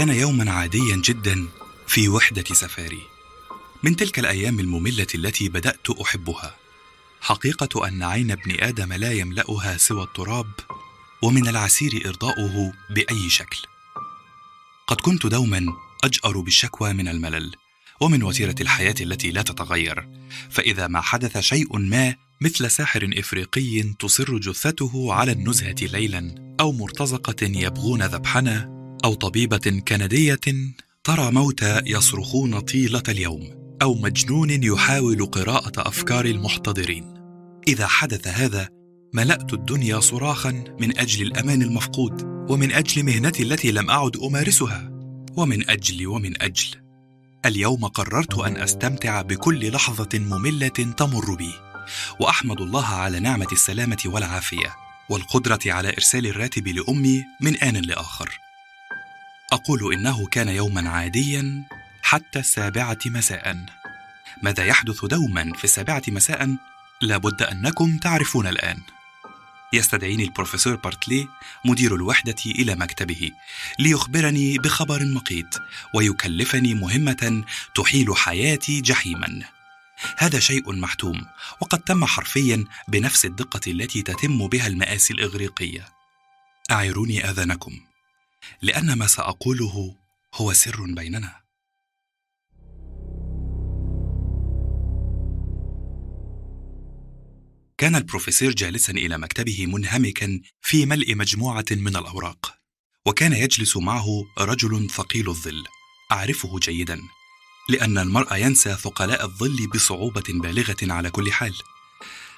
كان يوما عاديا جدا في وحدة سفاري من تلك الأيام المملة التي بدأت أحبها. حقيقة أن عين ابن آدم لا يملأها سوى التراب ومن العسير إرضاؤه بأي شكل. قد كنت دوما أجأر بالشكوى من الملل ومن وتيرة الحياة التي لا تتغير. فإذا ما حدث شيء ما مثل ساحر إفريقي تصر جثته على النزهة ليلا أو مرتزقة يبغون ذبحنا أو طبيبة كندية ترى موتى يصرخون طيلة اليوم أو مجنون يحاول قراءة أفكار المحتضرين. إذا حدث هذا ملأت الدنيا صراخا من أجل الأمان المفقود ومن أجل مهنتي التي لم أعد أمارسها ومن أجل ومن أجل. اليوم قررت أن أستمتع بكل لحظة مملة تمر بي وأحمد الله على نعمة السلامة والعافية والقدرة على إرسال الراتب لأمي من آن لآخر. أقول إنه كان يوما عاديا حتى السابعة مساء. ماذا يحدث دوما في السابعة مساء؟ لابد أنكم تعرفون الآن. يستدعيني البروفيسور بارتلي مدير الوحدة إلى مكتبه ليخبرني بخبر مقيت ويكلفني مهمة تحيل حياتي جحيما. هذا شيء محتوم وقد تم حرفيا بنفس الدقة التي تتم بها المآسي الإغريقية. أعيروني آذانكم. لأن ما سأقوله هو سر بيننا. كان البروفيسور جالسا إلى مكتبه منهمكا في ملء مجموعة من الأوراق وكان يجلس معه رجل ثقيل الظل. أعرفه جيدا لأن المرء ينسى ثقلاء الظل بصعوبة بالغة على كل حال.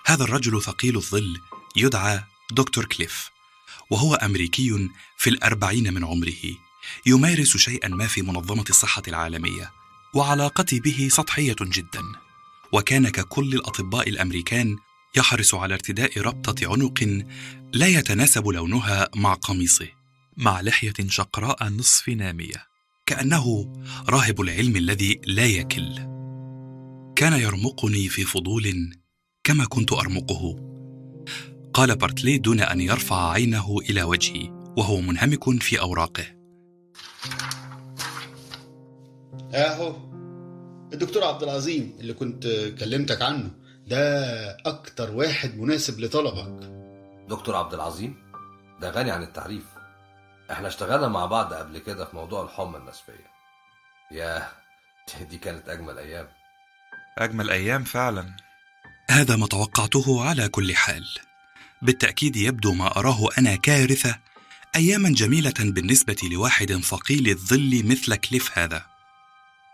هذا الرجل ثقيل الظل يدعى دكتور كليف. وهو أمريكي في الأربعين من عمره يمارس شيئا ما في منظمة الصحة العالمية وعلاقتي به سطحية جدا. وكان ككل الأطباء الأمريكان يحرص على ارتداء ربطة عنق لا يتناسب لونها مع قميصه مع لحية شقراء نصف نامية كأنه راهب العلم الذي لا يكل. كان يرمقني في فضول كما كنت أرمقه. قال بارتلي دون أن يرفع عينه إلى وجهي وهو منهمك في أوراقه. أهو. الدكتور عبد العظيم اللي كنت كلمتك عنه ده أكتر واحد مناسب لطلبك. دكتور عبد العظيم ده غني عن التعريف. إحنا اشتغلنا مع بعض قبل كده في موضوع الحمى النسفية ياه دي كانت أجمل أيام. أجمل أيام فعلا. هذا ما توقعته على كل حال. بالتأكيد يبدو ما أراه أنا كارثة أياما جميلة بالنسبة لواحد ثقيل الظل مثل كليف هذا.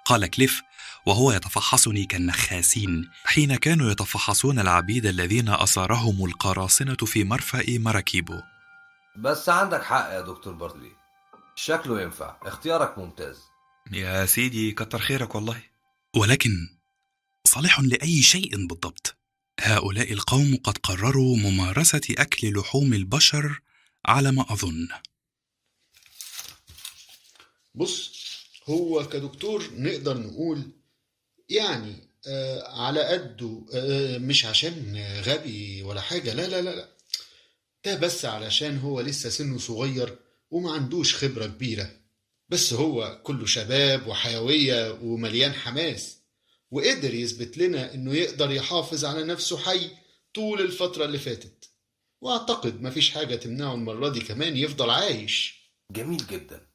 قال كليف وهو يتفحصني كالنخاسين. حين كانوا يتفحصون العبيد الذين أصارهم القراصنة في مرفأ مراكيبو. بس عندك حق يا دكتور بارتلي شكله ينفع. اختيارك ممتاز. يا سيدي كتر خيرك والله. ولكن صالح لأي شيء بالضبط. هؤلاء القوم قد قرروا ممارسة أكل لحوم البشر على ما أظن. بص هو كدكتور نقدر نقول يعني آه على قده آه مش عشان غبي ولا حاجة لا لا لا لا. ده بس علشان هو لسه سنه صغير وما عندوش خبرة كبيرة. بس هو كله شباب وحيوية ومليان حماس. وقدر يثبت لنا إنه يقدر يحافظ على نفسه حي طول الفترة اللي فاتت. وأعتقد مفيش حاجة تمنعه المرة دي كمان يفضل عايش. جميل جدا.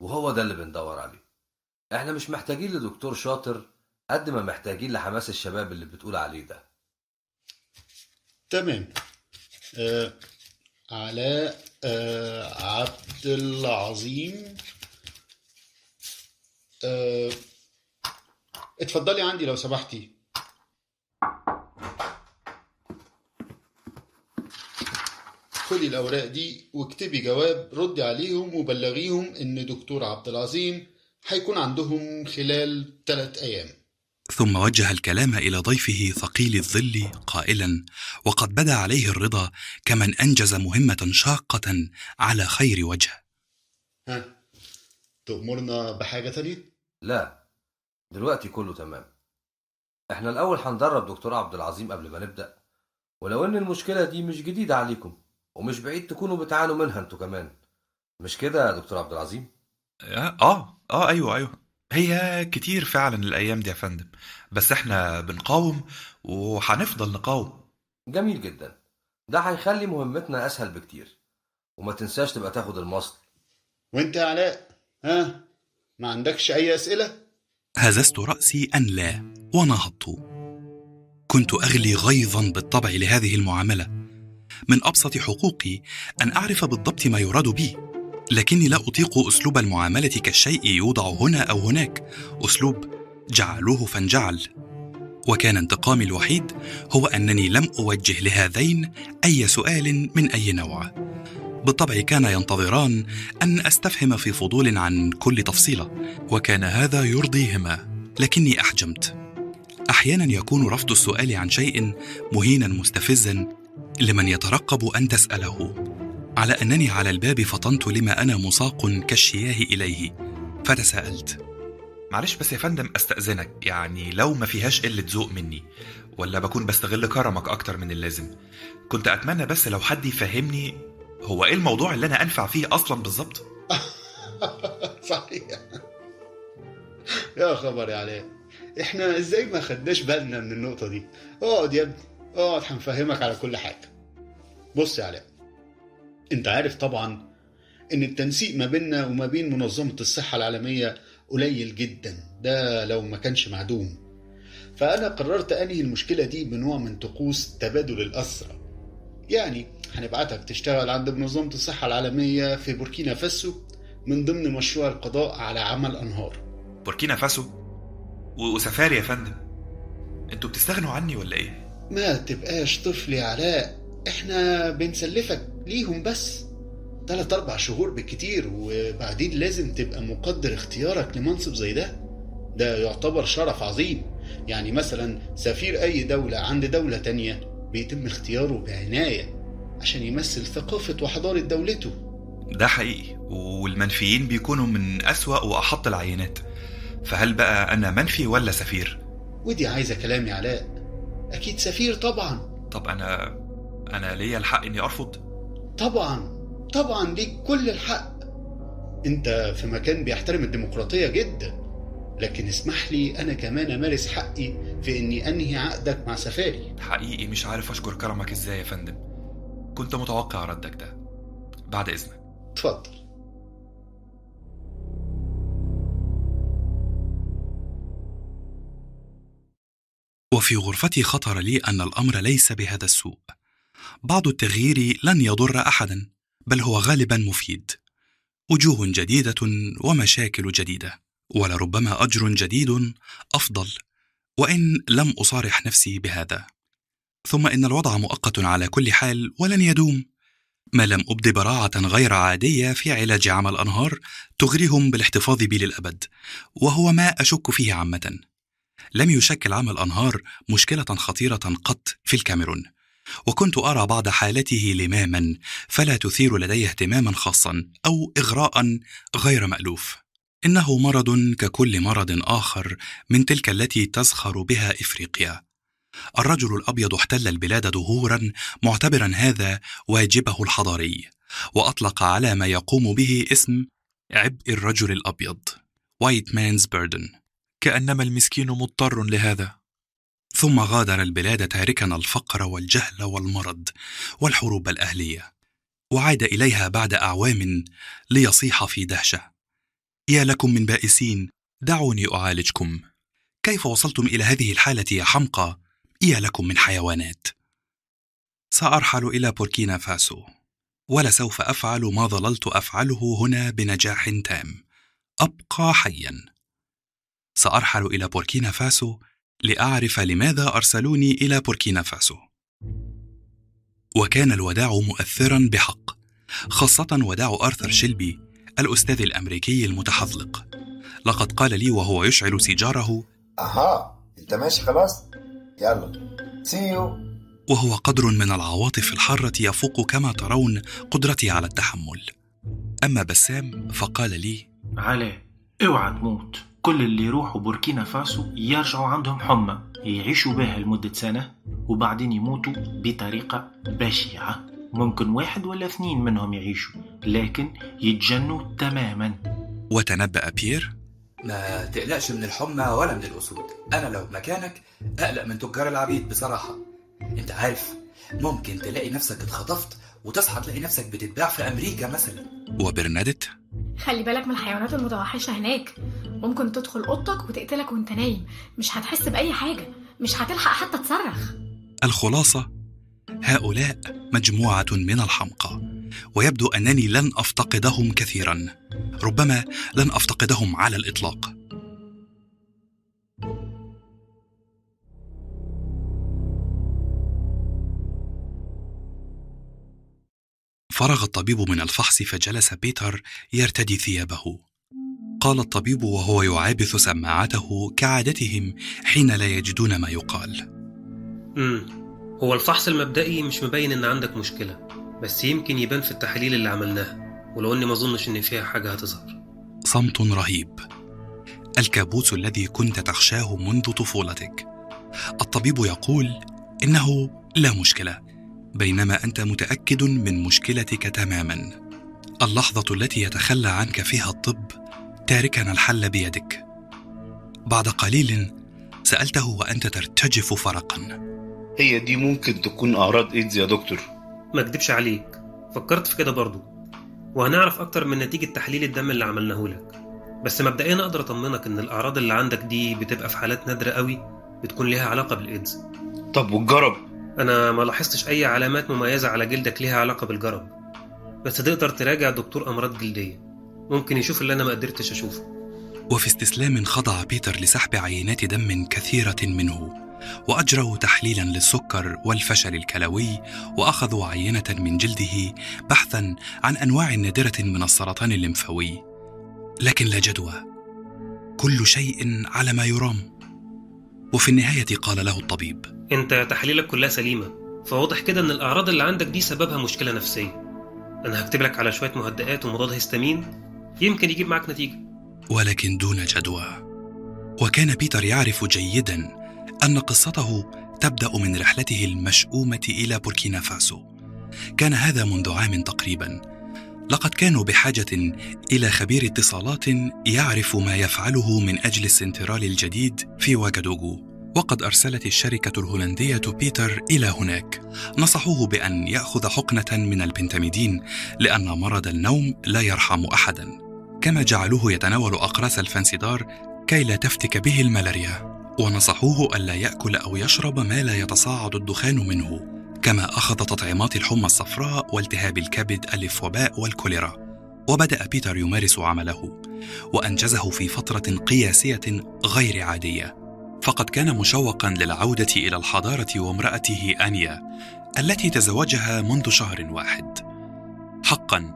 وهو ده اللي بندور عليه. إحنا مش محتاجين لدكتور شاطر قد ما محتاجين لحماس الشباب اللي بتقول عليه ده. تمام. آه علاء آه عبد العظيم. آه اتفضلي عندي لو سمحتي. خدي الأوراق دي واكتبي جواب ردي عليهم وبلغيهم إن دكتور عبد العظيم هيكون عندهم خلال ثلاث أيام. ثم وجه الكلام إلى ضيفه ثقيل الظل قائلا وقد بدا عليه الرضا كمن أنجز مهمة شاقة على خير وجه. ها تأمرنا بحاجة تانية؟ لا. دلوقتي كله تمام. إحنا الأول هندرب دكتور عبد العظيم قبل ما نبدأ ولو إن المشكلة دي مش جديدة عليكم ومش بعيد تكونوا بتعانوا منها أنتوا كمان. مش كده يا دكتور عبد العظيم؟ آه آه آه، أيوه أيوه. هي كتير فعلا الأيام دي يا فندم بس إحنا بنقاوم وهنفضل نقاوم. جميل جدا. ده هيخلي مهمتنا أسهل بكتير. وما تنساش تبقى تاخد المصل وأنت يا علاء ها؟ ما عندكش أي أسئلة؟ هززت رأسي أن لا ونهضت. كنت أغلي غيظا بالطبع لهذه المعاملة. من أبسط حقوقي أن أعرف بالضبط ما يراد بي لكني لا أطيق أسلوب المعاملة كالشيء يوضع هنا أو هناك. أسلوب جعلوه فانجعل. وكان انتقامي الوحيد هو أنني لم أوجه لهذين أي سؤال من أي نوع. بالطبع كان ينتظران أن أستفهم في فضول عن كل تفصيلة وكان هذا يرضيهما لكني أحجمت. أحيانا يكون رفض السؤال عن شيء مهينا مستفزا لمن يترقب أن تسأله على أنني على الباب فطنت لما أنا مساق كالشياه إليه فتساءلت. معلش بس يا فندم أستأذنك يعني لو ما فيهاش قلة ذوق مني ولا بكون بستغل كرمك أكتر من اللازم. كنت أتمنى بس لو حد يفهمني هو إيه الموضوع اللي أنا أنفع فيه أصلا بالظبط صحيح. يا خبر يا علاء إحنا إزاي ما خدناش بالنا من النقطة دي؟ اقعد يا ابني اقعد هنفهمك على كل حاجة. بص يا علاء أنت عارف طبعا إن التنسيق ما بيننا وما بين منظمة الصحة العالمية قليل جدا. ده لو ما كانش معدوم. فأنا قررت أنهي المشكلة دي بنوع من طقوس تبادل الاسرى يعني هنبعتك تشتغل عند منظمة الصحة العالمية في بوركينا فاسو من ضمن مشروع القضاء على عمل أنهار. بوركينا فاسو؟ وسفاري يا فندم. أنتوا بتستغنوا عني ولا إيه؟ ما تبقاش طفل يا علاء. إحنا بنسلفك ليهم بس. تلات أربع شهور بالكتير وبعدين لازم تبقى مقدر اختيارك لمنصب زي ده. ده يعتبر شرف عظيم. يعني مثلا سفير أي دولة عند دولة تانية بيتم اختياره بعناية. عشان يمثل ثقافة وحضارة دولته. ده حقيقي والمنفيين بيكونوا من أسوأ وأحط العينات. فهل بقى أنا منفي ولا سفير؟ ودي عايزة كلام يا علاء. أكيد سفير طبعا. طب أنا أنا ليا الحق إني أرفض؟ طبعا طبعا ليك كل الحق. أنت في مكان بيحترم الديمقراطية جدا. لكن اسمح لي أنا كمان أمارس حقي في إني أنهي عقدك مع سفاري. حقيقي مش عارف أشكر كرمك إزاي يا فندم. كنت متوقع ردك ده. بعد إذنك. اتفضل. وفي غرفتي خطر لي أن الأمر ليس بهذا السوء. بعض التغيير لن يضر أحدا بل هو غالبا مفيد. وجوه جديدة ومشاكل جديدة. ولربما أجر جديد أفضل. وإن لم أصارح نفسي بهذا. ثم إن الوضع مؤقت على كل حال ولن يدوم. ما لم أبد براعة غير عادية في علاج عمل أنهار تغريهم بالاحتفاظ بي للأبد وهو ما أشك فيه عامةً. لم يشكل عمل أنهار مشكلة خطيرة قط في الكاميرون. وكنت أرى بعض حالته لماما فلا تثير لدي اهتماما خاصا أو إغراء غير مألوف. إنه مرض ككل مرض آخر من تلك التي تزخر بها إفريقيا. الرجل الأبيض احتل البلاد دهورا معتبرا هذا واجبه الحضاري وأطلق على ما يقوم به اسم عبء الرجل الأبيض White Man's Burden. كأنما المسكين مضطر لهذا. ثم غادر البلاد تاركا الفقر والجهل والمرض والحروب الأهلية وعاد إليها بعد أعوام ليصيح في دهشة. يا لكم من بائسين دعوني أعالجكم. كيف وصلتم إلى هذه الحالة يا حمقى؟ يا لكم من حيوانات؟ سأرحل إلى بوركينا فاسو ولسوف أفعل ما ظللت أفعله هنا بنجاح تام. أبقى حياً. سأرحل إلى بوركينا فاسو لا أعرف لماذا أرسلوني إلى بوركينا فاسو. وكان الوداع مؤثرا بحق، خاصة وداع آرثر شيلبي الأستاذ الأمريكي المتحذلق. لقد قال لي وهو يشعل سيجاره. أها أنت ماشي خلاص؟ يلا. See you وهو قدر من العواطف الحارة يفوق كما ترون قدرتي على التحمل. أما بسام فقال لي: عليه اوعى تموت كل اللي يروحوا بوركينا فاسو يرجعوا عندهم حمى. يعيشوا بها لمدة سنة وبعدين يموتوا بطريقة بشعة. ممكن واحد ولا اثنين منهم يعيشوا لكن يتجنوا تماما. وتنبأ بيير ما تقلقش من الحمى ولا من الأسود. أنا لو مكانك أقلق من تجار العبيد بصراحة. أنت عارف ممكن تلاقي نفسك اتخطفت وتصحى تلاقي نفسك بتتباع في أمريكا مثلا. وبرناديت خلي بالك من الحيوانات المتوحشة هناك. ممكن تدخل أوضتك وتقتلك وأنت نايم. مش هتحس بأي حاجة. مش هتلحق حتى تصرخ. الخلاصة هؤلاء مجموعة من الحمقى. ويبدو أنني لن أفتقدهم كثيرا. ربما لن أفتقدهم على الإطلاق. فرغ الطبيب من الفحص فجلس بيتر يرتدي ثيابه. قال الطبيب وهو يعابث سماعته كعادتهم حين لا يجدون ما يقال. هو الفحص المبدئي مش مبين إن عندك مشكلة. بس يمكن يبان في التحاليل اللي عملناها ولو إني ما أظنش إن فيها حاجة هتظهر. صمت رهيب. الكابوس الذي كنت تخشاه منذ طفولتك. الطبيب يقول إنه لا مشكلة بينما أنت متأكد من مشكلتك تماما. اللحظة التي يتخلى عنك فيها الطب تاركا الحل بيدك. بعد قليل سألته وأنت ترتجف فرقا. هي دي ممكن تكون أعراض إيدز يا دكتور. ما اكدبش عليك. فكرت في كده برضو. وهنعرف أكتر من نتيجة تحليل الدم اللي عملناه لك. بس مبدئيا أقدر أطمنك إن الأعراض اللي عندك دي بتبقى في حالات نادرة قوي بتكون ليها علاقة بالإيدز. طب والجرب؟ أنا ما لاحظتش أي علامات مميزة على جلدك ليها علاقة بالجرب. بس تقدر تراجع دكتور أمراض جلدية. ممكن يشوف اللي أنا ما قدرتش أشوفه. وفي استسلام خضع بيتر لسحب عينات دم كثيرة منه. وأجروا تحليلا للسكر والفشل الكلوي وأخذوا عينة من جلده بحثا عن أنواع نادرة من السرطان الليمفاوي. لكن لا جدوى. كل شيء على ما يرام. وفي النهاية قال له الطبيب أنت تحاليلك كلها سليمة. فواضح كده إن الأعراض اللي عندك دي سببها مشكلة نفسية. أنا هكتب لك على شوية مهدئات ومضاد هيستامين يمكن يجيب معاك نتيجة. ولكن دون جدوى. وكان بيتر يعرف جيدا أن قصته تبدأ من رحلته المشؤومة إلى بوركينا فاسو. كان هذا منذ عام تقريبا. لقد كانوا بحاجة إلى خبير اتصالات يعرف ما يفعله من أجل السنترال الجديد في واجادوغو وقد أرسلت الشركة الهولندية بيتر إلى هناك. نصحوه بأن يأخذ حقنة من البنتاميدين لأن مرض النوم لا يرحم احدا. كما جعلوه يتناول أقراص الفانسيدار كي لا تفتك به الملاريا. ونصحوه الا يأكل أو يشرب ما لا يتصاعد الدخان منه كما أخذ تطعيمات الحمى الصفراء والتهاب الكبد الف وباء والكوليرا. وبدأ بيتر يمارس عمله وأنجزه في فترة قياسية غير عادية. فقد كان مشوقا للعودة إلى الحضارة وامرأته انيا التي تزوجها منذ شهر واحد. حقا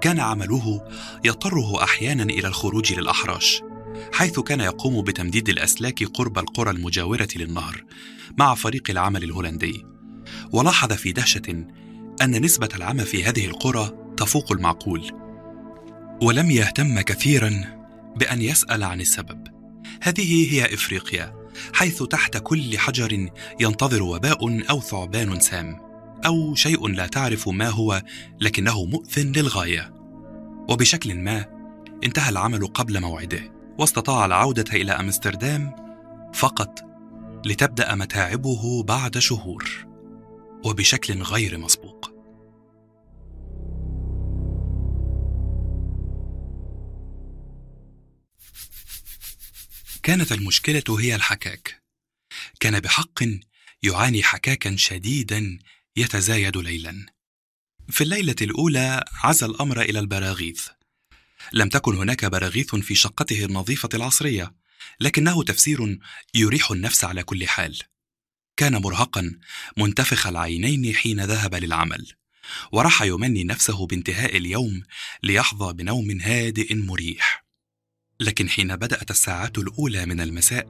كان عمله يضطره أحيانا إلى الخروج للأحراش. حيث كان يقوم بتمديد الأسلاك قرب القرى المجاورة للنهر مع فريق العمل الهولندي. ولاحظ في دهشة أن نسبة العمى في هذه القرى تفوق المعقول. ولم يهتم كثيرا بأن يسأل عن السبب. هذه هي إفريقيا حيث تحت كل حجر ينتظر وباء أو ثعبان سام أو شيء لا تعرف ما هو لكنه مؤذن للغاية. وبشكل ما انتهى العمل قبل موعده. واستطاع العودة إلى أمستردام فقط لتبدأ متاعبه بعد شهور وبشكل غير مسبوق. كانت المشكلة هي الحكاك. كان بحق يعاني حكاكا شديدا يتزايد ليلا. في الليلة الأولى عزى الأمر إلى البراغيث. لم تكن هناك براغيث في شقته النظيفة العصرية لكنه تفسير يريح النفس على كل حال. كان مرهقا منتفخ العينين حين ذهب للعمل وراح يمني نفسه بانتهاء اليوم ليحظى بنوم هادئ مريح. لكن حين بدأت الساعات الأولى من المساء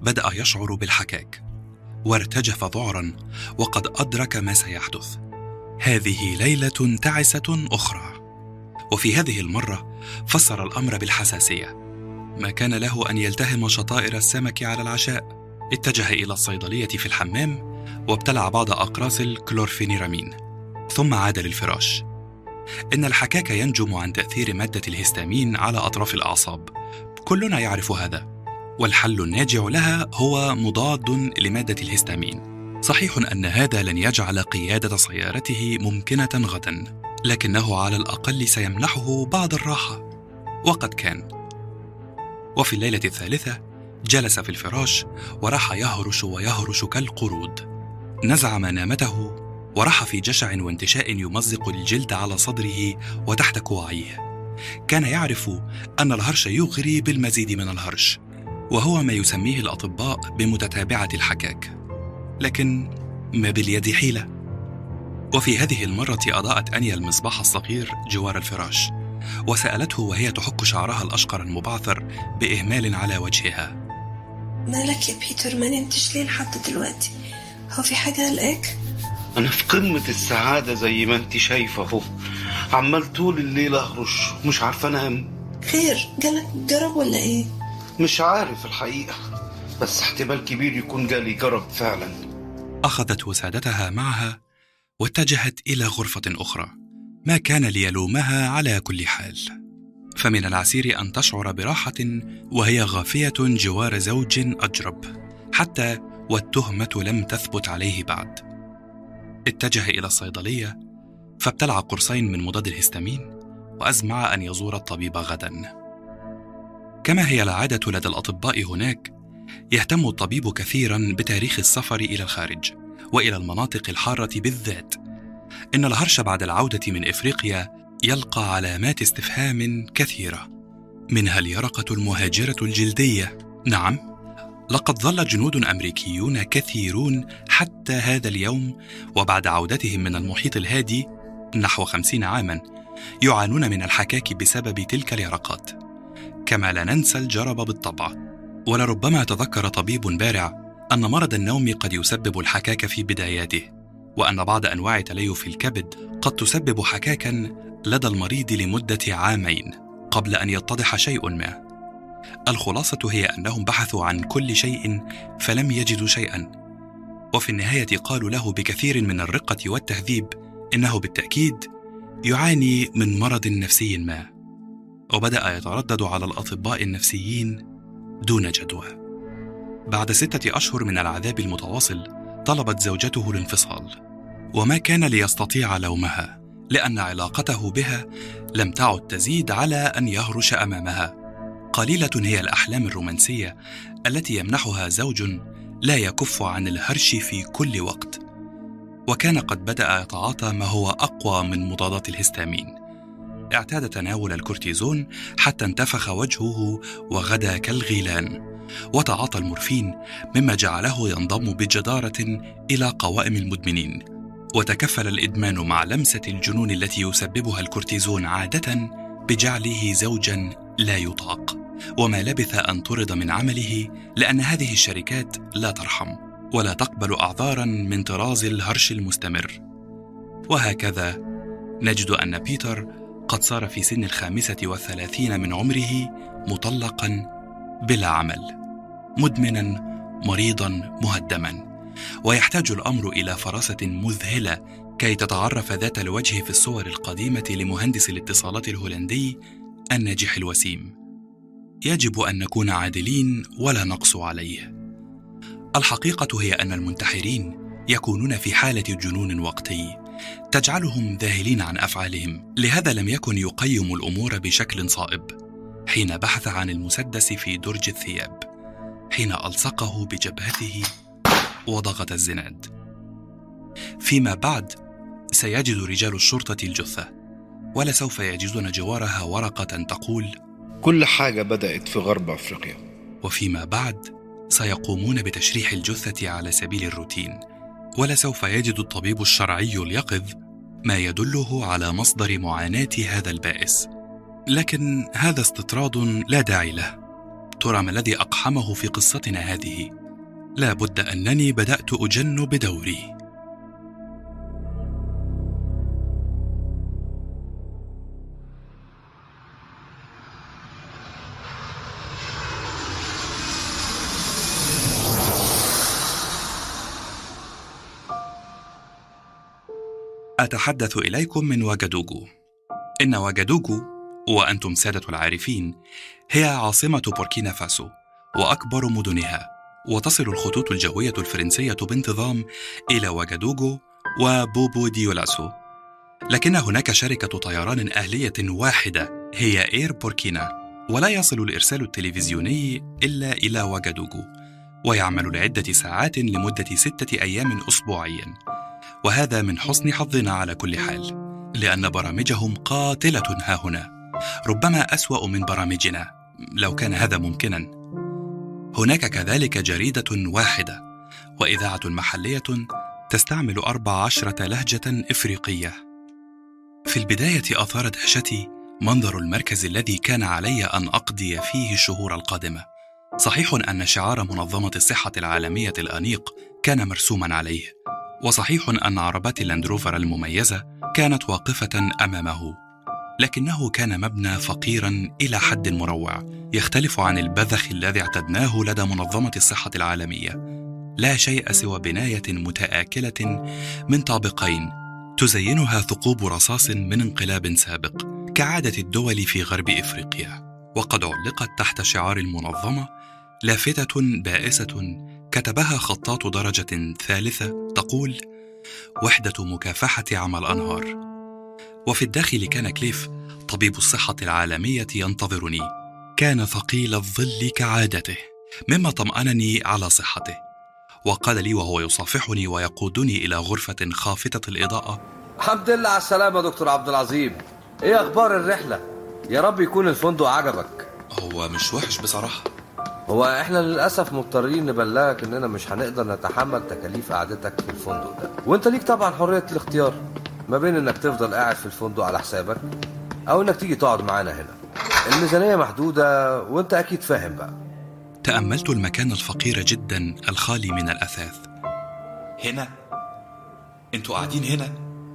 بدأ يشعر بالحكاك وارتجف ذعرا وقد أدرك ما سيحدث. هذه ليلة تعسة أخرى. وفي هذه المرة فسر الأمر بالحساسية. ما كان له أن يلتهم شطائر السمك على العشاء. اتجه إلى الصيدلية في الحمام وابتلع بعض أقراص الكلورفينيرامين. ثم عاد للفراش. إن الحكاك ينجم عن تأثير مادة الهستامين على أطراف الأعصاب. كلنا يعرف هذا. والحل الناجع لها هو مضاد لمادة الهستامين. صحيح أن هذا لن يجعل قيادة سيارته ممكنة غدا. لكنه على الأقل سيمنحه بعض الراحة. وقد كان. وفي الليلة الثالثة جلس في الفراش وراح يهرش ويهرش كالقرود. نزع منامته وراح في جشع وانتشاء يمزق الجلد على صدره وتحت كوعيه كان يعرف أن الهرش يغري بالمزيد من الهرش وهو ما يسميه الأطباء بمتتابعة الحكاك. لكن ما باليد حيلة؟ وفي هذه المرة أضاءت أنيا المصباح الصغير جوار الفراش وسألته وهي تحك شعرها الأشقر المبعثر بإهمال على وجهها. مالك يا بيتر؟ ما نمتش ليه لحد دلوقتي؟ هو في حاجة قلقاك أنا في قمة السعادة زي ما أنت شايفة أهو. عمال طول الليل اهرش مش عارفة أنام. خير جالك جرب ولا إيه؟ مش عارف الحقيقة بس احتمال كبير يكون جالي جرب فعلا. أخذت وسادتها معها واتجهت إلى غرفة أخرى. ما كان ليلومها على كل حال. فمن العسير أن تشعر براحة وهي غافية جوار زوج أجرب. حتى والتهمة لم تثبت عليه بعد. اتجه إلى الصيدلية فابتلع قرصين من مضاد الهستامين وأزمع أن يزور الطبيب غدا. كما هي العادة لدى الأطباء هناك يهتم الطبيب كثيرا بتاريخ السفر إلى الخارج. وإلى المناطق الحارة بالذات. إن الهرش بعد العودة من إفريقيا يلقى علامات استفهام كثيرة. منها اليرقة المهاجرة الجلدية. نعم لقد ظل جنود أمريكيون كثيرون حتى هذا اليوم وبعد عودتهم من المحيط الهادي نحو خمسين عاما يعانون من الحكاك بسبب تلك اليرقات. كما لا ننسى الجرب بالطبع. ولربما تذكر طبيب بارع أن مرض النوم قد يسبب الحكاك في بداياته وأن بعض أنواع تليف الكبد قد تسبب حكاكا لدى المريض لمدة عامين قبل أن يتضح شيء ما. الخلاصة هي أنهم بحثوا عن كل شيء فلم يجدوا شيئا وفي النهاية قالوا له بكثير من الرقة والتهذيب إنه بالتأكيد يعاني من مرض نفسي ما. وبدأ يتردد على الأطباء النفسيين دون جدوى. بعد ستة أشهر من العذاب المتواصل طلبت زوجته الانفصال. وما كان ليستطيع لومها لأن علاقته بها لم تعد تزيد على أن يهرش أمامها. قليلة هي الأحلام الرومانسية التي يمنحها زوج لا يكف عن الهرش في كل وقت. وكان قد بدأ يتعاطى ما هو أقوى من مضادات الهستامين. اعتاد تناول الكورتيزون حتى انتفخ وجهه وغدا كالغيلان. وتعاطى المورفين مما جعله ينضم بجدارة إلى قوائم المدمنين. وتكفل الإدمان مع لمسة الجنون التي يسببها الكورتيزون عادة بجعله زوجا لا يطاق. وما لبث أن طرد من عمله لأن هذه الشركات لا ترحم ولا تقبل أعذارا من طراز الهرش المستمر. وهكذا نجد أن بيتر قد صار في سن الخامسة والثلاثين من عمره مطلقا بلا عمل. مدمنا مريضا مهدما. ويحتاج الأمر إلى فراسة مذهلة كي تتعرف ذات الوجه في الصور القديمة لمهندس الاتصالات الهولندي الناجح الوسيم. يجب أن نكون عادلين ولا نقسو عليه. الحقيقة هي أن المنتحرين يكونون في حالة جنون وقتي. تجعلهم ذاهلين عن أفعالهم. لهذا لم يكن يقيم الأمور بشكل صائب. حين بحث عن المسدس في درج الثياب. حين ألصقه بجبهته وضغط الزناد. فيما بعد سيجد رجال الشرطة الجثة ولسوف يجدون جوارها ورقة تقول كل حاجة بدأت في غرب أفريقيا. وفيما بعد سيقومون بتشريح الجثة على سبيل الروتين ولسوف يجد الطبيب الشرعي اليقظ ما يدله على مصدر معاناة هذا البائس. لكن هذا استطراد لا داعي له. ترى ما الذي أقحمه في قصتنا هذه. لا بد أنني بدأت أجن بدوري. أتحدث إليكم من وagadugu إن وجدوجو وأنتم سادة العارفين هي عاصمة بوركينا فاسو وأكبر مدنها وتصل الخطوط الجوية الفرنسية بانتظام إلى وجدوجو وبوبو ديولاسو لكن هناك شركة طيران أهلية واحدة هي إير بوركينا ولا يصل الإرسال التلفزيوني إلا إلى وجدوجو ويعمل لعدة ساعات لمدة ستة أيام أسبوعيا. وهذا من حسن حظنا على كل حال لأن برامجهم قاتلة ها هنا. ربما أسوأ من برامجنا لو كان هذا ممكنا. هناك كذلك جريدة واحدة وإذاعة محلية تستعمل أربع عشرة لهجة إفريقية. في البداية أثار دهشتي منظر المركز الذي كان علي أن أقضي فيه الشهور القادمة. صحيح أن شعار منظمة الصحة العالمية الأنيق كان مرسوما عليه وصحيح أن عربات اللاندروفر المميزة كانت واقفة أمامه. لكنه كان مبنى فقيرا إلى حد مروع يختلف عن البذخ الذي اعتدناه لدى منظمة الصحة العالمية. لا شيء سوى بناية متآكلة من طابقين تزينها ثقوب رصاص من انقلاب سابق كعادة الدول في غرب إفريقيا. وقد علقت تحت شعار المنظمة لافتة بائسة كتبها خطاط درجة ثالثة تقول وحدة مكافحة عمى الأنهار وفي الداخل كان كليف طبيب الصحة العالمية ينتظرني. كان ثقيل الظل كعادته مما طمأنني على صحته. وقال لي وهو يصافحني ويقودني إلى غرفة خافتة الإضاءة. الحمد لله على السلامة دكتور عبد العظيم. إيه أخبار الرحلة؟ يا رب يكون الفندق عجبك. هو مش وحش بصراحة. هو إحنا للأسف مضطرين نبلغك إننا مش هنقدر نتحمل تكاليف قعدتك في الفندق ده. وأنت ليك طبعا حرية الاختيار. ما بين إنك تفضل قاعد في الفندق على حسابك أو إنك تيجي تقعد معانا هنا. الميزانية محدودة وأنت أكيد فاهم بقى. تأملت المكان الفقير جدا الخالي من الأثاث. هنا؟ أنتوا قاعدين هنا؟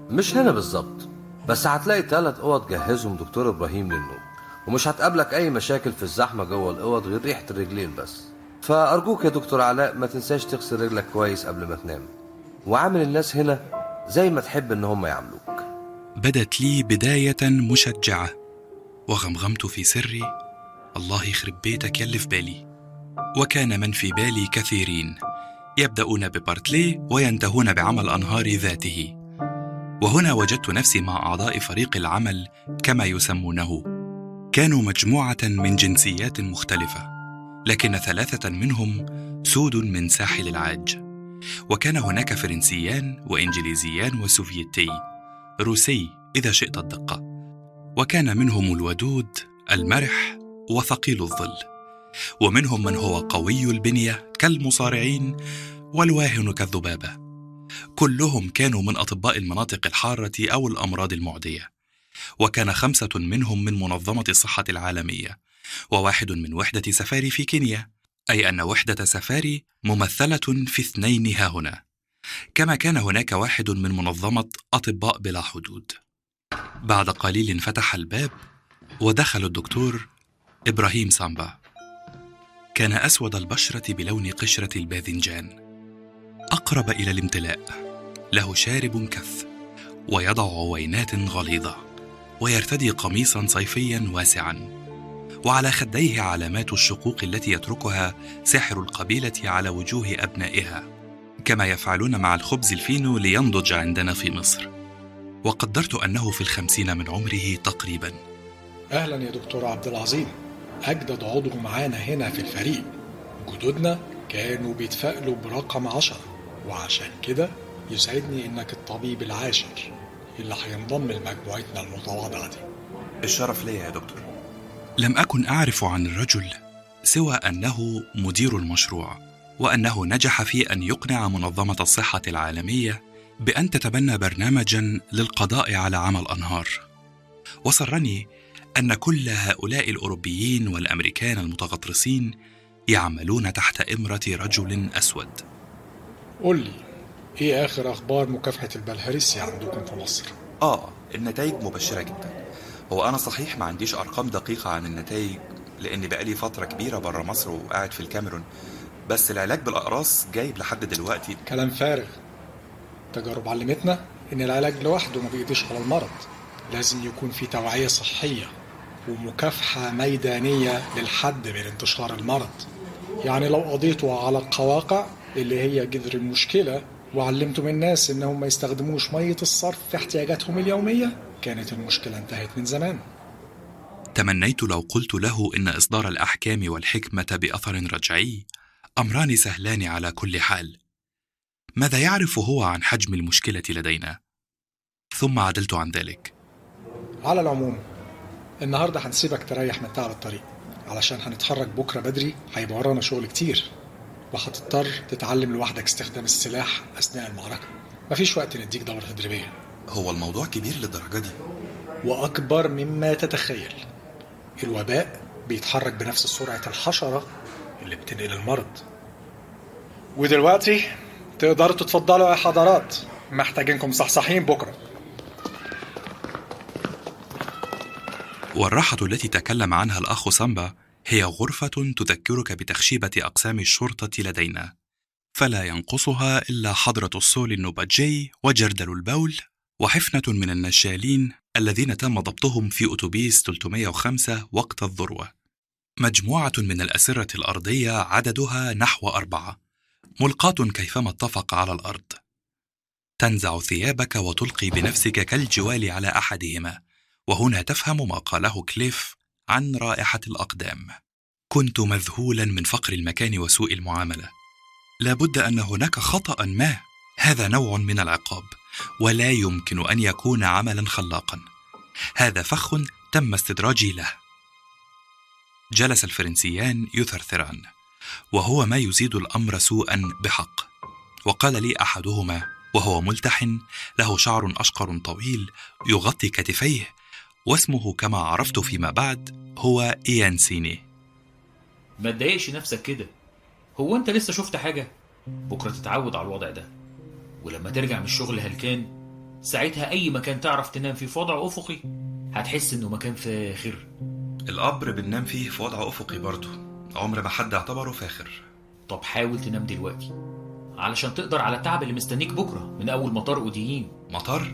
مش هنا بالظبط بس هتلاقي تلات أوض جهزهم دكتور إبراهيم للنوم ومش هتقابلك أي مشاكل في الزحمة جوه الأوض غير ريحة الرجلين بس. فأرجوك يا دكتور علاء ما تنساش تغسل رجلك كويس قبل ما تنام. وعامل الناس هنا زي ما تحب إن هم يعاملوك بدت لي بداية مشجعة وغمغمت في سري الله يخرب بيتك يلي في بالي. وكان من في بالي كثيرين يبدأون ببارتلي وينتهون بعمل أنهار ذاته. وهنا وجدت نفسي مع أعضاء فريق العمل كما يسمونه. كانوا مجموعة من جنسيات مختلفة لكن ثلاثة منهم سود من ساحل العاج. وكان هناك فرنسيان وإنجليزيان وسوفيتي. روسي إذا شئت الدقة. وكان منهم الودود المرح وثقيل الظل. ومنهم من هو قوي البنية كالمصارعين والواهن كالذبابة. كلهم كانوا من أطباء المناطق الحارة أو الأمراض المعدية. وكان خمسة منهم من منظمة الصحة العالمية وواحد من وحدة سفاري في كينيا. أي أن وحدة سفاري ممثلة في اثنين ها هنا. كما كان هناك واحد من منظمة أطباء بلا حدود. بعد قليل انفتح الباب ودخل الدكتور إبراهيم سامبا. كان أسود البشرة بلون قشرة الباذنجان. أقرب إلى الامتلاء. له شارب كث ويضع عوينات غليظة ويرتدي قميصا صيفيا واسعا. وعلى خديه علامات الشقوق التي يتركها ساحر القبيلة على وجوه أبنائها كما يفعلون مع الخبز الفينو لينضج عندنا في مصر. وقدرت أنه في الخمسين من عمره تقريبا. أهلا يا دكتور عبد العظيم. أجدد عضو معانا هنا في الفريق. جدودنا كانوا بيتفائلوا برقم عشرة وعشان كده يسعدني إنك الطبيب العاشر اللي هينضم لمجموعتنا المتواضعة دي. الشرف ليا يا دكتور. لم أكن أعرف عن الرجل سوى أنه مدير المشروع وأنه نجح في أن يقنع منظمة الصحة العالمية بأن تتبنى برنامجا للقضاء على عمى الأنهار. وسرني أن كل هؤلاء الأوروبيين والأمريكان المتغطرسين يعملون تحت إمرة رجل أسود. قول لي إيه آخر أخبار مكافحة البلهارسيا عندكم في مصر؟ آه النتائج مبشرة جدا. هو أنا صحيح ما عنديش أرقام دقيقة عن النتائج لأني بقالي فترة كبيرة بره مصر وقاعد في الكاميرون. بس العلاج بالأقراص جايب لحد دلوقتي. كلام فارغ. التجارب علمتنا إن العلاج لوحده ما بيقضيش على المرض. لازم يكون في توعية صحية ومكافحة ميدانية للحد من انتشار المرض. يعني لو قضيتوا على القواقع اللي هي جذر المشكلة وعلمتم الناس انهم ما يستخدموش مية الصرف في احتياجاتهم اليومية كانت المشكلة انتهت من زمان. تمنيت لو قلت له إن إصدار الأحكام والحكمة بأثر رجعي أمران سهلان على كل حال. ماذا يعرف هو عن حجم المشكلة لدينا؟ ثم عدلت عن ذلك. على العموم النهاردة هنسيبك تريح من تعب الطريق. علشان هنتحرك بكرة بدري هيبقى ورانا شغل كتير. وهتضطر تتعلم لوحدك استخدام السلاح أثناء المعركة. مفيش وقت نديك دورة تدريبية. هو الموضوع كبير للدرجة دي. وأكبر مما تتخيل. الوباء بيتحرك بنفس سرعة الحشرة اللي بتنقل المرض. ودلوقتي تقدروا تتفضلوا يا حضرات. محتاجينكم صحصحين بكرة. والراحة التي تكلم عنها الأخ سامبا هي غرفة تذكرك بتخشيبة أقسام الشرطة لدينا. فلا ينقصها إلا حضرة الصول النوباتجي وجردل البول وحفنة من النشالين الذين تم ضبطهم في أتوبيس 305 وقت الذروة. مجموعة من الأسرة الأرضية عددها نحو أربعة ملقاة كيفما اتفق على الأرض. تنزع ثيابك وتلقي بنفسك كالجوال على أحدهما وهنا تفهم ما قاله كليف عن رائحة الأقدام. كنت مذهولا من فقر المكان وسوء المعاملة. لابد أن هناك خطأ ما. هذا نوع من العقاب. ولا يمكن أن يكون عملا خلاقا. هذا فخ تم استدراجي له. جلس الفرنسيان يثرثران وهو ما يزيد الأمر سوءا بحق. وقال لي أحدهما وهو ملتحن له شعر أشقر طويل يغطي كتفيه واسمه كما عرفت فيما بعد هو إيان سيني. ما تضايقش نفسك كده؟ هو أنت لسه شفت حاجة؟ بكرة تتعود على الوضع ده. ولما ترجع من الشغل هلكان ساعتها أي مكان تعرف تنام فيه في وضع أفقي هتحس إنه مكان فاخر. القبر بننام فيه في وضع أفقي برضه عمر ما حد اعتبره فاخر. طب حاول تنام دلوقتي علشان تقدر على التعب اللي مستنيك بكرة من أول مطار أوديين. مطار؟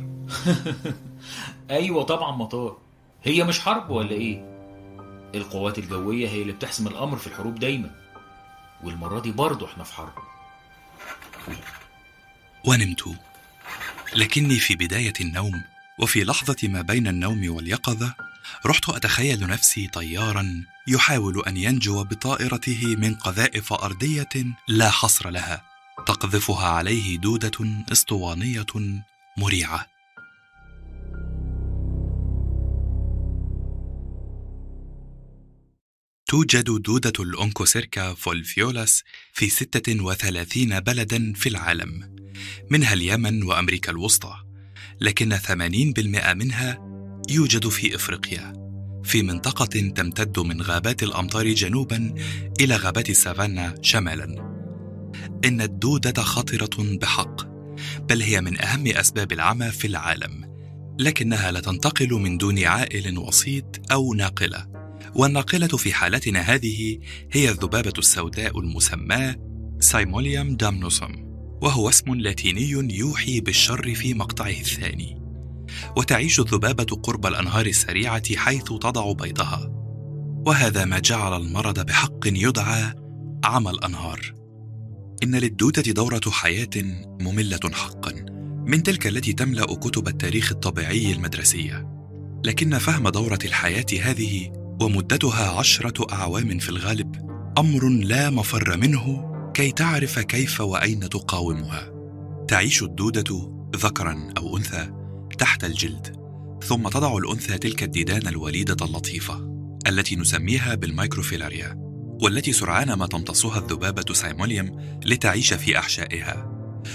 أيوة طبعا مطار. هي مش حرب ولا إيه؟ القوات الجوية هي اللي بتحسم الأمر في الحروب دايما والمرة دي برضه إحنا في حرب. ونمت. لكني في بداية النوم وفي لحظة ما بين النوم واليقظة رحت أتخيل نفسي طيارا يحاول أن ينجو بطائرته من قذائف أرضية لا حصر لها تقذفها عليه دودة اسطوانية مريعة. توجد دودة ال Onchocerca volvulus في 36 بلدا في العالم منها اليمن وأمريكا الوسطى لكن 80% منها يوجد في إفريقيا في منطقة تمتد من غابات الأمطار جنوبا إلى غابات السافانا شمالا. إن الدودة خطرة بحق بل هي من أهم أسباب العمى في العالم لكنها لا تنتقل من دون عائل وسيط أو ناقلة. والناقلة في حالتنا هذه هي الذبابة السوداء المسماة سايموليوم دامنوسوم وهو اسم لاتيني يوحي بالشر في مقطعه الثاني. وتعيش الذبابة قرب الأنهار السريعة حيث تضع بيضها. وهذا ما جعل المرض بحق يدعى عمى الأنهار. إن للدودة دورة حياة مملة حقا من تلك التي تملأ كتب التاريخ الطبيعي المدرسية. لكن فهم دورة الحياة هذه ومدتها عشرة أعوام في الغالب أمر لا مفر منه كي تعرف كيف وأين تقاومها. تعيش الدودة ذكرا أو أنثى تحت الجلد ثم تضع الأنثى تلك الديدان الوليدة اللطيفة التي نسميها بال microfilaria والتي سرعان ما تمتصها الذبابة Simulium لتعيش في أحشائها.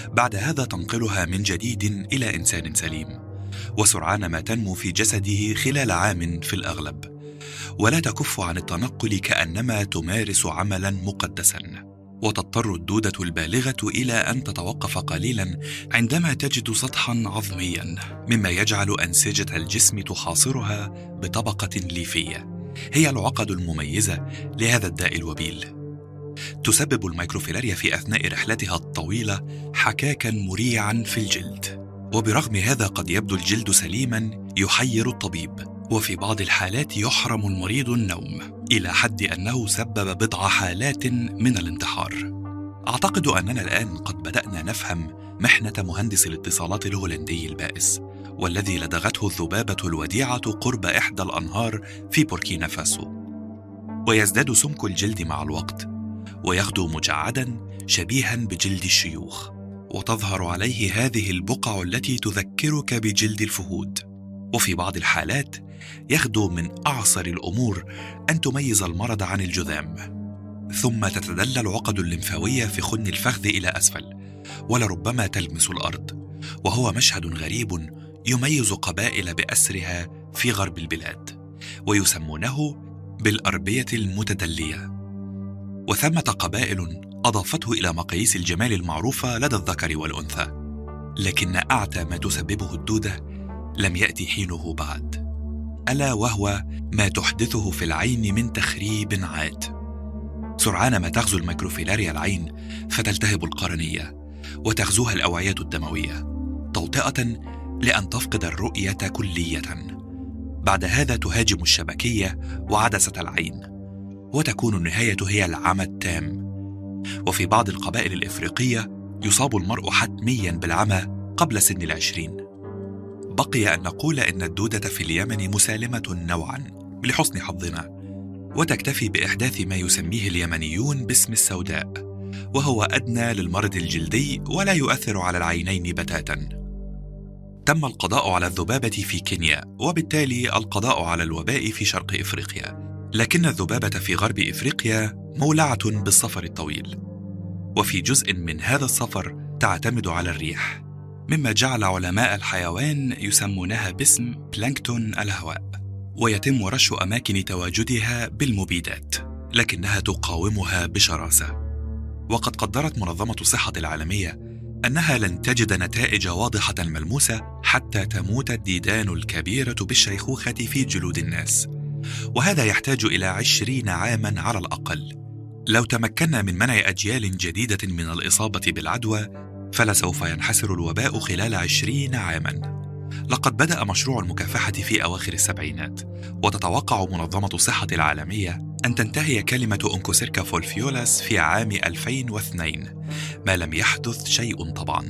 بعد هذا تنقلها من جديد إلى إنسان سليم وسرعان ما تنمو في جسده خلال عام في الأغلب. ولا تكف عن التنقل كأنما تمارس عملا مقدسا. وتضطر الدودة البالغة إلى أن تتوقف قليلا عندما تجد سطحا عظميا مما يجعل أنسجة الجسم تحاصرها بطبقة ليفية. هي العقد المميزة لهذا الداء الوبيل. تسبب الميكروفيلاريا في أثناء رحلتها الطويلة حكاكا مريعا في الجلد. وبرغم هذا قد يبدو الجلد سليما يحير الطبيب. وفي بعض الحالات يحرم المريض النوم إلى حد أنه سبب بضع حالات من الانتحار. أعتقد أننا الآن قد بدأنا نفهم محنة مهندس الاتصالات الهولندي البائس والذي لدغته الذبابة الوديعة قرب إحدى الأنهار في بوركينا فاسو. ويزداد سمك الجلد مع الوقت ويغدو مجعدا شبيها بجلد الشيوخ وتظهر عليه هذه البقع التي تذكرك بجلد الفهود. وفي بعض الحالات يغدو من أعصر الأمور أن تميز المرض عن الجذام. ثم تتدلى العقد الليمفاوية في خن الفخذ إلى أسفل ولربما تلمس الأرض وهو مشهد غريب يميز قبائل بأسرها في غرب البلاد ويسمونه بالأربية المتدلية. وثمة قبائل أضافته إلى مقاييس الجمال المعروفه لدى الذكر والأنثى لكن أعتى ما تسببه الدودة لم يأتي حينه بعد. ألا وهو ما تحدثه في العين من تخريب عات سرعان ما تغزو الميكروفيلاريا العين فتلتهب القرنية وتغزوها الأوعية الدموية توطئة لأن تفقد الرؤية كلية. بعد هذا تهاجم الشبكية وعدسة العين وتكون النهاية هي العمى التام. وفي بعض القبائل الإفريقية يصاب المرء حتميا بالعمى قبل سن العشرين. بقي أن نقول إن الدودة في اليمن مسالمة نوعا لحسن حظنا وتكتفي بإحداث ما يسميه اليمنيون باسم السوداء وهو أدنى للمرض الجلدي ولا يؤثر على العينين بتاتا. تم القضاء على الذبابة في كينيا وبالتالي القضاء على الوباء في شرق إفريقيا. لكن الذبابة في غرب إفريقيا مولعة بالسفر الطويل. وفي جزء من هذا السفر تعتمد على الريح. مما جعل علماء الحيوان يسمونها باسم بلانكتون الهواء ويتم رش أماكن تواجدها بالمبيدات لكنها تقاومها بشراسة. وقد قدرت منظمة الصحة العالمية أنها لن تجد نتائج واضحة ملموسة حتى تموت الديدان الكبيرة بالشيخوخة في جلود الناس. وهذا يحتاج إلى عشرين عاما على الأقل. لو تمكنا من منع أجيال جديدة من الإصابة بالعدوى فلسوف ينحسر الوباء خلال عشرين عاما. لقد بدأ مشروع المكافحة في أواخر السبعينات وتتوقع منظمة الصحة العالمية أن تنتهي كلمة أنكوسيركا فولفيولاس في عام 2002 ما لم يحدث شيء طبعا.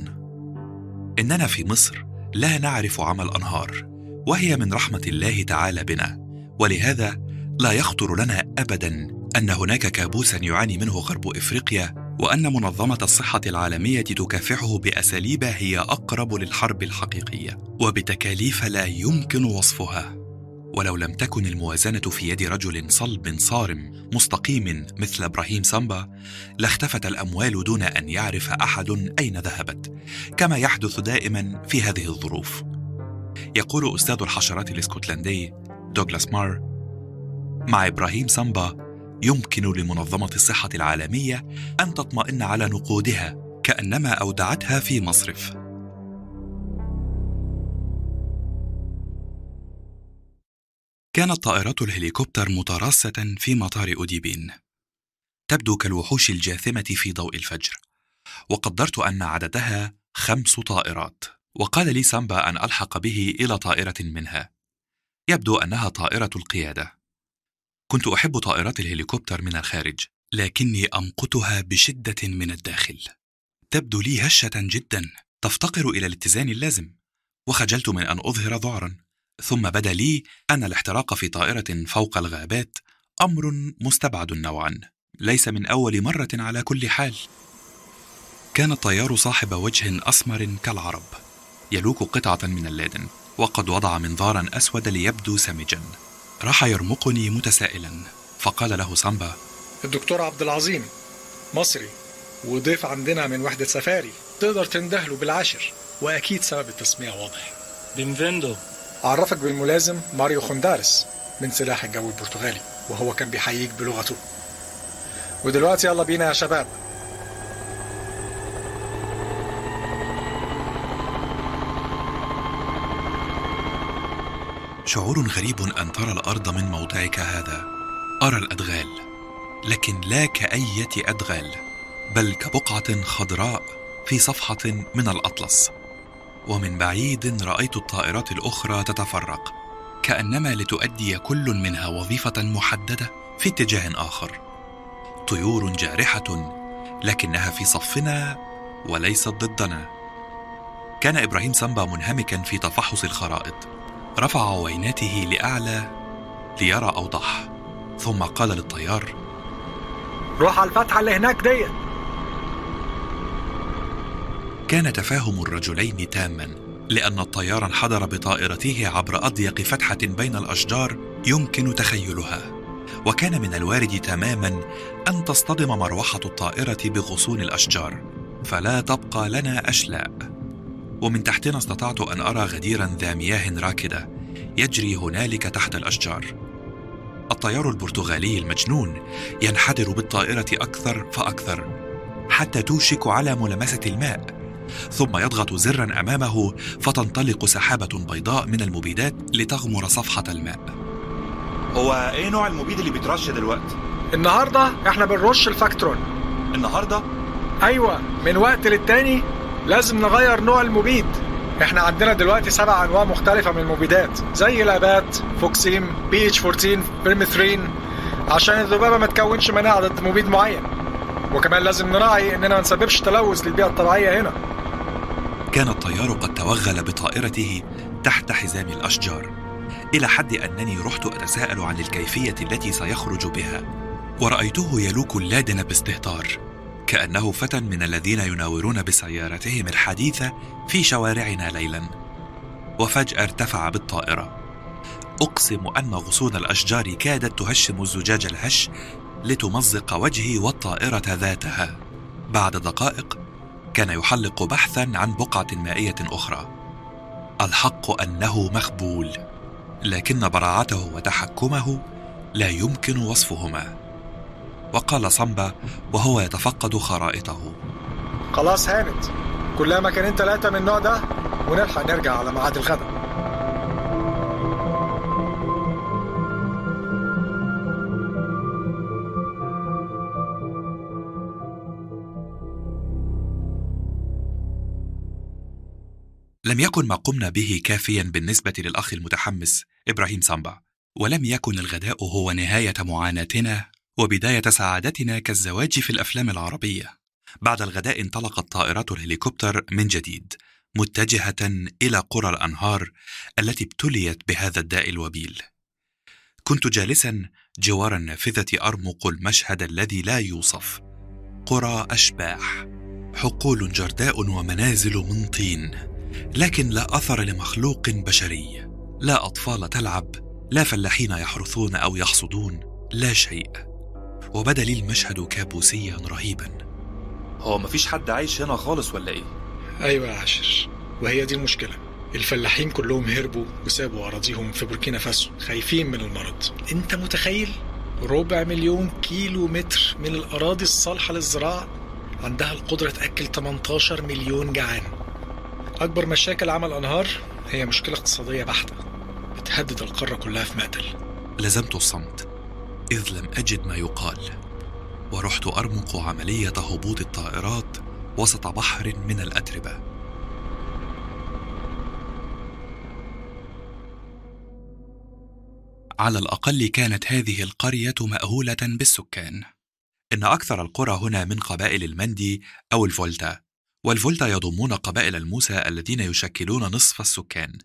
إننا في مصر لا نعرف عمى الأنهار وهي من رحمة الله تعالى بنا ولهذا لا يخطر لنا أبدا أن هناك كابوسا يعاني منه غرب إفريقيا وأن منظمة الصحة العالمية تكافحه باساليب هي أقرب للحرب الحقيقية وبتكاليف لا يمكن وصفها. ولو لم تكن الموازنة في يد رجل صلب صارم مستقيم مثل إبراهيم سامبا لاختفت الأموال دون أن يعرف أحد أين ذهبت كما يحدث دائما في هذه الظروف. يقول أستاذ الحشرات الإسكتلندي دوغلاس مار مع إبراهيم سامبا يمكن لمنظمة الصحة العالمية أن تطمئن على نقودها كأنما أودعتها في مصرف. كانت طائرات الهليكوبتر متراصة في مطار أوديبين. تبدو كالوحوش الجاثمة في ضوء الفجر. وقدرت أن عددها خمس طائرات. وقال لي سامبا أن ألحق به إلى طائرة منها. يبدو أنها طائرة القيادة. كنت أحب طائرات الهليكوبتر من الخارج لكني أمقتها بشدة من الداخل. تبدو لي هشة جدا تفتقر إلى الاتزان اللازم. وخجلت من أن أظهر ذعرا ثم بدا لي أن الاحتراق في طائرة فوق الغابات أمر مستبعد نوعا ليس من أول مرة على كل حال. كان الطيار صاحب وجه أسمر كالعرب يلوك قطعة من اللادن وقد وضع منظارا أسود ليبدو سمجا. راح يرمقني متسائلا. فقال له سامبا الدكتور عبد العظيم مصري وضيف عندنا من وحدة سفاري. تقدر تندهله بالعاشر وأكيد سبب التسمية واضح. بنفندو أعرفك بالملازم ماريو خوندارس من سلاح الجو البرتغالي وهو كان بيحييك بلغته. ودلوقتي يلا بينا يا شباب. شعور غريب أن ترى الأرض من موضعك هذا. أرى الأدغال لكن لا كأية أدغال بل كبقعة خضراء في صفحة من الأطلس. ومن بعيد رأيت الطائرات الأخرى تتفرق كأنما لتؤدي كل منها وظيفة محددة في اتجاه آخر. طيور جارحة لكنها في صفنا وليست ضدنا. كان إبراهيم سامبا منهمكا في تفحص الخرائط. رفع عويناته لأعلى ليرى أوضح ثم قال للطيار روح على الفتحة اللي هناك ديت. كان تفاهم الرجلين تاما لأن الطيار انحدر بطائرته عبر أضيق فتحة بين الأشجار يمكن تخيلها وكان من الوارد تماما أن تصطدم مروحة الطائرة بغصون الأشجار فلا تبقى لنا أشلاء. ومن تحتنا استطعت أن أرى غديرا ذا مياه راكدة يجري هنالك تحت الأشجار. الطيار البرتغالي المجنون ينحدر بالطائرة أكثر فأكثر حتى توشك على ملامسة الماء ثم يضغط زرا أمامه فتنطلق سحابة بيضاء من المبيدات لتغمر صفحة الماء. هو إيه نوع المبيد اللي بيترش دلوقتي؟ النهارده إحنا بنرش ال Vectron. النهارده؟ أيوه من وقت للتاني لازم نغير نوع المبيد. إحنا عندنا دلوقتي سبع أنواع مختلفة من المبيدات زي ال Abate phoxim BH 14 permethrin عشان الذبابة ما تكونش مناعة ضد مبيد معين. وكمان لازم نراعي إننا ما نسببش تلوث للبيئة الطبيعية هنا. كان الطيار قد توغل بطائرته تحت حزام الأشجار إلى حد أنني رحت أتساءل عن الكيفية التي سيخرج بها ورأيته يلوك اللادن باستهتار. كأنه فتى من الذين يناورون بسيارتهم الحديثة في شوارعنا ليلا. وفجأة ارتفع بالطائرة. أقسم أن غصون الأشجار كادت تهشم الزجاج الهش لتمزق وجهي والطائرة ذاتها. بعد دقائق كان يحلق بحثا عن بقعة مائية أخرى. الحق أنه مخبول لكن براعته وتحكمه لا يمكن وصفهما. وقال صمبا وهو يتفقد خرائطه. خلاص هانت. كلها مكانين ثلاثة من النوع ده ونلحق نرجع على ميعاد الغداء لم يكن ما قمنا به كافيا بالنسبة للأخ المتحمس إبراهيم سامبا ولم يكن الغداء هو نهاية معاناتنا وبداية سعادتنا كالزواج في الأفلام العربية. بعد الغداء انطلقت طائرات الهليكوبتر من جديد متجهة إلى قرى الأنهار التي ابتليت بهذا الداء الوبيل. كنت جالسا جوار النافذة أرمق المشهد الذي لا يوصف. قرى أشباح حقول جرداء ومنازل من طين لكن لا أثر لمخلوق بشري. لا أطفال تلعب لا فلاحين يحرثون أو يحصدون لا شيء. وبدا لي المشهد كابوسيا رهيبا. هو مفيش حد عايش هنا خالص ولا إيه؟ أيوه يا عاشر وهي دي المشكلة. الفلاحين كلهم هربوا وسابوا أراضيهم في بوركينا فاسو خايفين من المرض. أنت متخيل؟ ربع مليون كيلو متر من الأراضي الصالحة للزراعة؟ عندها القدرة تأكل 18 مليون جعان. أكبر مشاكل عمل أنهار هي مشكلة اقتصادية بحتة بتهدد القارة كلها في مقتل. لزمت الصمت. إذ لم أجد ما يقال ورحت أرمق عملية هبوط الطائرات وسط بحر من الأتربة. على الأقل كانت هذه القرية مأهولة بالسكان. إن أكثر القرى هنا من قبائل المندي أو الفولتا والفولتا يضمون قبائل الموسى الذين يشكلون نصف السكان.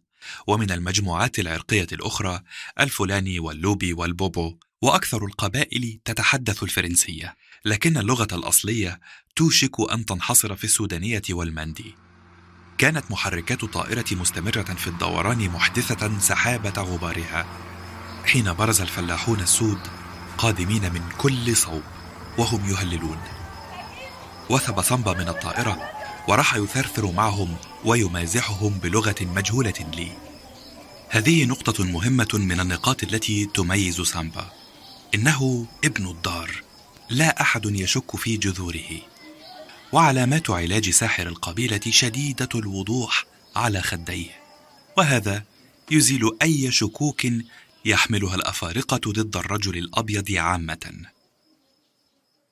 ومن المجموعات العرقية الأخرى الفلاني واللوبي والبوبو وأكثر القبائل تتحدث الفرنسية لكن اللغة الأصلية توشك أن تنحصر في السودانية والمندي. كانت محركات الطائرة مستمرة في الدوران محدثة سحابة غبارها حين برز الفلاحون السود قادمين من كل صوب وهم يهللون. وثب صنبا من الطائرة وراح يثرثر معهم ويمازحهم بلغة مجهولة لي. هذه نقطة مهمة من النقاط التي تميز سامبا إنه ابن الدار لا أحد يشك في جذوره. وعلامات علاج ساحر القبيلة شديدة الوضوح على خديه. وهذا يزيل أي شكوك يحملها الأفارقة ضد الرجل الأبيض عامة.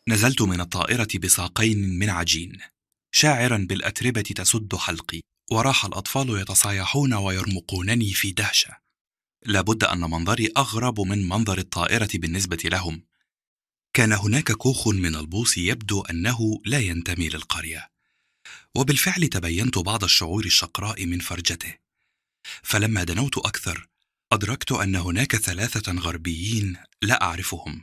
نزلت من الطائرة بساقين من عجين. شاعرا بالأتربة تسد حلقي وراح الأطفال يتصايحون ويرمقونني في دهشة. لابد أن منظري أغرب من منظر الطائرة بالنسبة لهم. كان هناك كوخ من البوص يبدو أنه لا ينتمي للقرية. وبالفعل تبينت بعض الشعور الشقراء من فرجته. فلما دنوت أكثر أدركت أن هناك ثلاثة غربيين لا أعرفهم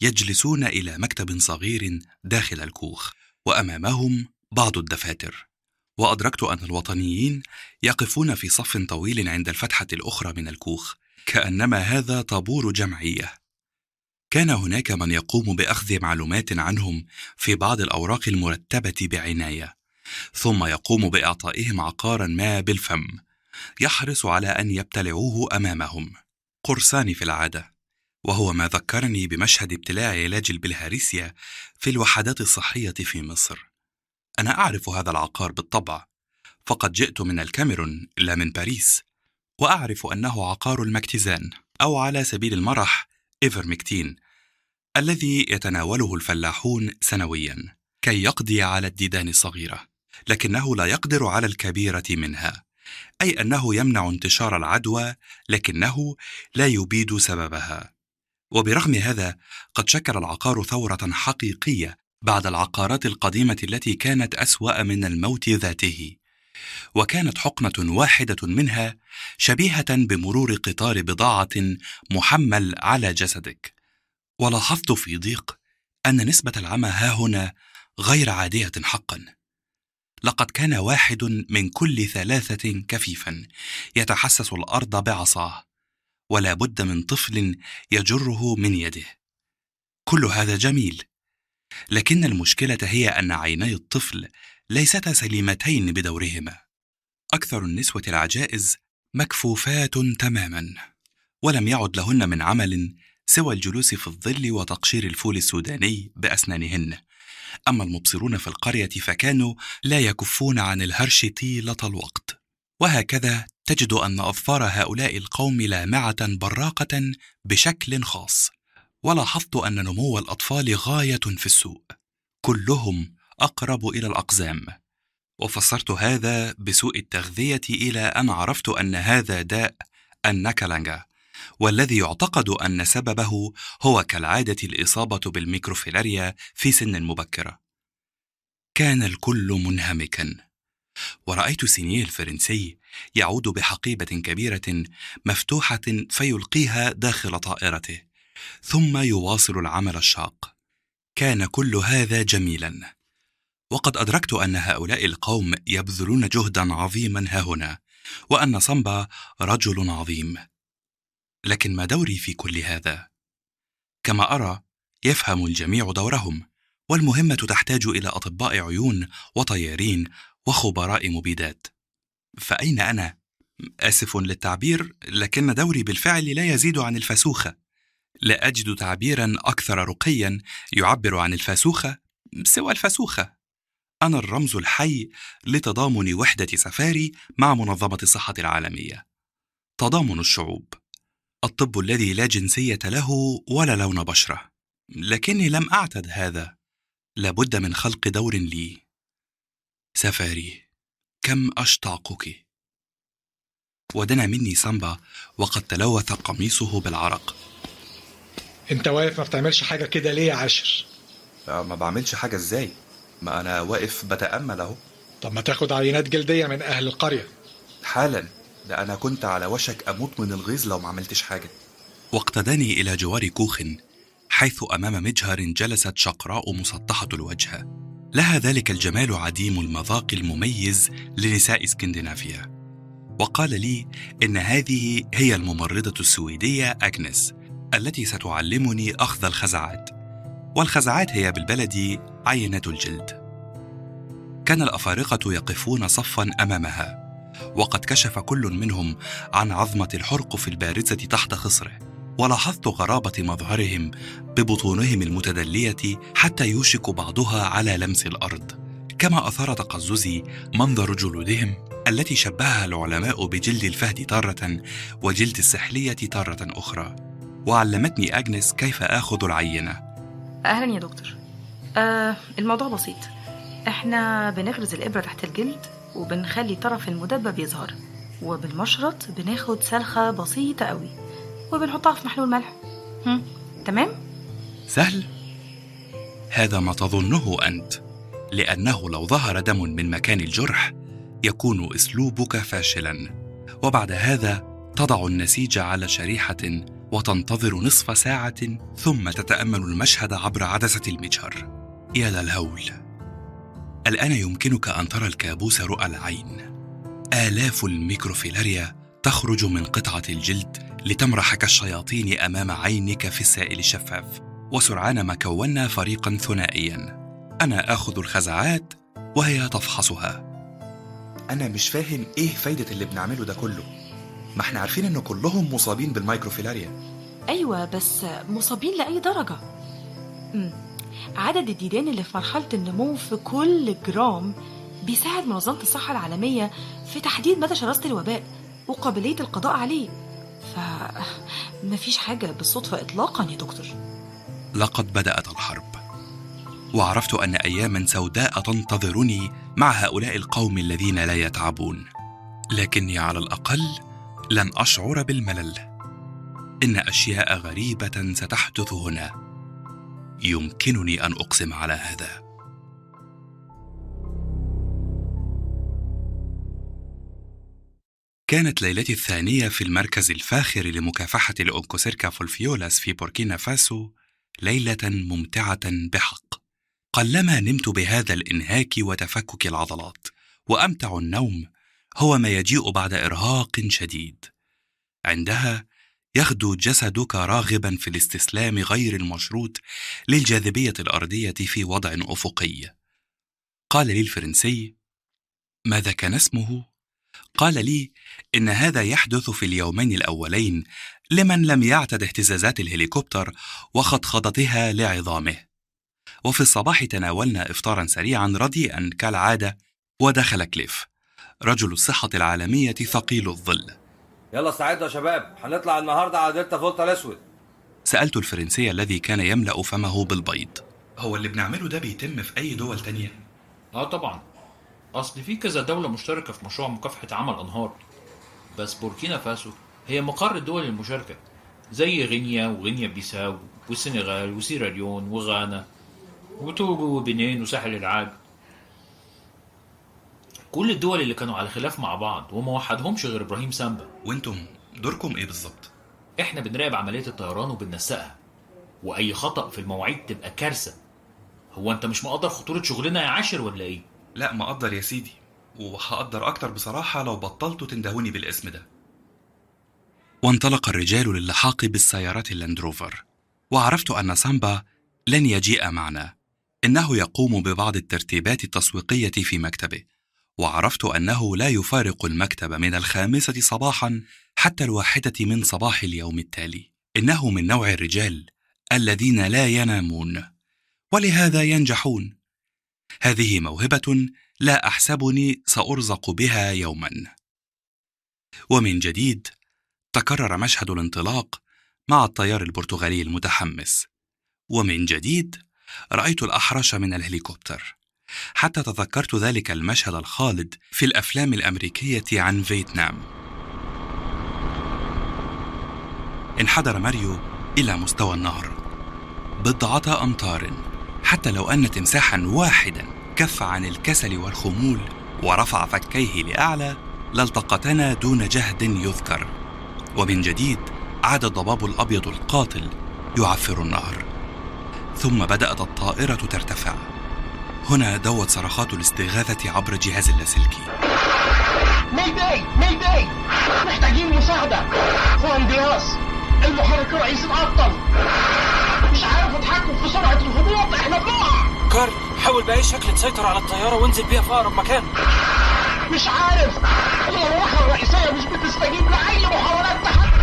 يجلسون إلى مكتب صغير داخل الكوخ وأمامهم بعض الدفاتر. وأدركت أن الوطنيين يقفون في صف طويل عند الفتحة الأخرى من الكوخ كأنما هذا طابور جمعية. كان هناك من يقوم بأخذ معلومات عنهم في بعض الأوراق المرتبة بعناية ثم يقوم بإعطائهم عقارا ما بالفم يحرص على أن يبتلعوه أمامهم. قرصان في العادة وهو ما ذكرني بمشهد ابتلاع علاج البلهارسيا في الوحدات الصحية في مصر. أنا أعرف هذا العقار بالطبع فقد جئت من الكاميرون لا من باريس وأعرف أنه عقار المكتزان أو على سبيل المرح إيفرمكتين الذي يتناوله الفلاحون سنويا كي يقضي على الديدان الصغيرة لكنه لا يقدر على الكبيرة منها أي أنه يمنع انتشار العدوى لكنه لا يبيد سببها. وبرغم هذا قد شكل العقار ثورة حقيقية بعد العقارات القديمة التي كانت أسوأ من الموت ذاته وكانت حقنة واحدة منها شبيهة بمرور قطار بضاعة محمل على جسدك. ولاحظت في ضيق أن نسبة العمى ها هنا غير عادية حقا. لقد كان واحد من كل ثلاثة كفيفا يتحسس الأرض بعصاه ولا بد من طفل يجره من يده. كل هذا جميل لكن المشكلة هي أن عيني الطفل ليستا سليمتين بدورهما. أكثر النسوة العجائز مكفوفات تماما ولم يعد لهن من عمل سوى الجلوس في الظل وتقشير الفول السوداني بأسنانهن. أما المبصرون في القرية فكانوا لا يكفون عن الهرش طيلة الوقت. وهكذا تجد أن أظفار هؤلاء القوم لامعة براقة بشكل خاص. ولاحظت أن نمو الأطفال غاية في السوء. كلهم أقرب إلى الأقزام. وفسرت هذا بسوء التغذية إلى أن عرفت أن هذا داء النكلانجا والذي يعتقد أن سببه هو كالعادة الإصابة بالميكروفيلاريا في سن مبكرة كان الكل منهمكا. ورأيت سينيه الفرنسي يعود بحقيبة كبيرة مفتوحة فيلقيها داخل طائرته. ثم يواصل العمل الشاق. كان كل هذا جميلا. وقد أدركت أن هؤلاء القوم يبذلون جهدا عظيما ها هنا وأن صنبا رجل عظيم. لكن ما دوري في كل هذا؟ كما أرى يفهم الجميع دورهم والمهمة تحتاج إلى أطباء عيون وطيارين وخبراء مبيدات. فأين أنا؟ آسف للتعبير لكن دوري بالفعل لا يزيد عن الفاسوخة لا أجد تعبيرا أكثر رقيا يعبر عن الفاسوخة سوى الفاسوخة. أنا الرمز الحي لتضامن وحدة سفاري مع منظمة الصحة العالمية. تضامن الشعوب. الطب الذي لا جنسية له ولا لون بشرة. لكني لم أعتد هذا. لابد من خلق دور لي. سفاري كم أشتاقك؟ ودنا مني سامبا وقد تلوث قميصه بالعرق. انت واقف ما بتعملش حاجة كده ليه يا عاشر؟ ما بعملش حاجة إزاي؟ ما أنا واقف بتأمل أهو. طب ما تاخد عينات جلدية من أهل القرية. حالا ده أنا كنت على وشك أموت من الغيظ لو ما عملتش حاجة. واقتداني إلى جوار كوخ حيث أمام مجهر جلست شقراء مسطحة الوجه. لها ذلك الجمال عديم المذاق المميز لنساء اسكندنافيا. وقال لي إن هذه هي الممرضة السويدية أجنس. التي ستعلمني أخذ الخزعات. والخزعات هي بالبلد عينة الجلد. كان الأفارقة يقفون صفا أمامها وقد كشف كل منهم عن عظمة الحرقف البارزة تحت خصره. ولاحظت غرابة مظهرهم ببطونهم المتدلية حتى يوشك بعضها على لمس الأرض. كما أثار تقززي منظر جلودهم التي شبهها العلماء بجلد الفهد تارة وجلد السحلية تارة أخرى. وعلمتني أجنس كيف آخذ العينة أهلا يا دكتور آه الموضوع بسيط إحنا بنغرز الإبرة تحت الجلد وبنخلي طرف المدبب يظهر وبالمشرط بناخد سلخة بسيطة قوي وبنحطها في محلول ملح هم. تمام؟ سهل؟ هذا ما تظنه أنت لأنه لو ظهر دم من مكان الجرح يكون أسلوبك فاشلا وبعد هذا تضع النسيج على شريحة وتنتظر نصف ساعة ثم تتأمل المشهد عبر عدسة المجهر يا للهول الآن يمكنك أن ترى الكابوس رؤى العين. آلاف ال microfilaria تخرج من قطعة الجلد لتمرح كالشياطين أمام عينك في السائل الشفاف وسرعان ما كونا فريقا ثنائيا. أنا آخذ الخزعات وهي تفحصها. أنا مش فاهم إيه فايدة اللي بنعمله ده كله. ما إحنا عارفين إن كلهم مصابين بال microfilaria. أيوة بس مصابين لأي درجة. مم. عدد الديدان اللي في مرحلة النمو في كل جرام بيساعد منظمة الصحة العالمية في تحديد مدى شراسة الوباء وقابلية القضاء عليه. ف مفيش حاجة بالصدفة إطلاقا يا دكتور. لقد بدأت الحرب وعرفت أن أياما سوداء تنتظرني مع هؤلاء القوم الذين لا يتعبون. لكني على الأقل لن أشعر بالملل. إن أشياء غريبة ستحدث هنا. يمكنني أن أقسم على هذا. كانت ليلتي الثانية في المركز الفاخر لمكافحة ال Onchocerca volvulus في بوركينا فاسو ليلة ممتعة بحق. قلما نمت بهذا الإنهاك وتفكك العضلات وأمتع النوم هو ما يجيء بعد إرهاق شديد. عندها يغدو جسدك راغبا في الاستسلام غير المشروط للجاذبية الأرضية في وضع أفقي. قال لي الفرنسي ماذا كان اسمه؟ قال لي إن هذا يحدث في اليومين الأولين لمن لم يعتد اهتزازات الهليكوبتر وخضخضتها لعظامه. وفي الصباح تناولنا إفطارا سريعا رديئا كالعادة ودخل كليف. رجل الصحة العالمية ثقيل الظل. يلا استعدوا يا شباب هنطلع النهارده على دلتا فولتا الاسود سألت الفرنسي الذي كان يملأ فمه بالبيض. هو اللي بنعمله ده بيتم في أي دول تانية؟ آه طبعا. أصل في كذا دولة مشتركة في مشروع مكافحة عمى الأنهار. بس بوركينا فاسو هي مقر الدول المشاركة زي غينيا وغينيا بيساو والسنغال وسيراليون وغانا وتوجو وبنين وساحل العاج. كل الدول اللي كانوا على خلاف مع بعض وما وحدهمش غير إبراهيم سامبا. وأنتم دوركم إيه بالظبط؟ إحنا بنراقب عملية الطيران وبننسقها. وأي خطأ في المواعيد تبقى كارثة. هو أنت مش مقدر خطورة شغلنا يا عاشر ولا إيه؟ لا مقدر يا سيدي. وهقدر أكتر بصراحة لو بطلتوا تندهوني بالاسم ده. وانطلق الرجال للحاق بالسيارات اللاندروفر وعرفت أن سامبا لن يجيء معنا. إنه يقوم ببعض الترتيبات التسويقية في مكتبه. وعرفت أنه لا يفارق المكتب من الخامسة صباحا حتى الواحدة من صباح اليوم التالي. إنه من نوع الرجال الذين لا ينامون. ولهذا ينجحون. هذه موهبة لا أحسبني سأرزق بها يوما. ومن جديد تكرر مشهد الانطلاق مع الطيار البرتغالي المتحمس. ومن جديد رأيت الأحرش من الهليكوبتر. حتى تذكرت ذلك المشهد الخالد في الأفلام الأمريكية عن فيتنام. انحدر ماريو إلى مستوى النهر. بضعة أمتار حتى لو أن تمساحا واحدا كف عن الكسل والخمول ورفع فكيه لأعلى لالتقطتنا دون جهد يذكر. ومن جديد عاد الضباب الأبيض القاتل يعفر النهر. ثم بدأت الطائرة ترتفع. هنا دوت صرخات الاستغاثة عبر جهاز اللاسلكي. Mayday! Mayday! محتاجين مساعدة. خوان دياس المحرك الرئيسي اتعطل مش عارف أتحكم في سرعة الهبوط. إحنا بنقع. كارل حاول بأي شكل تسيطر على الطيارة وانزل بيها في أقرب مكان. مش عارف. المروحة الرئيسية مش بتستجيب لأي محاولات تحكم.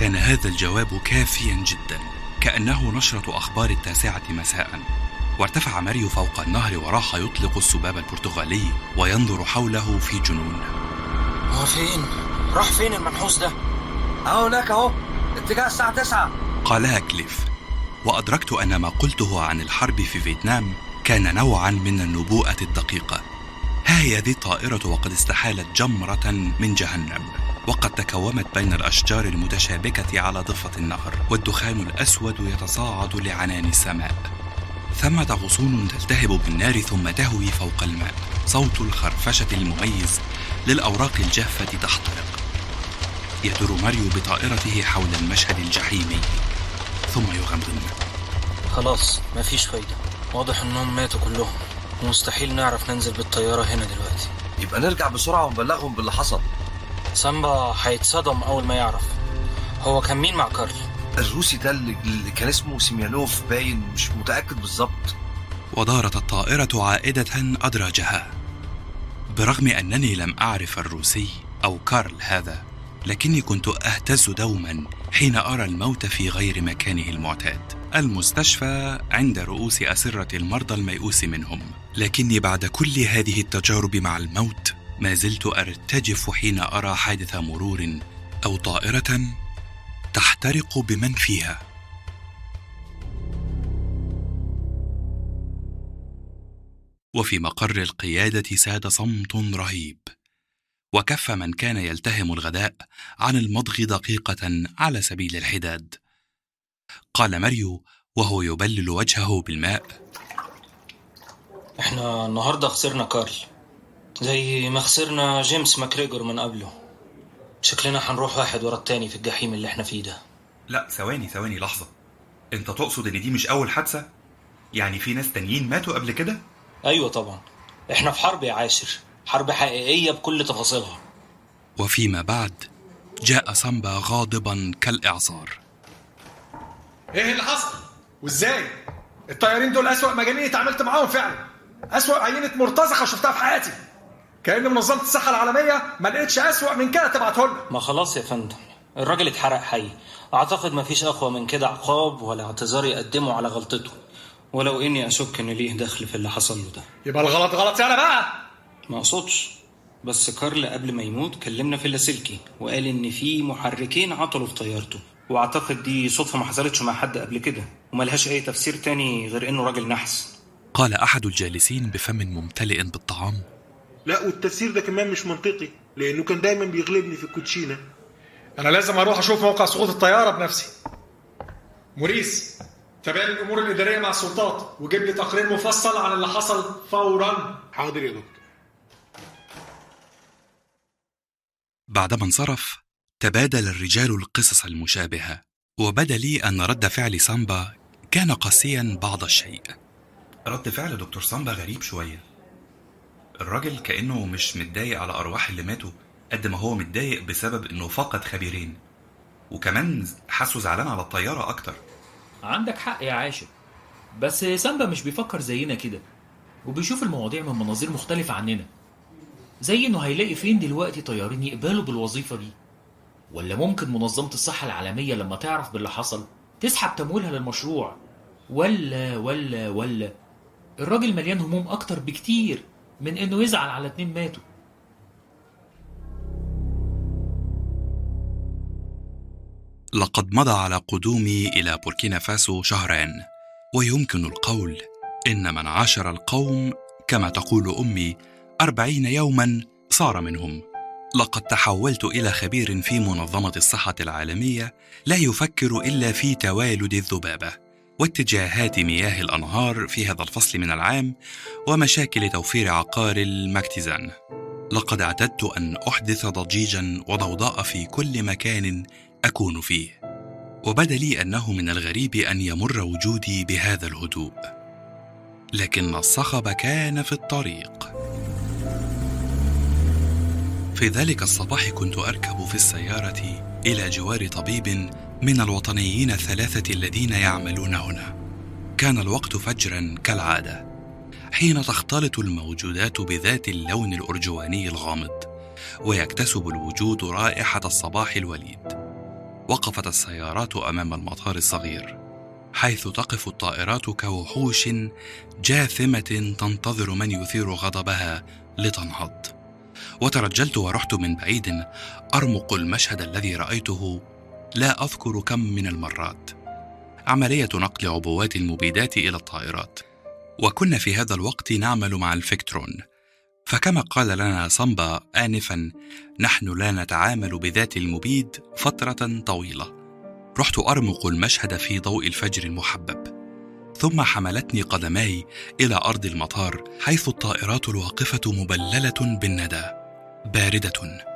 كان هذا الجواب كافيا جدا كأنه نشرة أخبار التاسعة مساء. وارتفع ماريو فوق النهر وراح يطلق السباب البرتغالي وينظر حوله في جنون. هو فين؟ راح فين المنحوس ده؟ اهو هناك أهو اتجاه الساعة 9 قالها كليف وأدركت أن ما قلته عن الحرب في فيتنام كان نوعا من النبوءة الدقيقة. ها هي ذي الطائرة وقد استحالت جمرة من جهنم. وقد تكومت بين الأشجار المتشابكة على ضفة النهر والدخان الأسود يتصاعد لعنان السماء. ثمة غصون تلتهب بالنار ثم تهوي فوق الماء. صوت الخرفشة المميز للأوراق الجافة تحترق. يدور ماريو بطائرته حول المشهد الجحيمي ثم يغمضن. خلاص مفيش فايدة. واضح إنهم ماتوا كلهم. ومستحيل نعرف ننزل بالطيارة هنا دلوقتي. يبقى نرجع بسرعة ونبلغهم باللي حصل. سامبا هيتصدم أول ما يعرف. هو كان مين مع كارل؟ الروسي ده اللي اللي كان اسمه سيميانوف باين مش متأكد بالظبط. ودارت الطائرة عائدة أدراجها. برغم أنني لم أعرف الروسي أو كارل هذا لكني كنت أهتز دوما حين أرى الموت في غير مكانه المعتاد. المستشفى عند رؤوس أسرة المرضى الميؤوس منهم. لكني بعد كل هذه التجارب مع الموت ما زلت أرتجف حين أرى حادث مرور أو طائرة تحترق بمن فيها. وفي مقر القيادة ساد صمت رهيب. وكف من كان يلتهم الغداء عن المضغ دقيقة على سبيل الحداد. قال ماريو وهو يبلل وجهه بالماء. إحنا النهاردة خسرنا كارل. زي ما خسرنا جيمس ماكريجور من قبله. شكلنا هنروح واحد ورا التاني في الجحيم اللي إحنا فيه ده. لا ثواني ثواني لحظة. انت تقصد ان دي مش أول حادثة؟ يعني في ناس تانيين ماتوا قبل كده؟ أيوه طبعا. إحنا في حرب يا عاشر حرب حقيقية بكل تفاصيلها. وفيما بعد جاء سامبا غاضبا كالإعصار. إيه اللي حصل؟ وإزاي؟ الطيارين دول أسوأ مجانين اتعاملت معاهم فعلا. أسوأ عينة مرتزقة شفتها في حياتي. كأن منظمة الصحة العالمية ما لقيتش أسوأ من كده تبعته لنا. ما خلاص يا فندم الراجل اتحرق حي. أعتقد مفيش أقوى من كده عقاب ولا اعتذار يقدمه على غلطته. ولو إني أشك إن ليه دخل في اللي حصل له ده. يبقى الغلط غلط أنا بقى. ما أقصدش. بس كارل قبل ما يموت كلمنا في اللاسلكي وقال إن في محركين عطلوا في طيارته. وأعتقد دي صدفة ما حصلتش مع حد قبل كده. وملهاش أي تفسير تاني غير إنه راجل نحس. قال أحد الجالسين بفم ممتلئ بالطعام لا والتفسير ده كمان مش منطقي لأنه كان دايما بيغلبني في الكوتشينة. أنا لازم أروح أشوف موقع سقوط الطيارة بنفسي. موريس تابع لي الأمور الإدارية مع السلطات وجيب لي تقرير مفصل عن اللي حصل فورا. حاضر يا دكتور. بعدما انصرف تبادل الرجال القصص المشابهة وبدأ لي أن رد فعل سامبا كان قاسيا بعض الشيء. رد فعل دكتور سامبا غريب شوية. الراجل كأنه مش متضايق على أرواح اللي ماتوا قد ما هو متضايق بسبب إنه فقد خبيرين. وكمان حاسه زعلان على الطيارة أكتر. عندك حق يا عاشر بس سامبا مش بيفكر زينا كده وبيشوف المواضيع من مناظير مختلفة عننا. زي إنه هيلاقي فين دلوقتي طيارين يقبلوا بالوظيفة دي. ولا ممكن منظمة الصحة العالمية لما تعرف باللي حصل تسحب تمويلها للمشروع؟ ولا ولا ولا. الراجل مليان هموم أكتر بكتير. من إنه يزعل على اتنين ماتوا. لقد مضى على قدومي إلى بوركينا فاسو شهران ويمكن القول إن من عاشر القوم كما تقول أمي أربعين يوما صار منهم. لقد تحولت إلى خبير في منظمة الصحة العالمية لا يفكر إلا في توالد الذبابة. واتجاهات مياه الأنهار في هذا الفصل من العام ومشاكل توفير عقار المكتزان لقد اعتدت أن أحدث ضجيجا وضوضاء في كل مكان أكون فيه. وبدأ لي أنه من الغريب أن يمر وجودي بهذا الهدوء. لكن الصخب كان في الطريق. في ذلك الصباح كنت أركب في السيارة إلى جوار طبيب من الوطنيين الثلاثة الذين يعملون هنا. كان الوقت فجرا كالعادة حين تختلط الموجودات بذات اللون الأرجواني الغامض ويكتسب الوجود رائحة الصباح الوليد. وقفت السيارات أمام المطار الصغير حيث تقف الطائرات كوحوش جاثمة تنتظر من يثير غضبها لتنهض. وترجلت ورحت من بعيد أرمق المشهد الذي رأيته لا أذكر كم من المرات. عملية نقل عبوات المبيدات إلى الطائرات. وكنا في هذا الوقت نعمل مع الفكترون فكما قال لنا صمبا آنفا نحن لا نتعامل بذات المبيد فترة طويلة. رحت أرمق المشهد في ضوء الفجر المحبب. ثم حملتني قدماي إلى أرض المطار حيث الطائرات الواقفة مبللة بالندى. باردة.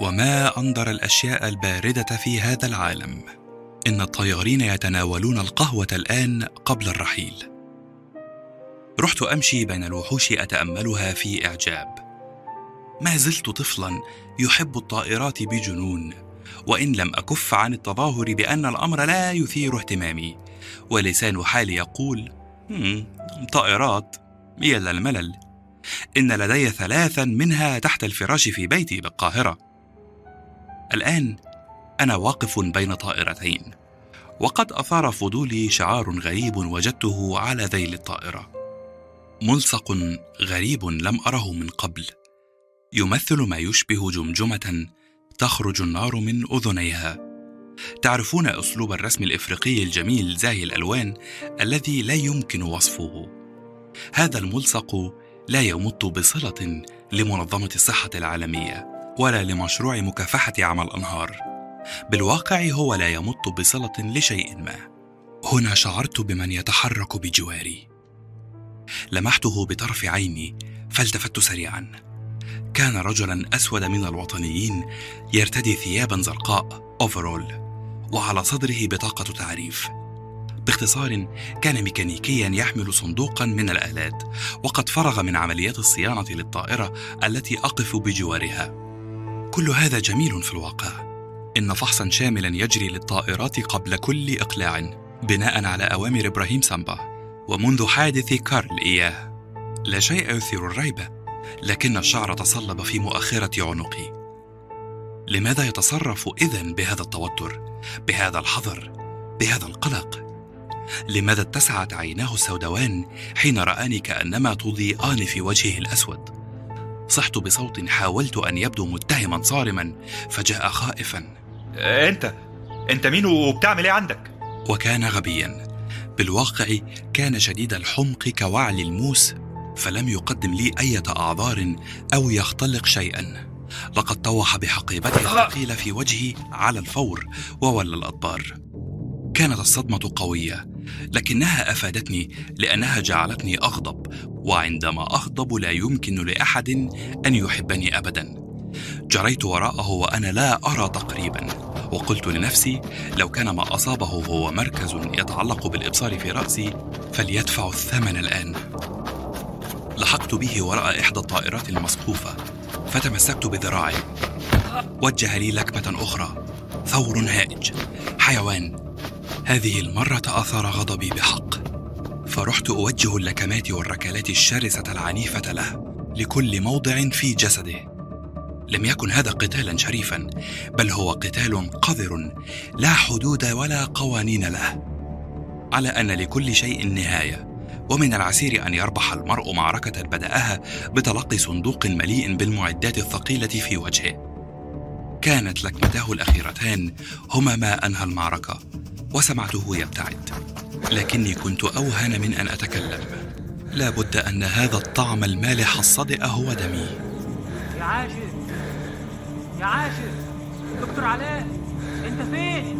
وما أنظر الأشياء الباردة في هذا العالم. إن الطيارين يتناولون القهوة الآن قبل الرحيل. رحت أمشي بين الوحوش أتأملها في إعجاب. ما زلت طفلا يحب الطائرات بجنون وإن لم أكف عن التظاهر بأن الأمر لا يثير اهتمامي. ولسان حالي يقول "هم، طائرات يلا الملل. إن لدي ثلاثا منها تحت الفراش في بيتي بالقاهرة. الآن أنا واقف بين طائرتين وقد أثار فضولي شعار غريب وجدته على ذيل الطائرة. ملصق غريب لم أره من قبل يمثل ما يشبه جمجمة تخرج النار من أذنيها. تعرفون أسلوب الرسم الإفريقي الجميل زاهي الألوان الذي لا يمكن وصفه. هذا الملصق لا يمت بصلة لمنظمة الصحة العالمية. ولا لمشروع مكافحة عمى الأنهار بالواقع هو لا يمت بصلة لشيء ما. هنا شعرت بمن يتحرك بجواري. لمحته بطرف عيني فالتفت سريعا. كان رجلا أسود من الوطنيين يرتدي ثيابا زرقاء أوفرول وعلى صدره بطاقة تعريف. باختصار كان ميكانيكيا يحمل صندوقا من الآلات وقد فرغ من عمليات الصيانة للطائرة التي أقف بجوارها. كل هذا جميل في الواقع. إن فحصا شاملا يجري للطائرات قبل كل إقلاع بناء على أوامر إبراهيم سامبا ومنذ حادث كارل إياه. لا شيء يثير الريبة لكن الشعر تصلب في مؤخرة عنقي. لماذا يتصرف إذن بهذا التوتر بهذا الحذر بهذا القلق؟ لماذا اتسعت عيناه السوداوان حين رآني كأنما تضيئان في وجهه الأسود؟ صحت بصوت حاولت أن يبدو متهما صارما فجاء خائفا. أنت أنت مين وبتعمل إيه عندك؟ وكان غبيا. بالواقع كان شديد الحمق كوعل الموس فلم يقدم لي أية أعذار أو يختلق شيئا. لقد طوح بحقيبته الثقيلة في وجهي على الفور وولى الأدبار كانت الصدمة قوية. لكنها أفادتني لأنها جعلتني أغضب وعندما أغضب لا يمكن لأحد أن يحبني أبدا. جريت وراءه وأنا لا أرى تقريبا وقلت لنفسي لو كان ما أصابه هو مركز يتعلق بالإبصار في رأسي فليدفع الثمن الآن. لحقت به وراء إحدى الطائرات المصفوفة فتمسكت بذراعي. وجه لي لكمة أخرى ثور هائج حيوان. هذه المرة أثار غضبي بحق. فرحت أوجه اللكمات والركلات الشرسة العنيفة له لكل موضع في جسده. لم يكن هذا قتالا شريفا بل هو قتال قذر لا حدود ولا قوانين له. على أن لكل شيء نهايه ومن العسير أن يربح المرء معركة بدأها بتلقي صندوق مليء بالمعدات الثقيلة في وجهه. كانت لكمتاه الأخيرتان هما ما أنهى المعركة. وسمعته يبتعد. لكني كنت أوهن من أن أتكلم. لا بد أن هذا الطعم المالح الصدئ هو دمي. يا عاشر. يا عاشر. دكتور علاء أنت فين؟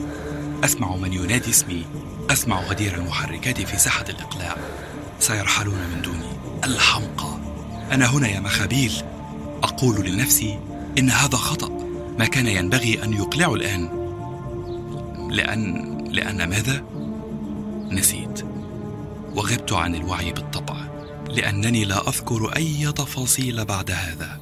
أسمع من ينادي اسمي. أسمع غدير المحركات في ساحة الإقلاع. سيرحلون من دوني. الحمقى. أنا هنا يا مخابيل. أقول لنفسي إن هذا خطأ. ما كان ينبغي أن يقلعوا الآن. لأن لأن ماذا؟ نسيت. وغبت عن الوعي بالطبع لأنني لا أذكر أي تفاصيل بعد هذا.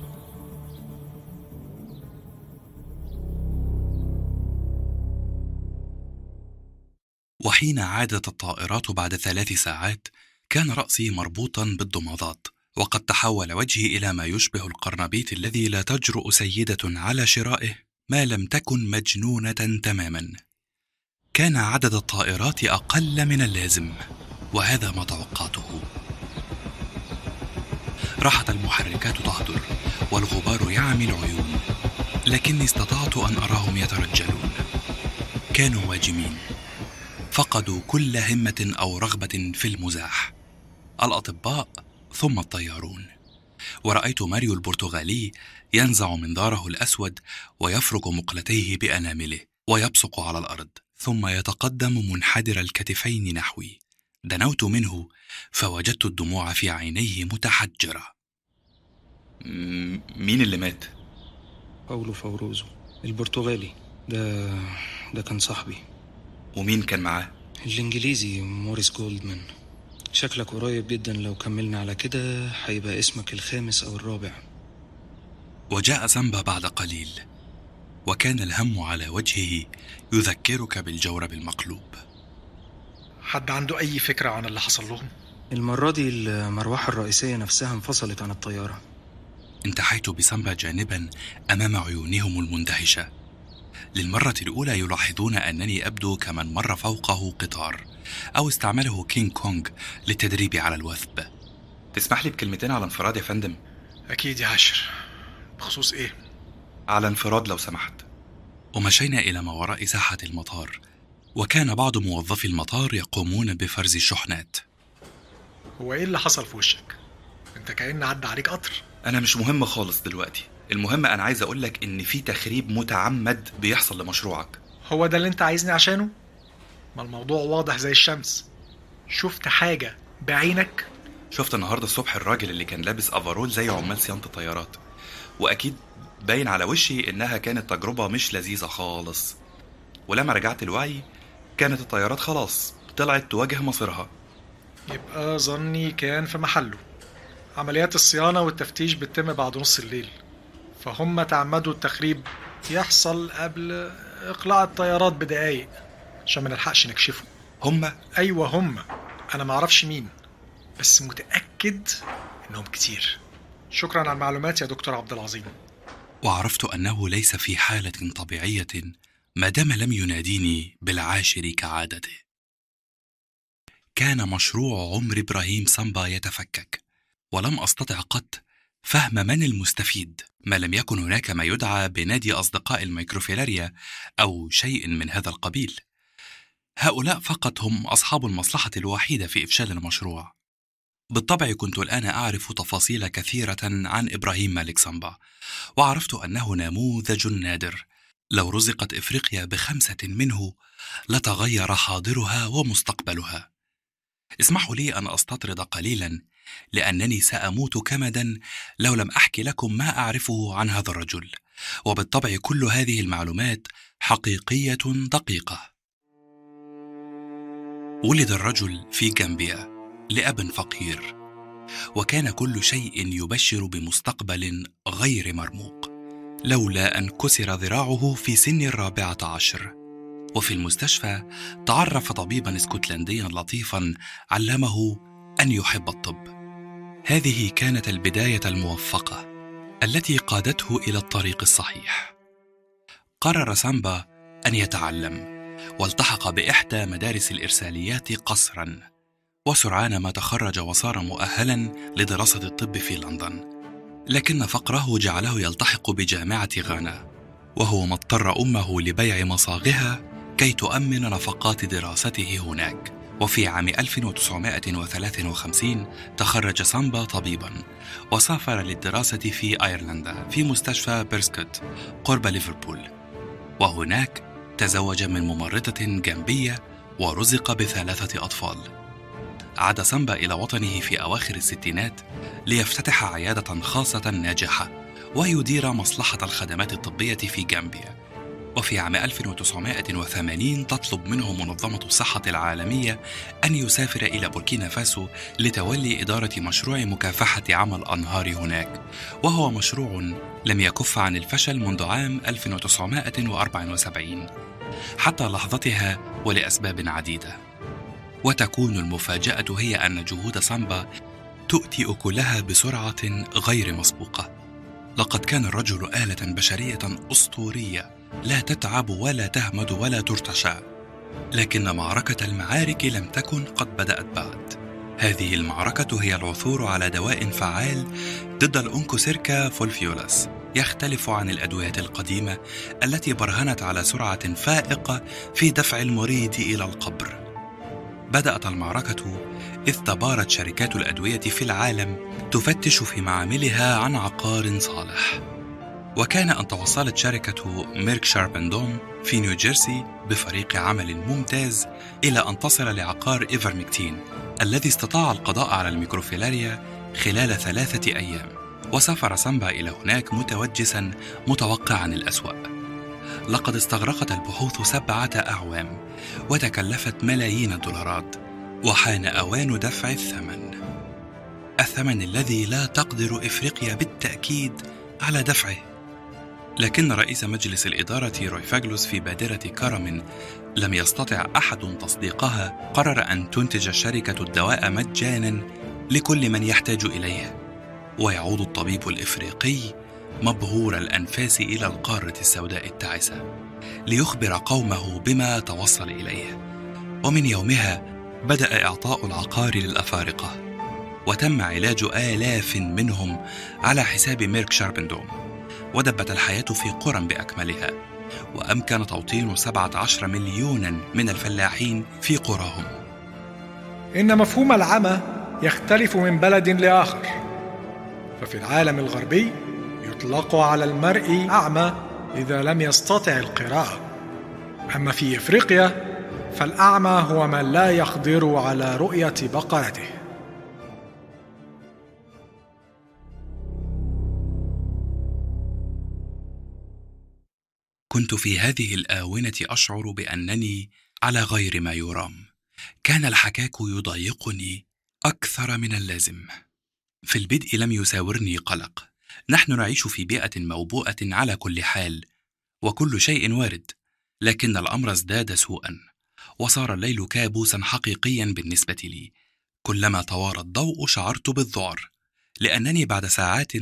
وحين عادت الطائرات بعد ثلاث ساعات كان رأسي مربوطا بالضمادات وقد تحول وجهي إلى ما يشبه القرنبيط الذي لا تجرؤ سيدة على شرائه ما لم تكن مجنونة تماما. كان عدد الطائرات أقل من اللازم وهذا ما توقعته. راحت المحركات تهدر والغبار يعمي العيون لكني استطعت أن أراهم يترجلون. كانوا واجمين. فقدوا كل همة أو رغبة في المزاح. الأطباء ثم الطيارون. ورأيت ماريو البرتغالي ينزع منظاره الأسود ويفرك مقلتيه بأنامله ويبصق على الأرض. ثم يتقدم منحدر الكتفين نحوي. دنوت منه فوجدت الدموع في عينيه متحجرة. م- مين اللي مات؟ باولو فوروزو البرتغالي. ده ده كان صاحبي. ومين كان معاه؟ الإنجليزي موريس جولدمان. شكلك قريب جدا لو كملنا على كده هيبقى اسمك الخامس أو الرابع. وجاء سامبا بعد قليل. وكان الهم على وجهه يذكرك بالجورب المقلوب. حد عنده أي فكرة عن اللي حصل لهم؟ المرة دي المروحة الرئيسية نفسها انفصلت عن الطيارة. انتحيت بسامبا جانبا أمام عيونهم المندهشة. للمرة الأولى يلاحظون أنني أبدو كمن مر فوقه قطار أو استعمله كينج كونغ للتدريب على الوثب. تسمح لي بكلمتين على انفراد يا فندم؟ أكيد يا عاشر. بخصوص إيه؟ على انفراد لو سمحت. ومشينا إلى ما وراء ساحة المطار وكان بعض موظفي المطار يقومون بفرز الشحنات هو إيه اللي حصل في وشك؟ أنت كأن عدى عليك قطر. أنا مش مهم خالص دلوقتي. المهم أنا عايز أقولك إن في تخريب متعمد بيحصل لمشروعك. هو ده اللي أنت عايزني عشانه؟ ما الموضوع واضح زي الشمس. شفت حاجة بعينك؟ شفت النهاردة الصبح الراجل اللي كان لابس أفرول زي عمال صيانة الطيارات. وأكيد باين على وشي إنها كانت تجربة مش لذيذة خالص. ولما رجعت الوعي كانت الطيارات خلاص طلعت تواجه مصيرها. يبقى ظني كان في محله. عمليات الصيانة والتفتيش بتتم بعد نص الليل. فهم تعمدوا التخريب يحصل قبل إقلاع الطيارات بدقايق عشان ما نلحقش نكشفه. هم؟ أيوة هم. أنا معرفش مين بس متأكد إنهم كتير. شكرا على المعلومات يا دكتور عبد العظيم. وعرفت أنه ليس في حالة طبيعية ما دام لم يناديني بالعاشر كعادته. كان مشروع عمر إبراهيم سامبا يتفكك ولم أستطع قط فهم من المستفيد ما لم يكن هناك ما يدعى بنادي أصدقاء الميكروفيلاريا أو شيء من هذا القبيل. هؤلاء فقط هم أصحاب المصلحة الوحيدة في إفشال المشروع. بالطبع كنت الآن أعرف تفاصيل كثيرة عن إبراهيم مالك سامبا وعرفت أنه نموذج نادر. لو رزقت إفريقيا بخمسة منه لتغير حاضرها ومستقبلها. اسمحوا لي أن أستطرد قليلا لأنني سأموت كمدا لو لم أحكي لكم ما أعرفه عن هذا الرجل. وبالطبع كل هذه المعلومات حقيقية دقيقة. ولد الرجل في جامبيا. لأب فقير وكان كل شيء يبشر بمستقبل غير مرموق لولا أن كسر ذراعه في سن الرابعة عشر. وفي المستشفى تعرف طبيبا اسكتلنديا لطيفا علمه أن يحب الطب. هذه كانت البداية الموفقة التي قادته إلى الطريق الصحيح. قرر سامبا أن يتعلم والتحق بإحدى مدارس الإرساليات قصرا. وسرعان ما تخرج وصار مؤهلا لدراسة الطب في لندن. لكن فقره جعله يلتحق بجامعة غانا وهو ما اضطر أمه لبيع مصاغها كي تؤمن نفقات دراسته هناك. وفي عام 1953 تخرج سامبا طبيبا وسافر للدراسة في أيرلندا في مستشفى بيرسكوت قرب ليفربول. وهناك تزوج من ممرضة جنبية ورزق بثلاثة أطفال. عاد سامبا إلى وطنه في أواخر الستينات ليفتتح عيادة خاصة ناجحة ويدير مصلحة الخدمات الطبية في جامبيا. وفي عام 1980 تطلب منه منظمة الصحة العالمية أن يسافر إلى بوركينا فاسو لتولي إدارة مشروع مكافحة عمى الأنهار هناك وهو مشروع لم يكف عن الفشل منذ عام 1974 حتى لحظتها ولأسباب عديدة. وتكون المفاجأة هي أن جهود سامبا تؤتي أكلها بسرعة غير مسبوقة. لقد كان الرجل آلة بشرية أسطورية لا تتعب ولا تهمد ولا ترتشى لكن معركة المعارك لم تكن قد بدأت بعد. هذه المعركة هي العثور على دواء فعال ضد الأنكوسيركا فولفيولاس يختلف عن الأدوية القديمة التي برهنت على سرعة فائقة في دفع المريض إلى القبر. بدأت المعركة إذ تبارت شركات الأدوية في العالم تفتش في معاملها عن عقار صالح. وكان أن توصلت شركة Merck Sharp and Dohme في نيوجيرسي بفريق عمل ممتاز إلى أن تصل لعقار إيفرمكتين الذي استطاع القضاء على ال microfilaria خلال ثلاثة أيام. وسافر سامبا إلى هناك متوجسا متوقعا الأسوأ لقد استغرقت البحوث سبعة أعوام وتكلفت ملايين الدولارات وحان أوان دفع الثمن. الثمن الذي لا تقدر إفريقيا بالتأكيد على دفعه. لكن رئيس مجلس الإدارة روي فاجلوس في بادرة كرم لم يستطع أحد تصديقها قرر أن تنتج الشركة الدواء مجانا لكل من يحتاج إليه. ويعود الطبيب الإفريقي مبهور الأنفاس إلى القارة السوداء التعسة ليخبر قومه بما توصل إليه. ومن يومها بدأ إعطاء العقار للأفارقة وتم علاج آلاف منهم على حساب ميرك شاربندوم. ودبت الحياة في قرى بأكملها وأمكن توطين 17 مليونا من الفلاحين في قراهم. إن مفهوم العمى يختلف من بلد لآخر. ففي العالم الغربي يطلق على المرء أعمى إذا لم يستطع القراءة. أما في إفريقيا فالأعمى هو من لا يقدر على رؤية بقرته. كنت في هذه الآونة أشعر بأنني على غير ما يرام. كان الحكاك يضايقني أكثر من اللازم. في البدء لم يساورني قلق. نحن نعيش في بيئة موبوءة على كل حال وكل شيء وارد لكن الأمر ازداد سوءا وصار الليل كابوسا حقيقيا بالنسبة لي. كلما توارى الضوء شعرت بالذعر لأنني بعد ساعات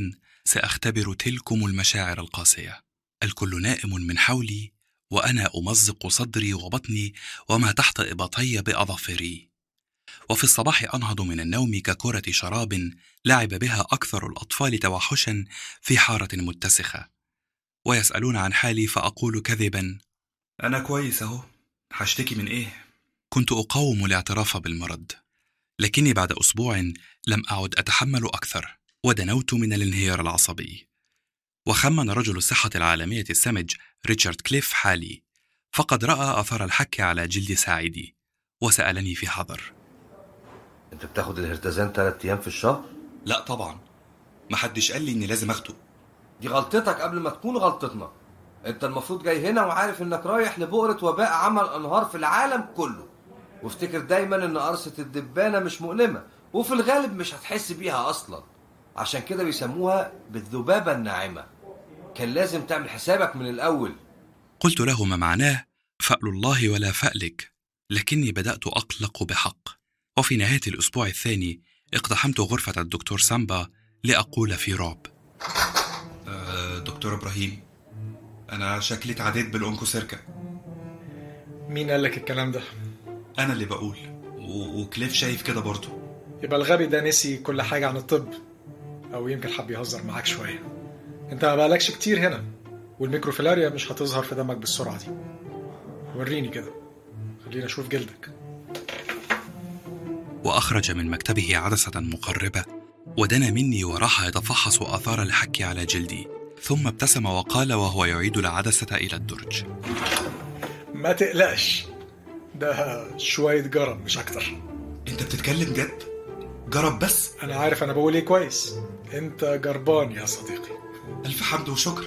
سأختبر تلكم المشاعر القاسية. الكل نائم من حولي وأنا أمزق صدري وبطني وما تحت إبطي بأظافري وفي الصباح أنهض من النوم ككرة شراب لعب بها أكثر الأطفال توحشا في حارة متسخة. ويسألون عن حالي فأقول كذبا. أنا كويس أهو. هشتكي من إيه؟ كنت أقاوم الاعتراف بالمرض لكني بعد أسبوع لم أعد أتحمل أكثر ودنوت من الانهيار العصبي. وخمن رجل الصحة العالمية السمج ريتشارد كليف حالي فقد رأى أثر الحك على جلد ساعدي وسألني في حذر. أنت بتاخد الهرتزان ثلاث أيام في الشهر؟ لا طبعا. محدش قال لي إني لازم أخده. دي غلطتك قبل ما تكون غلطتنا. أنت المفروض جاي هنا وعارف إنك رايح لبؤرة وباء عمل أنهار في العالم كله. وافتكر دايما إن قرصة الدبانة مش مؤلمة وفي الغالب مش هتحس بيها أصلا. عشان كده بيسموها بالذبابة الناعمة. كان لازم تعمل حسابك من الأول. قلت له ما معناه فأل الله ولا فألك لكني بدأت أقلق بحق. وفي نهاية الأسبوع الثاني اقتحمت غرفة الدكتور سامبا لأقول في رعب. أه دكتور إبراهيم أنا شكلي اتعديت بالأونكوسيركا. مين قال لك الكلام ده؟ أنا اللي بقول و- وكليف شايف كده برضه. يبقى الغبي ده نسي كل حاجة عن الطب أو يمكن حب يهزر معاك شوية. أنت ما بقالكش كتير هنا والميكروفيلاريا مش هتظهر في دمك بالسرعة دي. وريني كده خلينا أشوف جلدك. وأخرج من مكتبه عدسة مقربة ودنا مني وراح يتفحص آثار الحك على جلدي ثم ابتسم وقال وهو يعيد العدسة إلى الدرج. ما تقلقش ده شوية جرب مش أكتر. أنت بتتكلم جد؟ جرب بس؟ أنا عارف أنا بقول إيه كويس. أنت جربان يا صديقي. ألف حمد وشكر.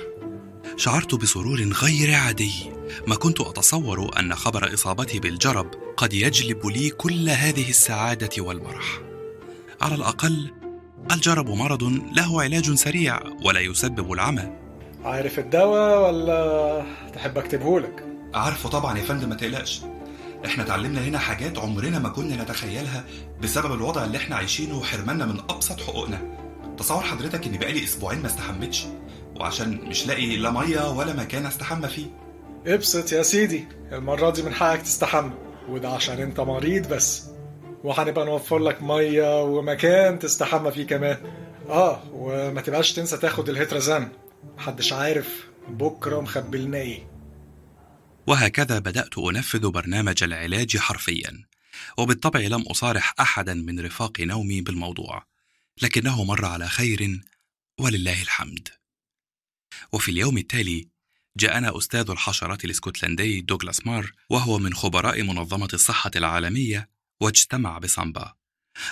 شعرت بسرور غير عادي. ما كنت أتصور أن خبر إصابتي بالجرب قد يجلب لي كل هذه السعادة والمرح على الأقل الجرب مرض له علاج سريع ولا يسبب العمى. عارف الدواء ولا تحب أكتبهولك؟ عارفه طبعا يا فندم ما تقلقش. إحنا اتعلمنا هنا حاجات عمرنا ما كنا نتخيلها بسبب الوضع اللي إحنا عايشينه وحرماننا من أبسط حقوقنا. تصور حضرتك اني بقالي أسبوعين ما استحمتش وعشان مش لاقي لا مية ولا مكان أستحمى فيه. ابسط يا سيدي المرة دي من حقك تستحمى وده عشان انت مريض بس. وهنبقى نوفر لك مية ومكان تستحمى فيه كمان. آه وما تبقاش تنسى تاخد الهيترازان محدش عارف بكرة مخبلنا إيه. وهكذا بدأت أنفذ برنامج العلاج حرفيا. وبالطبع لم أصارح أحدا من رفاق نومي بالموضوع. لكنه مر على خير ولله الحمد. وفي اليوم التالي جاءنا أستاذ الحشرات الإسكتلندي دوغلاس مار وهو من خبراء منظمة الصحة العالمية واجتمع بسامبا.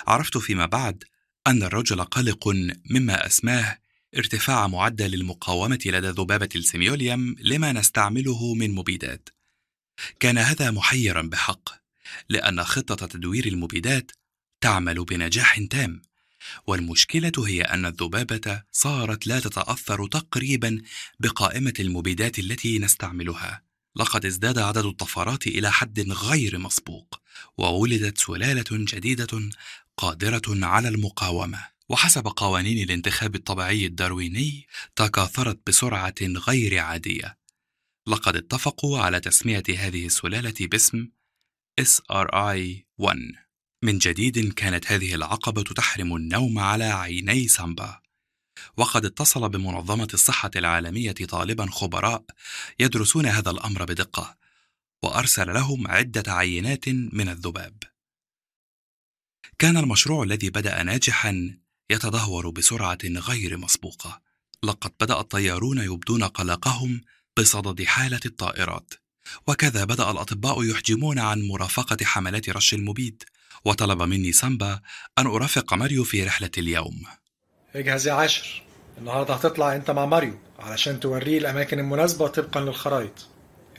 عرفت فيما بعد أن الرجل قلق مما أسماه ارتفاع معدل المقاومة لدى ذبابة السيميوليوم لما نستعمله من مبيدات. كان هذا محيرا بحق لأن خطة تدوير المبيدات تعمل بنجاح تام. والمشكلة هي أن الذبابة صارت لا تتأثر تقريبا بقائمة المبيدات التي نستعملها. لقد ازداد عدد الطفرات إلى حد غير مسبوق وولدت سلالة جديدة قادرة على المقاومة. وحسب قوانين الانتخاب الطبيعي الدارويني تكاثرت بسرعة غير عادية. لقد اتفقوا على تسمية هذه السلالة باسم SRI-1 من جديد كانت هذه العقبة تحرم النوم على عيني سامبا. وقد اتصل بمنظمة الصحة العالمية طالبا خبراء يدرسون هذا الأمر بدقة وأرسل لهم عدة عينات من الذباب. كان المشروع الذي بدأ ناجحا يتدهور بسرعة غير مسبوقة. لقد بدأ الطيارون يبدون قلقهم بصدد حالة الطائرات. وكذا بدأ الأطباء يحجمون عن مرافقة حملات رش المبيد. وطلب مني سامبا أن أرافق ماريو في رحلة اليوم. اجهز يا عاشر. النهارده هتطلع أنت مع ماريو علشان توريه الأماكن المناسبة طبقا للخرايط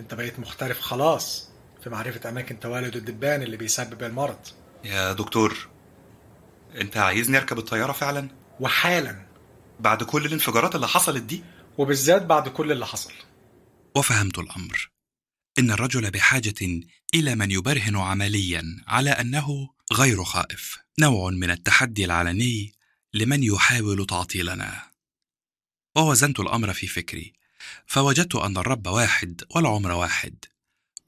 أنت بقيت محترف خلاص في معرفة أماكن توالد الدبان اللي بيسبب المرض. يا دكتور أنت عايزني أركب الطيارة فعلا؟ وحالا. بعد كل الانفجارات اللي حصلت دي؟ وبالذات بعد كل اللي حصل. وفهمت الأمر. إن الرجل بحاجة إلى من يبرهن عمليا على أنه غير خائف. نوع من التحدي العلني لمن يحاول تعطيلنا. ووزنت الأمر في فكري. فوجدت أن الرب واحد والعمر واحد.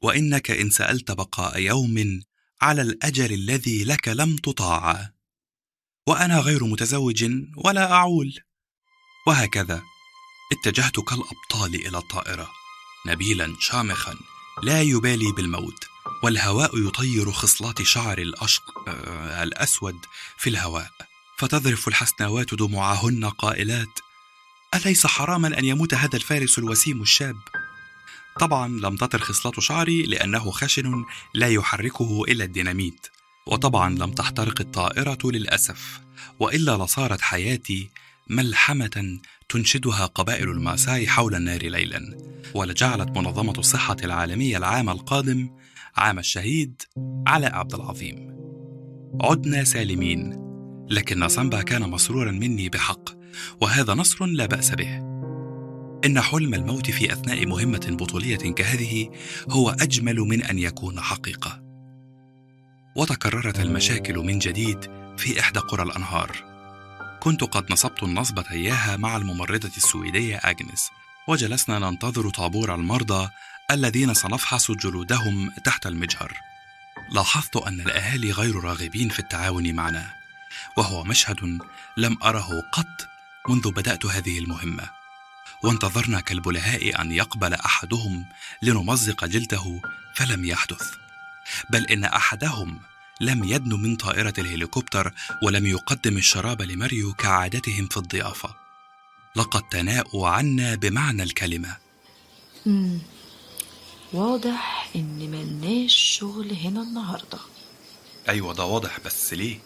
وإنك إن سألت بقاء يوم على الأجل الذي لك لم تطاع. وأنا غير متزوج ولا أعول. وهكذا اتجهت كالأبطال إلى الطائرة. نبيلا شامخا. لا يبالي بالموت. والهواء يطير خصلات شعر الأشق آه الأسود في الهواء فتذرف الحسناوات دموعهن قائلات أليس حراما أن يموت هذا الفارس الوسيم الشاب؟ طبعا لم تطر خصلات شعري لأنه خشن لا يحركه إلا الديناميت وطبعا لم تحترق الطائرة للأسف وإلا لصارت حياتي ملحمة تنشدها قبائل الماساي حول النار ليلا ولجعلت منظمة الصحة العالمية العام القادم عام الشهيد علاء عبد العظيم. عدنا سالمين لكن سامبا كان مسرورا مني بحق وهذا نصر لا بأس به. إن حلم الموت في أثناء مهمة بطولية كهذه هو أجمل من أن يكون حقيقة. وتكررت المشاكل من جديد في إحدى قرى الأنهار. كنت قد نصبت النصبة إياها مع الممرضة السويدية أجنس وجلسنا ننتظر طابور المرضى الذين سنفحص جلودهم تحت المجهر. لاحظت أن الأهالي غير راغبين في التعاون معنا وهو مشهد لم أره قط منذ بدأت هذه المهمة. وانتظرنا كالبلهاء أن يقبل أحدهم لنمزق جلده فلم يحدث. بل إن أحدهم لم يدن من طائرة الهليكوبتر ولم يقدم الشراب لماريو كعادتهم في الضيافة. لقد تناءوا عنا بمعنى الكلمة. مم. واضح إن ملناش شغل هنا النهاردة. أيوة ده واضح بس ليه؟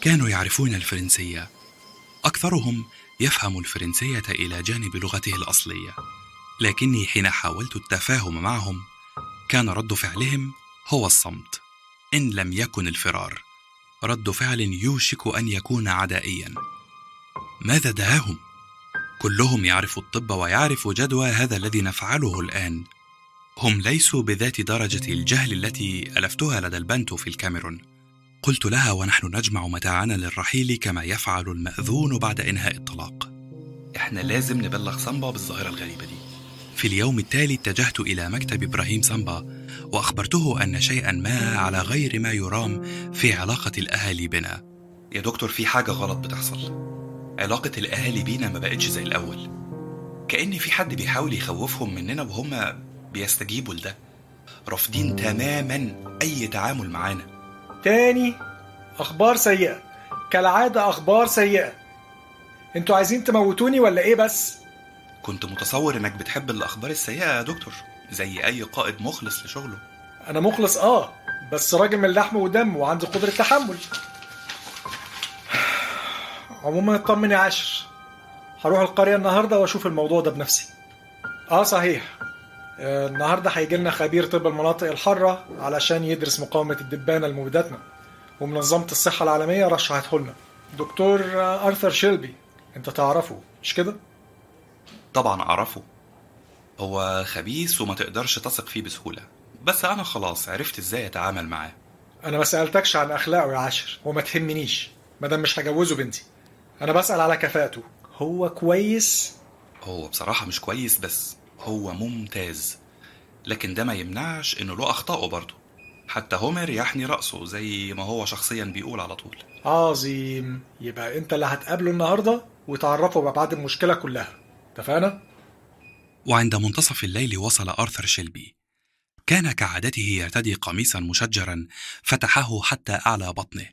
كانوا يعرفون الفرنسية. أكثرهم يفهم الفرنسية إلى جانب لغته الأصلية. لكني حين حاولت التفاهم معهم كان رد فعلهم هو الصمت. إن لم يكن الفرار رد فعل يوشك أن يكون عدائيا. ماذا دهاهم؟ كلهم يعرف الطب ويعرف جدوى هذا الذي نفعله الآن. هم ليسوا بذات درجة الجهل التي ألفتها لدى البنتو في الكاميرون. قلت لها ونحن نجمع متاعنا للرحيل كما يفعل المأذون بعد إنهاء الطلاق. إحنا لازم نبلغ سامبا بالظاهرة الغريبة دي. في اليوم التالي اتجهت إلى مكتب إبراهيم سامبا وأخبرته أن شيئا ما على غير ما يرام في علاقة الأهالي بنا. يا دكتور في حاجة غلط بتحصل. علاقة الأهالي بينا ما بقتش زي الأول. كأن في حد بيحاول يخوفهم مننا وهم بيستجيبوا لده. رافضين تماما أي تعامل معانا. تاني أخبار سيئة. كالعادة أخبار سيئة. أنتوا عايزين تموتوني ولا إيه بس؟ كنت متصور إنك بتحب الأخبار السيئة يا دكتور زي أي قائد مخلص لشغله. أنا مخلص آه بس راجل من لحم ودم وعندي قدرة تحمل. عموما اطمن يا عاشر. هروح القرية النهارده وأشوف الموضوع ده بنفسي. آه صحيح. آه، النهارده هيجي لنا خبير طب المناطق الحارة علشان يدرس مقاومة الدبانة لمبيداتنا ومنظمه الصحة العالمية رشحته لنا. دكتور آه، أرثر شيلبي انت تعرفه مش كده؟ طبعا أعرفه. هو خبيث وما تقدرش تثق فيه بسهولة. بس أنا خلاص عرفت إزاي أتعامل معاه. أنا ما سألتكش عن أخلاقه يا عاشر وما تهمنيش. مادام مش هجوزه بنتي. أنا بسأل على كفاءته. هو كويس؟ هو بصراحة مش كويس بس هو ممتاز. لكن ده ما يمنعش إنه له اخطائه برضه. حتى هومر يحني رأسه زي ما هو شخصيا بيقول على طول. عظيم. يبقى أنت اللي هتقابله النهارده وتعرفه بأبعاد المشكلة كلها. اتفقنا؟ وعند منتصف الليل وصل آرثر شيلبي. كان كعادته يرتدي قميصا مشجرا فتحه حتى أعلى بطنه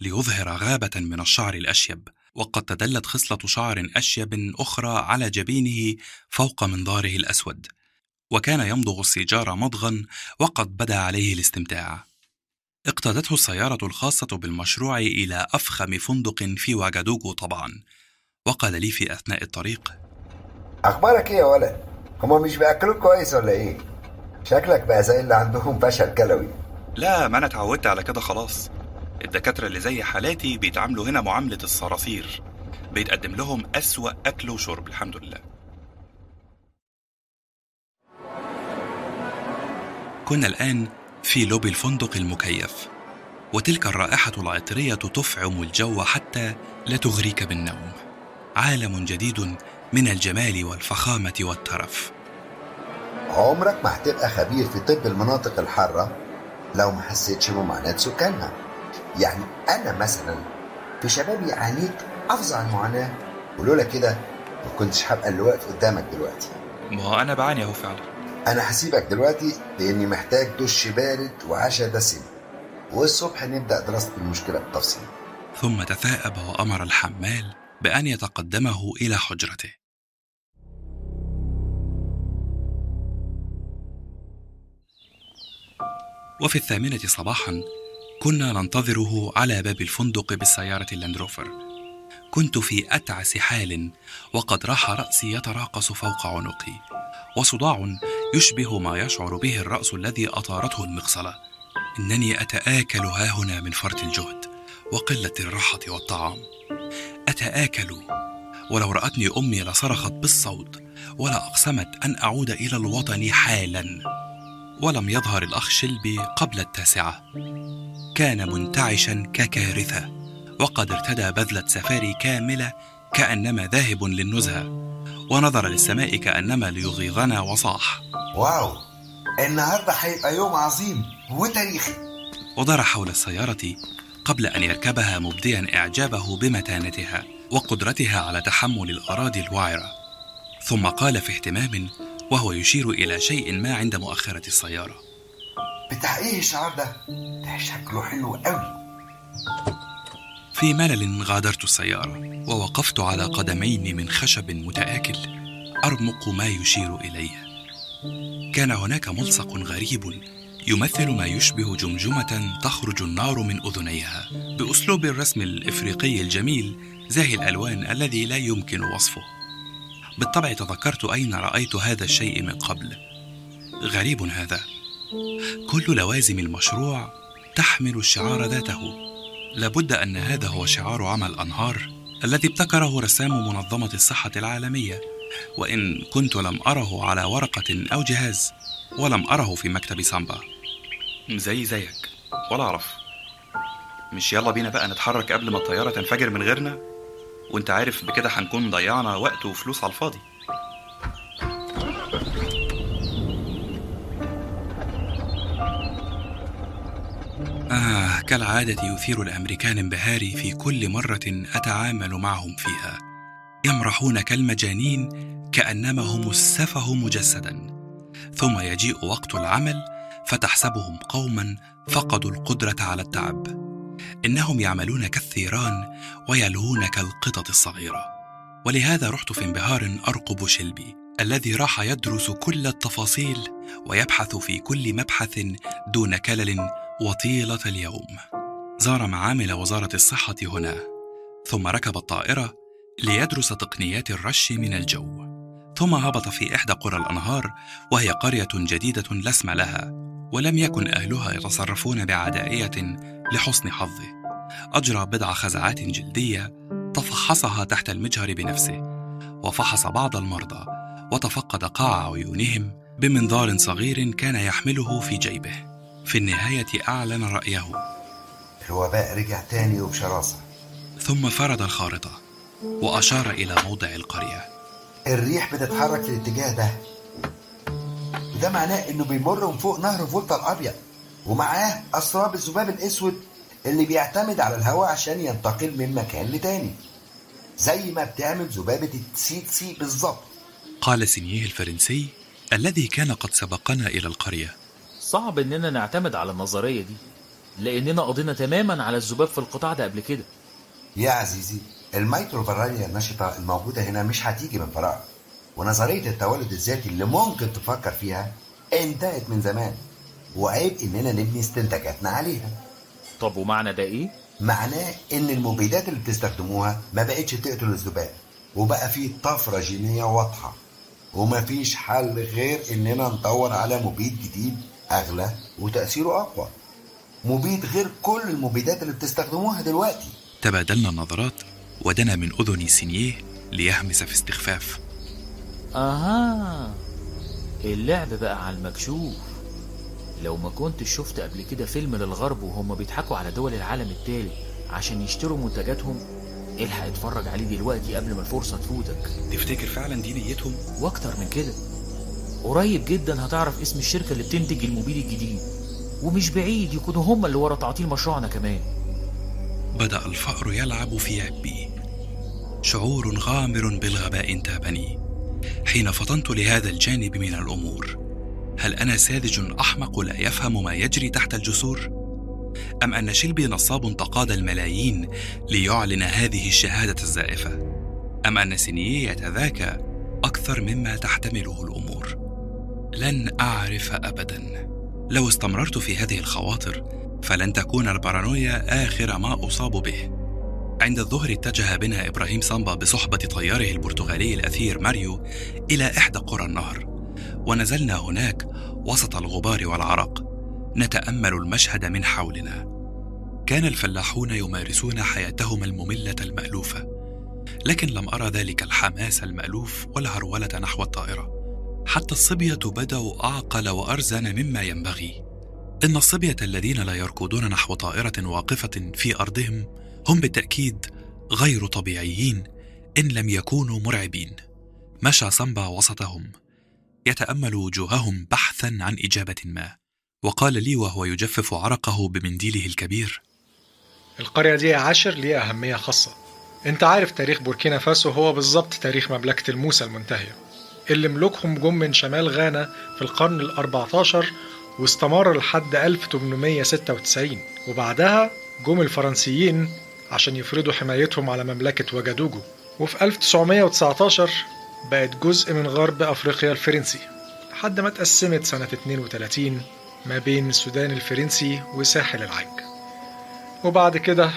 ليظهر غابة من الشعر الأشيب. وقد تدلت خصلة شعر أشيب أخرى على جبينه فوق منظاره الأسود وكان يمضغ السيجار مضغا وقد بدا عليه الاستمتاع. اقتادته السيارة الخاصة بالمشروع إلى أفخم فندق في واجادوجو طبعا. وقال لي في أثناء الطريق أخبارك إيه يا ولد؟ هما مش بيأكلوك كويس ولا إيه؟ شكلك بقى زي اللي عندهم فشل كلوي. لا ما أنا اتعودت على كده خلاص. الدكاترة اللي زي حالاتي بيتعاملوا هنا معاملة الصراصير. بيتقدم لهم أسوأ أكل وشرب الحمد لله. كنا الآن في لوبي الفندق المكيف وتلك الرائحة العطرية تفعم الجو حتى لا تغريك بالنوم. عالم جديد من الجمال والفخامة والترف. عمرك ما هتبقى خبير في طب المناطق الحارة لو ما حسيتش بمعاناة سكانها. يعني أنا مثلا في شبابي عانيت أفظع المعاناة. ولولا كده ما كنتش هبقى اللي واقف قدامك دلوقتي. ما هو أنا بعاني أهو فعلا. أنا هسيبك دلوقتي لأني محتاج دش بارد وعشاء دسم. والصبح نبدأ دراسة المشكلة بالتفصيل. ثم تثاءب وأمر الحمال بأن يتقدمه إلى حجرته. وفي الثامنة صباحا كنا ننتظره على باب الفندق بالسيارة اللاندروفر كنت في أتعس حال وقد راح رأسي يتراقص فوق عنقي وصداع يشبه ما يشعر به الرأس الذي أطارته المغصلة إنني أتآكل ها هنا من فرط الجهد وقلة الراحة والطعام. أتآكل ولو رأتني أمي لصرخت بالصوت ولا أقسمت أن أعود إلى الوطن حالا. ولم يظهر الأخ شلبي قبل التاسعة. كان منتعشا ككارثة وقد ارتدى بذلة سفاري كاملة كأنما ذاهب للنزهة ونظر للسماء كأنما ليغيظنا وصاح. واو! النهاردة هيبقى يوم عظيم وتاريخي. ودار حول السيارة قبل أن يركبها مبديا إعجابه بمتانتها وقدرتها على تحمل الأراضي الوعرة. ثم قال في اهتمام وهو يشير إلى شيء ما عند مؤخرة السيارة. بتاع إيه الشعار ده؟ ده شكله حلو قوي. في ملل غادرت السيارة ووقفت على قدمين من خشب متآكل أرمق ما يشير إليه. كان هناك ملصق غريب يمثل ما يشبه جمجمة تخرج النار من أذنيها. بأسلوب الرسم الإفريقي الجميل زاهي الألوان الذي لا يمكن وصفه. بالطبع تذكرت أين رأيت هذا الشيء من قبل. غريب هذا. كل لوازم المشروع تحمل الشعار ذاته. لابد أن هذا هو شعار عمل أنهار الذي ابتكره رسام منظمة الصحة العالمية. وإن كنت لم أره على ورقة أو جهاز ولم أره في مكتب سامبا. زي زيك. ولا أعرف مش يلا بينا بقى نتحرك قبل ما الطيارة تنفجر من غيرنا؟ وانت عارف بكده هنكون ضيعنا وقت وفلوس على الفاضي. آه كالعادة يثير الأمريكان انبهاري في كل مرة أتعامل معهم فيها. يمرحون كالمجانين كأنما هم السفه مجسدا. ثم يجيء وقت العمل فتحسبهم قوما فقدوا القدرة على التعب. إنهم يعملون كالثيران ويلهون كالقطط الصغيرة. ولهذا رحت في انبهار أرقب شلبي الذي راح يدرس كل التفاصيل ويبحث في كل مبحث دون كلل وطيلة اليوم. زار معامل وزارة الصحة هنا ثم ركب الطائرة ليدرس تقنيات الرش من الجو. ثم هبط في إحدى قرى الأنهار وهي قرية جديدة لا اسم لها. ولم يكن أهلها يتصرفون بعدائية لحسن حظه. أجرى بضع خزعات جلدية تفحصها تحت المجهر بنفسه وفحص بعض المرضى وتفقد قاع عيونهم بمنظار صغير كان يحمله في جيبه. في النهاية أعلن رأيه. الوباء رجع تاني وبشراسة. ثم فرد الخارطة وأشار إلى موضع القرية. الريح بتتحرك في الاتجاه ده. وده معناه إنه بيمر من فوق نهر فولتا الابيض ومعاه أسراب الذباب الأسود اللي بيعتمد على الهواء عشان ينتقل من مكان لتاني. زي ما بتعمل ذبابة التسيتسي بالظبط. قال سينيه الفرنسي الذي كان قد سبقنا إلى القرية. صعب إننا نعتمد على النظرية دي لأننا قضينا تماما على الذباب في القطاع ده قبل كده. يا عزيزي الميتروفاراليا النشطة الموجودة هنا مش هتيجي من فراغ. ونظرية التولد الذاتي اللي ممكن تفكر فيها انتهت من زمان وعيب إننا نبني استنتاجاتنا عليها. طب ومعنى ده إيه؟ معناه إن المبيدات اللي بتستخدموها ما بقتش تقتل الذباب وبقى في طفرة جينية واضحة ومفيش حل غير إننا ندور على مبيد جديد أغلى وتأثيره أقوى. مبيد غير كل المبيدات اللي بتستخدموها دلوقتي. تبادلنا النظرات ودنا من أذن سينيه ليهمس في استخفاف. آها. اللعب بقى على المكشوف. لو ما كنتش شفت قبل كده فيلم للغرب وهم بيضحكوا على دول العالم التالت عشان يشتروا منتجاتهم الحق اتفرج عليه دلوقتي قبل ما الفرصة تفوتك. تفتكر فعلا دي نيتهم؟ وأكتر من كده. قريب جدا هتعرف اسم الشركة اللي بتنتج الموبيل الجديد. ومش بعيد يكونوا هم اللي ورا تعطيل مشروعنا كمان. بدأ الفأر يلعب في عبي شعور غامر بالغباء انتابني حين فطنت لهذا الجانب من الأمور هل أنا ساذج أحمق لا يفهم ما يجري تحت الجسور؟ أم أن شلبي نصاب تقاضى الملايين ليعلن هذه الشهادة الزائفة؟ أم أن سينيه يتذاكى أكثر مما تحتمله الأمور؟ لن أعرف أبدا لو استمررت في هذه الخواطر فلن تكون البارانويا آخر ما أصاب به عند الظهر اتجه بنا إبراهيم سامبا بصحبة طياره البرتغالي الأثير ماريو إلى إحدى قرى النهر. ونزلنا هناك وسط الغبار والعرق. نتأمل المشهد من حولنا. كان الفلاحون يمارسون حياتهم المملة المألوفة. لكن لم أرى ذلك الحماس المألوف والهرولة نحو الطائرة. حتى الصبية بدأوا أعقل وأرزن مما ينبغي. إن الصبية الذين لا يركضون نحو طائرة واقفة في أرضهم هم بالتأكيد غير طبيعيين إن لم يكونوا مرعبين. مشى سامبا وسطهم. يتأمل وجوههم بحثا عن إجابة ما. وقال لي وهو يجفف عرقه بمنديله الكبير. القرية دي يا عاشر ليها أهمية خاصة. أنت عارف تاريخ بوركينا فاسو هو بالظبط تاريخ مملكة الموسى المنتهية اللي ملوكهم جم من شمال غانا في القرن ال 14 واستمر لحد 1896 وبعدها جم الفرنسيين عشان يفرضوا حمايتهم على مملكة وجادوجو وفي 1919 بقت جزء من غرب أفريقيا الفرنسي لحد ما اتقسمت سنة 32 ما بين السودان الفرنسي وساحل العاج وبعد كده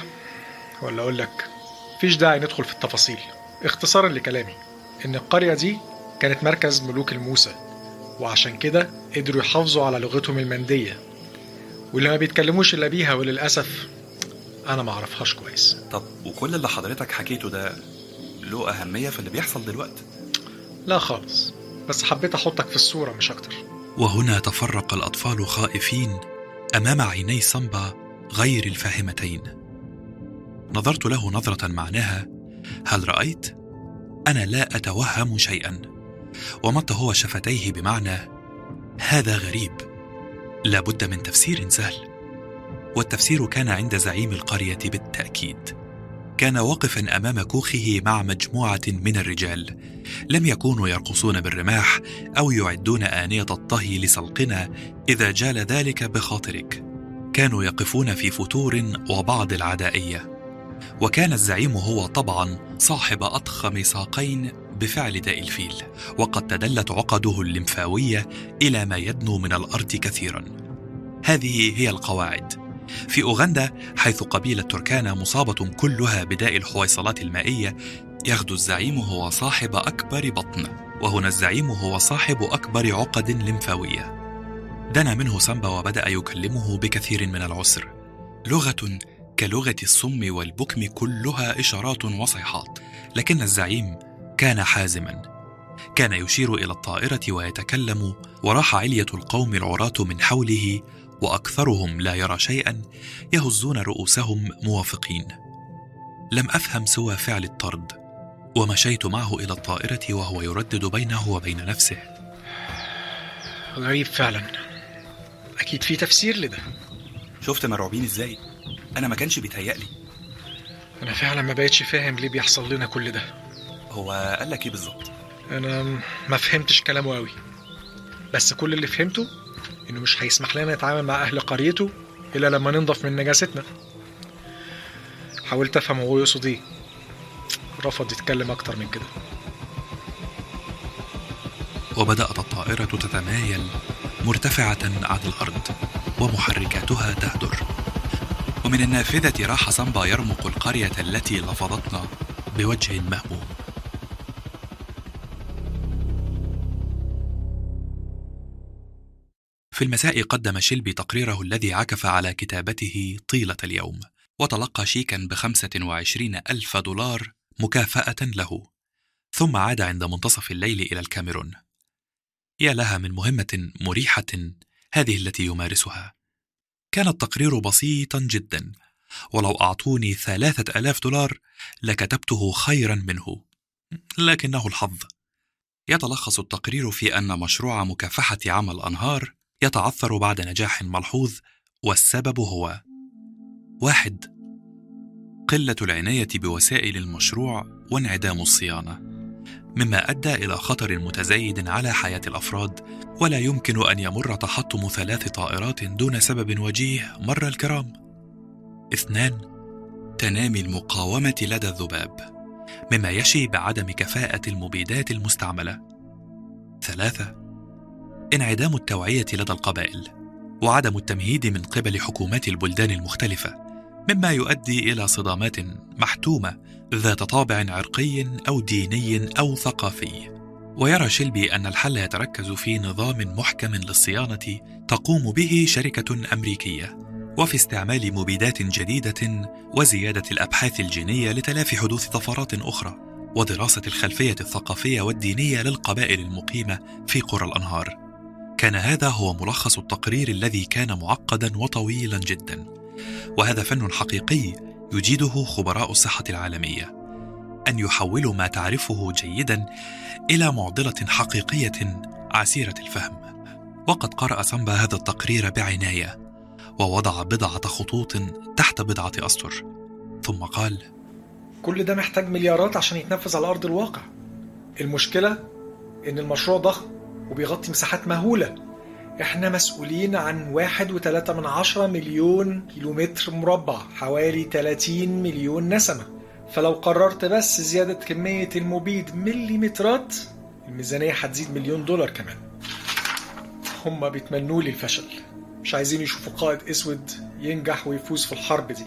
ولا أقول لك فيش داعي ندخل في التفاصيل. اختصارا لكلامي إن القرية دي كانت مركز ملوك الموسى وعشان كده قدروا يحافظوا على لغتهم المندية. واللي ما بيتكلموش إلا بيها وللأسف أنا ما أعرفهاش كويس. طب وكل اللي حضرتك حكيته ده له أهمية في اللي بيحصل دلوقتي؟ لا خالص. بس حبيت أحطك في الصورة مش أكتر. وهنا تفرق الأطفال خائفين أمام عيني سامبا غير الفاهمتين. نظرت له نظرة معناها هل رأيت؟ أنا لا أتوهم شيئا. ومط هو شفتيه بمعنى هذا غريب. لابد من تفسير سهل. والتفسير كان عند زعيم القرية بالتأكيد. كان واقفا أمام كوخه مع مجموعة من الرجال. لم يكونوا يرقصون بالرماح أو يعدون آنية الطهي لسلقنا إذا جال ذلك بخاطرك. كانوا يقفون في فتور وبعض العدائية. وكان الزعيم هو طبعا صاحب أضخم ساقين بفعل داء الفيل وقد تدلت عقده الليمفاوية إلى ما يدنو من الأرض كثيرا. هذه هي القواعد. في أوغندا حيث قبيلة تركانا مصابة كلها بداء الحويصلات المائية يغدو الزعيم هو صاحب أكبر بطن وهنا الزعيم هو صاحب أكبر عقد لمفاوية. دنا منه سامبا وبدأ يكلمه بكثير من العسر. لغة كلغة الصم والبكم كلها إشارات وصيحات لكن الزعيم كان حازما. كان يشير إلى الطائرة ويتكلم وراح علية القوم العراة من حوله وأكثرهم لا يرى شيئا يهزون رؤوسهم موافقين. لم أفهم سوى فعل الطرد ومشيت معه إلى الطائرة وهو يردد بينه وبين نفسه. غريب فعلا. أكيد في تفسير لده. شفت مرعوبين إزاي؟ أنا ما كانش بيتهيألي. أنا فعلا ما بقتش فاهم ليه بيحصل لنا كل ده. هو قال لك إيه بالظبط؟ أنا ما فهمتش كلامه قوي بس كل اللي فهمته إنه مش هيسمح لنا نتعامل مع أهل قريته إلا لما ننضف من نجاستنا. حاولت أفهم هو يقصد إيه. رفض يتكلم أكتر من كده. وبدأت الطائرة تتمايل مرتفعة عن الأرض ومحركاتها تهدر. ومن النافذة راح سامبا يرمق القرية التي لفظتنا بوجه مهموم في المساء قدم شيلبي تقريره الذي عكف على كتابته طيلة اليوم وتلقى شيكا بخمسة وعشرين ألف دولار مكافأة له. ثم عاد عند منتصف الليل إلى الكاميرون. يا لها من مهمة مريحة هذه التي يمارسها. كان التقرير بسيطا جدا. ولو أعطوني ثلاثة ألاف دولار لكتبته خيرا منه. لكنه الحظ. يتلخص التقرير في أن مشروع مكافحة عمى الأنهار يتعثر بعد نجاح ملحوظ والسبب هو واحد قلة العناية بوسائل المشروع وانعدام الصيانة مما أدى إلى خطر متزايد على حياة الأفراد ولا يمكن أن يمر تحطم ثلاث طائرات دون سبب وجيه مر الكرام. اثنان تنامي المقاومة لدى الذباب مما يشي بعدم كفاءة المبيدات المستعملة. ثلاثة انعدام التوعية لدى القبائل وعدم التمهيد من قبل حكومات البلدان المختلفة مما يؤدي إلى صدامات محتومة ذات طابع عرقي أو ديني أو ثقافي. ويرى شيلبي أن الحل يتركز في نظام محكم للصيانة تقوم به شركة أمريكية وفي استعمال مبيدات جديدة وزيادة الأبحاث الجينية لتلافي حدوث طفرات أخرى ودراسة الخلفية الثقافية والدينية للقبائل المقيمة في قرى الأنهار. كان هذا هو ملخص التقرير الذي كان معقدا وطويلا جدا. وهذا فن حقيقي يجيده خبراء الصحة العالمية أن يحولوا ما تعرفه جيدا إلى معضلة حقيقية عسيرة الفهم. وقد قرأ سامبا هذا التقرير بعناية ووضع بضعة خطوط تحت بضعة أسطر. ثم قال كل ده محتاج مليارات عشان يتنفذ على أرض الواقع. المشكلة إن المشروع ضخم. وبيغطي مساحات مهولة. إحنا مسؤولين عن واحد وتلاتة من عشرة مليون كيلومتر مربع حوالي 30 مليون نسمة. فلو قررت بس زيادة كمية المبيد مليمترات الميزانية هتزيد مليون دولار كمان. هما بيتمنوا لي الفشل. مش عايزين يشوفوا قائد أسود ينجح ويفوز في الحرب دي.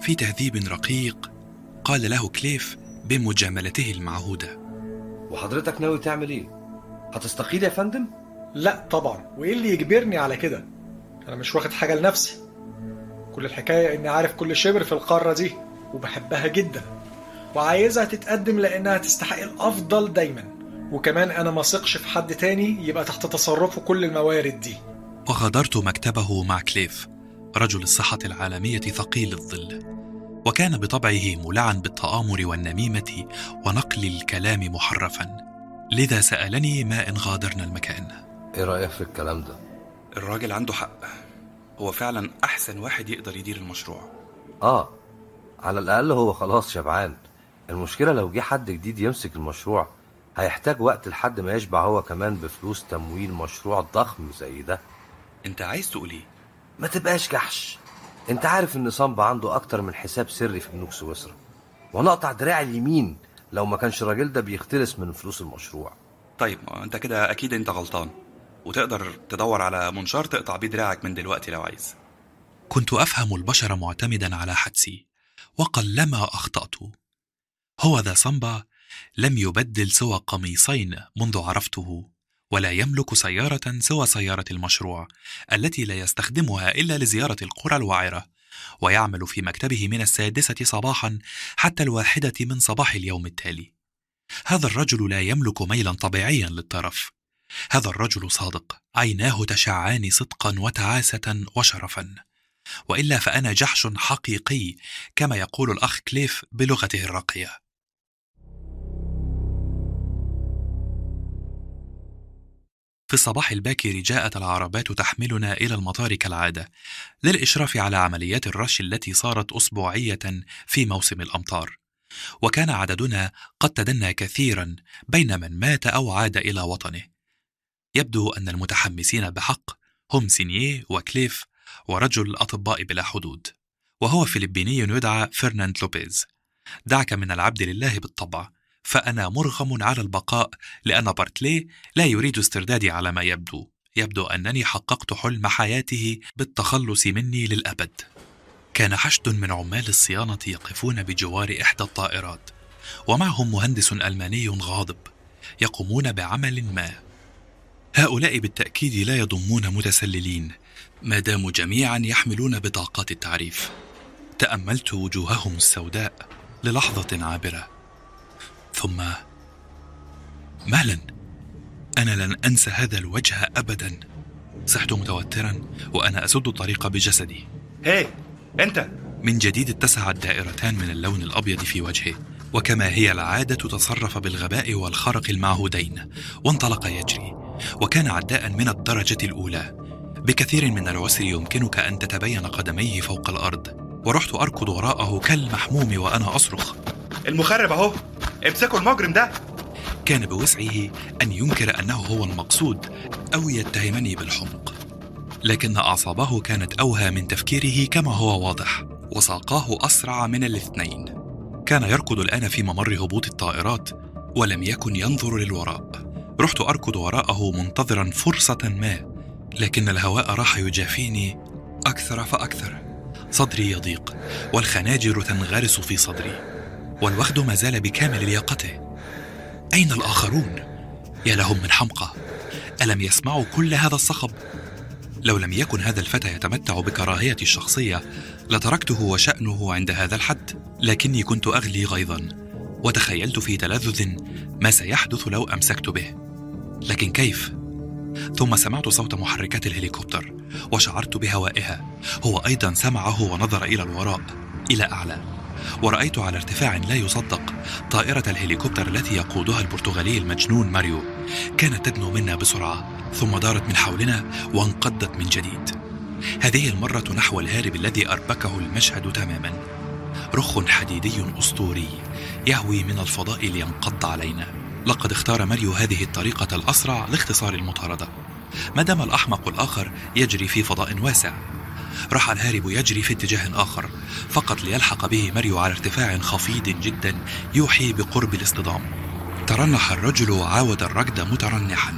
في تهذيب رقيق قال له كليف بمجاملته المعهودة. وحضرتك ناوي تعمل إيه؟ هتستقيل يا فندم؟ لا طبعا. وإيه اللي يجبرني على كده؟ أنا مش واخد حاجة لنفسي. كل الحكاية إني عارف كل شبر في القارة دي وبحبها جدا. وعايزها تتقدم لإنها تستحق الأفضل دايما. وكمان أنا ما ثقش في حد تاني يبقى تحت تصرفه كل الموارد دي. وغادرت مكتبه مع كليف رجل الصحة العالمية ثقيل الظل. وكان بطبعه مولعا بالتآمر والنميمة ونقل الكلام محرفا. لذا سألني ما إن غادرنا المكان. إيه رأيك في الكلام ده؟ الراجل عنده حق. هو فعلا أحسن واحد يقدر يدير المشروع. آه على الأقل هو خلاص شبعان. المشكلة لو جه حد جديد يمسك المشروع هيحتاج وقت لحد ما يشبع هو كمان بفلوس تمويل مشروع ضخم زي ده. أنت عايز تقول إيه ما تبقاش جحش. أنت عارف إن صنبا عنده أكتر من حساب سري في بنوك سويسرا. وأنا اقطع دراعي اليمين. لو ما كانش الراجل ده بيختلس من فلوس المشروع. طيب ما انت كده أكيد انت غلطان. وتقدر تدور على منشار تقطع بيه دراعك من دلوقتي لو عايز. كنت أفهم البشر معتمدا على حدسي وقلما أخطأت. هو ذا صنبا لم يبدل سوى قميصين منذ عرفته ولا يملك سيارة سوى سيارة المشروع التي لا يستخدمها إلا لزيارة القرى الوعرة ويعمل في مكتبه من السادسة صباحا حتى الواحدة من صباح اليوم التالي. هذا الرجل لا يملك ميلا طبيعيا للطرف. هذا الرجل صادق. عيناه تشعان صدقا وتعاسة وشرفا. وإلا فأنا جحش حقيقي كما يقول الأخ كليف بلغته الراقية. في الصباح الباكر جاءت العربات تحملنا إلى المطار كالعادة للإشراف على عمليات الرش التي صارت أسبوعية في موسم الأمطار. وكان عددنا قد تدنى كثيرا بين من مات أو عاد إلى وطنه. يبدو أن المتحمسين بحق هم سينيه وكليف ورجل اطباء بلا حدود. وهو فلبيني يدعى فرناند لوبيز. دعك من العبد لله بالطبع. فأنا مرغم على البقاء لأن بارتلي لا يريد استردادي على ما يبدو. يبدو أنني حققت حلم حياته بالتخلص مني للأبد. كان حشد من عمال الصيانة يقفون بجوار إحدى الطائرات ومعهم مهندس ألماني غاضب يقومون بعمل ما. هؤلاء بالتأكيد لا يضمون متسللين ما داموا جميعا يحملون بطاقات التعريف. تأملت وجوههم السوداء للحظة عابرة. ثم مهلا أنا لن أنسى هذا الوجه أبدا. صحت متوترا وأنا أسد الطريق بجسدي. هي أنت. من جديد اتسعت دائرتان من اللون الأبيض في وجهه وكما هي العادة تصرف بالغباء والخرق المعهودين وانطلق يجري وكان عداء من الدرجة الأولى. بكثير من العسر يمكنك أن تتبين قدميه فوق الأرض ورحت أركض وراءه كالمحموم وأنا أصرخ. المخرب أهو. امسكوا المجرم ده. كان بوسعه أن ينكر أنه هو المقصود أو يتهمني بالحمق. لكن أعصابه كانت أوهى من تفكيره كما هو واضح وساقاه أسرع من الاثنين. كان يركض الآن في ممر هبوط الطائرات ولم يكن ينظر للوراء. رحت أركض وراءه منتظرا فرصة ما لكن الهواء راح يجافيني أكثر فأكثر. صدري يضيق والخناجر تنغرس في صدري. والوخد ما زال بكامل لياقته أين الآخرون؟ يا لهم من حمقى ألم يسمعوا كل هذا الصخب؟ لو لم يكن هذا الفتى يتمتع بكراهيتي الشخصية لتركته وشأنه عند هذا الحد لكني كنت أغلي غيظا وتخيلت في تلذذ ما سيحدث لو أمسكت به لكن كيف؟ ثم سمعت صوت محركات الهليكوبتر وشعرت بهوائها هو أيضا سمعه ونظر إلى الوراء إلى أعلى ورأيت على ارتفاع لا يصدق طائرة الهليكوبتر التي يقودها البرتغالي المجنون ماريو. كانت تدنو منا بسرعة ثم دارت من حولنا وانقضت من جديد. هذه المرة نحو الهارب الذي أربكه المشهد تماما. رخ حديدي أسطوري يهوي من الفضاء لينقض علينا. لقد اختار ماريو هذه الطريقة الأسرع لاختصار المطاردة. ما دام الأحمق الآخر يجري في فضاء واسع راح الهارب يجري في اتجاه آخر. فقط ليلحق به ماريو على ارتفاع خفيض جدا يوحي بقرب الاصطدام. ترنح الرجل وعاود الركض مترنحا.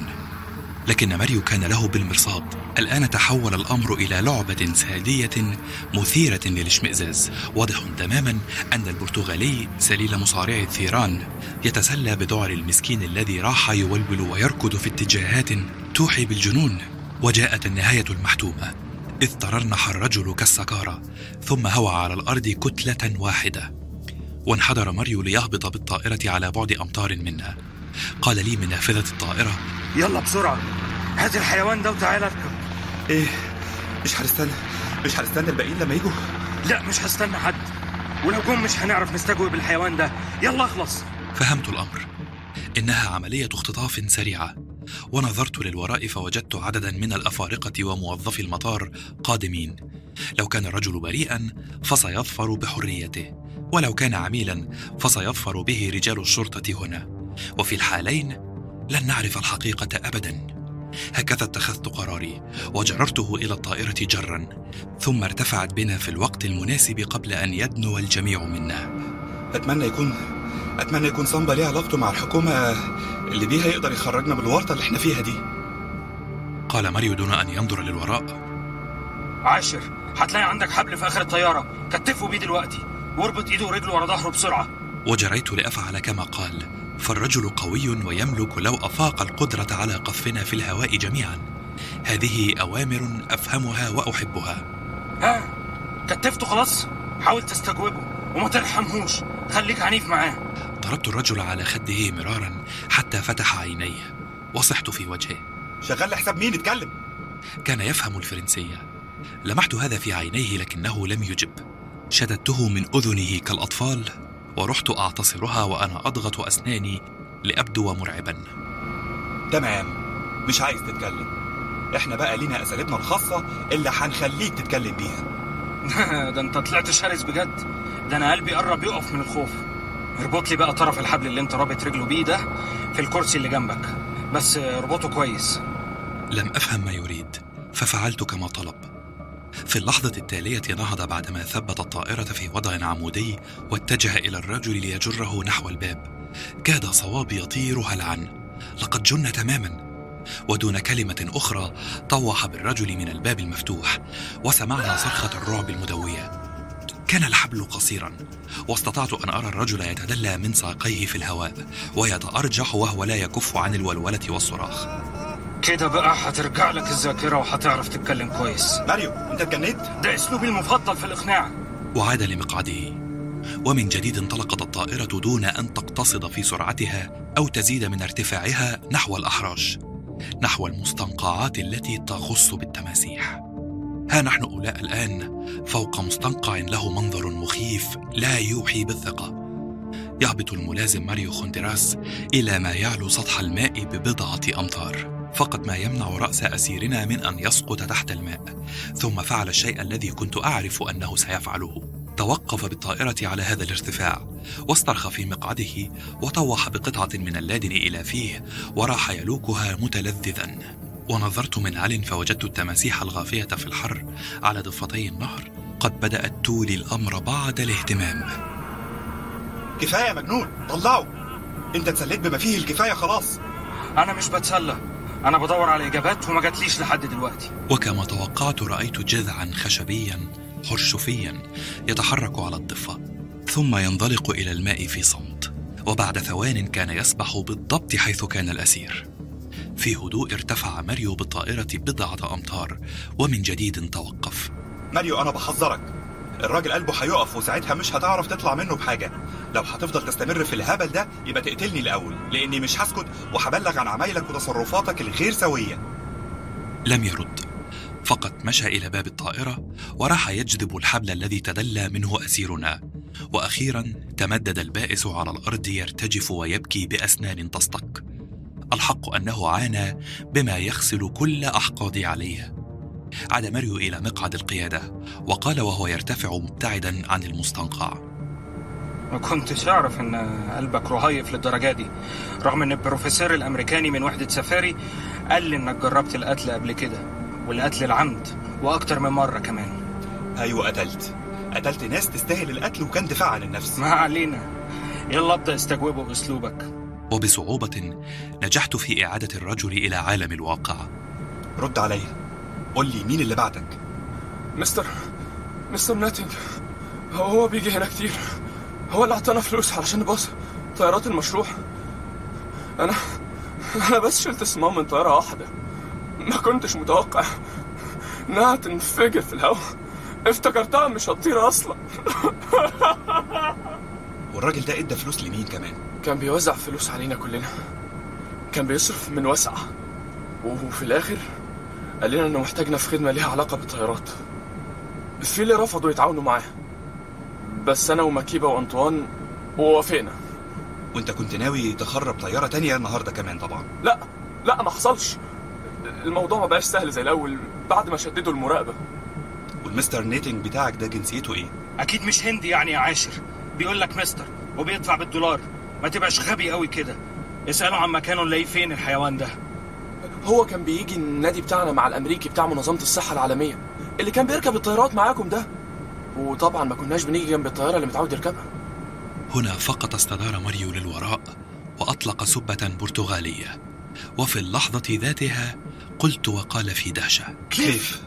لكن ماريو كان له بالمرصاد. الآن تحول الأمر إلى لعبة سادية مثيرة للاشمئزاز. واضح تماما أن البرتغالي سليل مصارع الثيران يتسلى بذعر المسكين الذي راح يولول ويركض في اتجاهات توحي بالجنون. وجاءت النهاية المحتومة. إذ ترنح الرجل كالسكارة ثم هوى على الأرض كتلة واحدة. وانحدر ماريو ليهبط بالطائرة على بعد أمتار منا قال لي من نافذة الطائرة يلا بسرعة. هات الحيوان ده وتعالى اركب إيه مش هنستنى مش هنستنى الباقيين لما يجوا. لا مش هستنى حد. ولو جم مش هنعرف نستجوب الحيوان ده. يلا اخلص. فهمت الأمر. إنها عملية اختطاف سريعة. ونظرت للوراء فوجدت عددا من الأفارقة وموظفي المطار قادمين. لو كان الرجل بريئا فسيظفر بحريته. ولو كان عميلا فسيظفر به رجال الشرطة هنا. وفي الحالين لن نعرف الحقيقة أبدا. هكذا اتخذت قراري وجررته إلى الطائرة جرا. ثم ارتفعت بنا في الوقت المناسب قبل أن يدنو الجميع منا. أتمنى يكون أتمنى يكون صنبا ليه علاقته مع الحكومة اللي بيها يقدر يخرجنا من الورطة اللي إحنا فيها دي. قال ماريو دون أن ينظر للوراء. عاشر هتلاقي عندك حبل في آخر الطيارة. كتفه بيه دلوقتي. واربط إيده ورجله ورا ظهره بسرعة. وجريت لأفعل كما قال. فالرجل قوي ويملك لو أفاق القدرة على قذفنا في الهواء جميعا. هذه أوامر أفهمها وأحبها. ها كتفته خلاص؟ حاول تستجوبه. وما ترحمهوش. خليك عنيف معاه. ضربت الرجل على خده مرارا حتى فتح عينيه. وصحت في وجهه. شغال لحساب مين اتكلم كان يفهم الفرنسية. لمحت هذا في عينيه لكنه لم يجب. شددته من أذنه كالأطفال ورحت أعتصرها وأنا أضغط أسناني لأبدو مرعبا تمام. مش عايز تتكلم. إحنا بقى لينا أساليبنا الخاصة اللي هنخليك تتكلم بيها. ده انت طلعت شرس بجد. ده أنا قلبي قرب يقف من الخوف. اربط لي بقى طرف الحبل اللي انت رابط رجله بيه ده في الكرسي اللي جنبك. بس اربطه كويس. لم أفهم ما يريد ففعلت كما طلب. في اللحظة التالية نهض بعدما ثبت الطائرة في وضع عمودي واتجه إلى الرجل ليجره نحو الباب. كاد صوابي يطير هلعا لقد جن تماما. ودون كلمة أخرى طوح بالرجل من الباب المفتوح وسمعنا صرخة الرعب المدوية. كان الحبل قصيرا واستطعت أن أرى الرجل يتدلى من ساقيه في الهواء ويتأرجح وهو لا يكف عن الولولة والصراخ. كده بقى هترجع لك الذاكرة وهتعرف تتكلم كويس. ماريو انت اتجنيت ده اسلوبي المفضل في الإقناع. وعاد لمقعده. ومن جديد انطلقت الطائرة دون أن تقتصد في سرعتها أو تزيد من ارتفاعها نحو الأحراش. نحو المستنقعات التي تغص بالتماسيح. ها نحن أولاء الآن فوق مستنقع له منظر مخيف لا يوحي بالثقة. يهبط الملازم ماريو خوندراس إلى ما يعلو سطح الماء ببضعة أمتار. فقط ما يمنع رأس أسيرنا من أن يسقط تحت الماء. ثم فعل الشيء الذي كنت أعرف أنه سيفعله. توقف بالطائرة على هذا الارتفاع واسترخى في مقعده وطوح بقطعة من اللادن إلى فيه وراح يلوكها متلذذا. ونظرت من عل فوجدت التماسيح الغافية في الحر على ضفتي النهر قد بدأت تولي الأمر بعد الاهتمام. كفاية يا مجنون طلعه أنت اتسليت بما فيه الكفاية خلاص. أنا مش بتسلى. أنا بدور على إجابات وما جاتليش لحد دلوقتي. وكما توقعت رأيت جذعا خشبيا حرشفيا يتحرك على الضفة ثم ينطلق إلى الماء في صمت وبعد ثوان كان يسبح بالضبط حيث كان الأسير. في هدوء ارتفع ماريو بالطائرة بضعة أمتار ومن جديد توقف. ماريو أنا بحذرك. الراجل قلبه هيقف وساعتها مش هتعرف تطلع منه بحاجة. لو هتفضل تستمر في الهبل ده يبقى تقتلني الأول لأني مش هسكت وهبلغ عن عمايلك وتصرفاتك الغير سوية. لم يرد. فقط مشى إلى باب الطائرة وراح يجذب الحبل الذي تدلى منه أسيرنا. وأخيرا تمدد البائس على الأرض يرتجف ويبكي بأسنان تصطك. الحق أنه عانى بما يغسل كل أحقادي عليه. عاد ماريو إلى مقعد القيادة وقال وهو يرتفع مبتعدا عن المستنقع. ما كنتش أعرف أن قلبك رهيف للدرجة دي. رغم أن البروفيسور الأمريكاني من وحدة سفاري قال لي إنك جربت القتل قبل كده. والقتل العمد وأكتر من مرة كمان. أيوه قتلت. قتلت ناس تستاهل القتل وكان دفاع عن النفس. ما علينا. يلا ابدأ استجوبه بأسلوبك. وبصعوبة نجحت في إعادة الرجل إلى عالم الواقع. رد عليا قول لي مين اللي بعدك؟ مستر مستر ناتنج. هو هو بيجي هنا كتير. هو اللي اعطانا فلوس علشان نباص طيارات المشروع أنا أنا بس شلت صمام من طيارة واحدة. ما كنتش متوقع. انها تنفجر في الهواء. افتكرتها مش هتطير أصلا. والراجل ده إدى فلوس لمين كمان؟ كان بيوزع فلوس علينا كلنا. كان بيصرف من وسع. وفي الآخر قال لنا إنه محتاجنا في خدمة ليها علاقة بالطيارات. في اللي رفضوا يتعاونوا معاه. بس أنا ومكيبة وأنطوان ووافقنا. وأنت كنت ناوي تخرب طيارة تانية النهارده كمان طبعا. لا لا ما حصلش. الموضوع ما بقاش سهل زي الأول بعد ما شددوا المراقبة. والمستر نيتنج بتاعك ده جنسيته إيه؟ أكيد مش هندي يعني يا عاشر. بيقول لك مستر وبيدفع بالدولار. ما تبقاش غبي قوي كده. اساله عن مكانه نلاقيه فين الحيوان ده. هو كان بيجي النادي بتاعنا مع الأمريكي بتاع منظمة الصحة العالمية. اللي كان بيركب الطيارات معاكم ده. وطبعا ما كناش بنيجي جنب الطيارة اللي متعود يركبها. هنا فقط استدار ماريو للوراء وأطلق سبة برتغالية. وفي اللحظة ذاتها قلت وقال في دهشة. كيف؟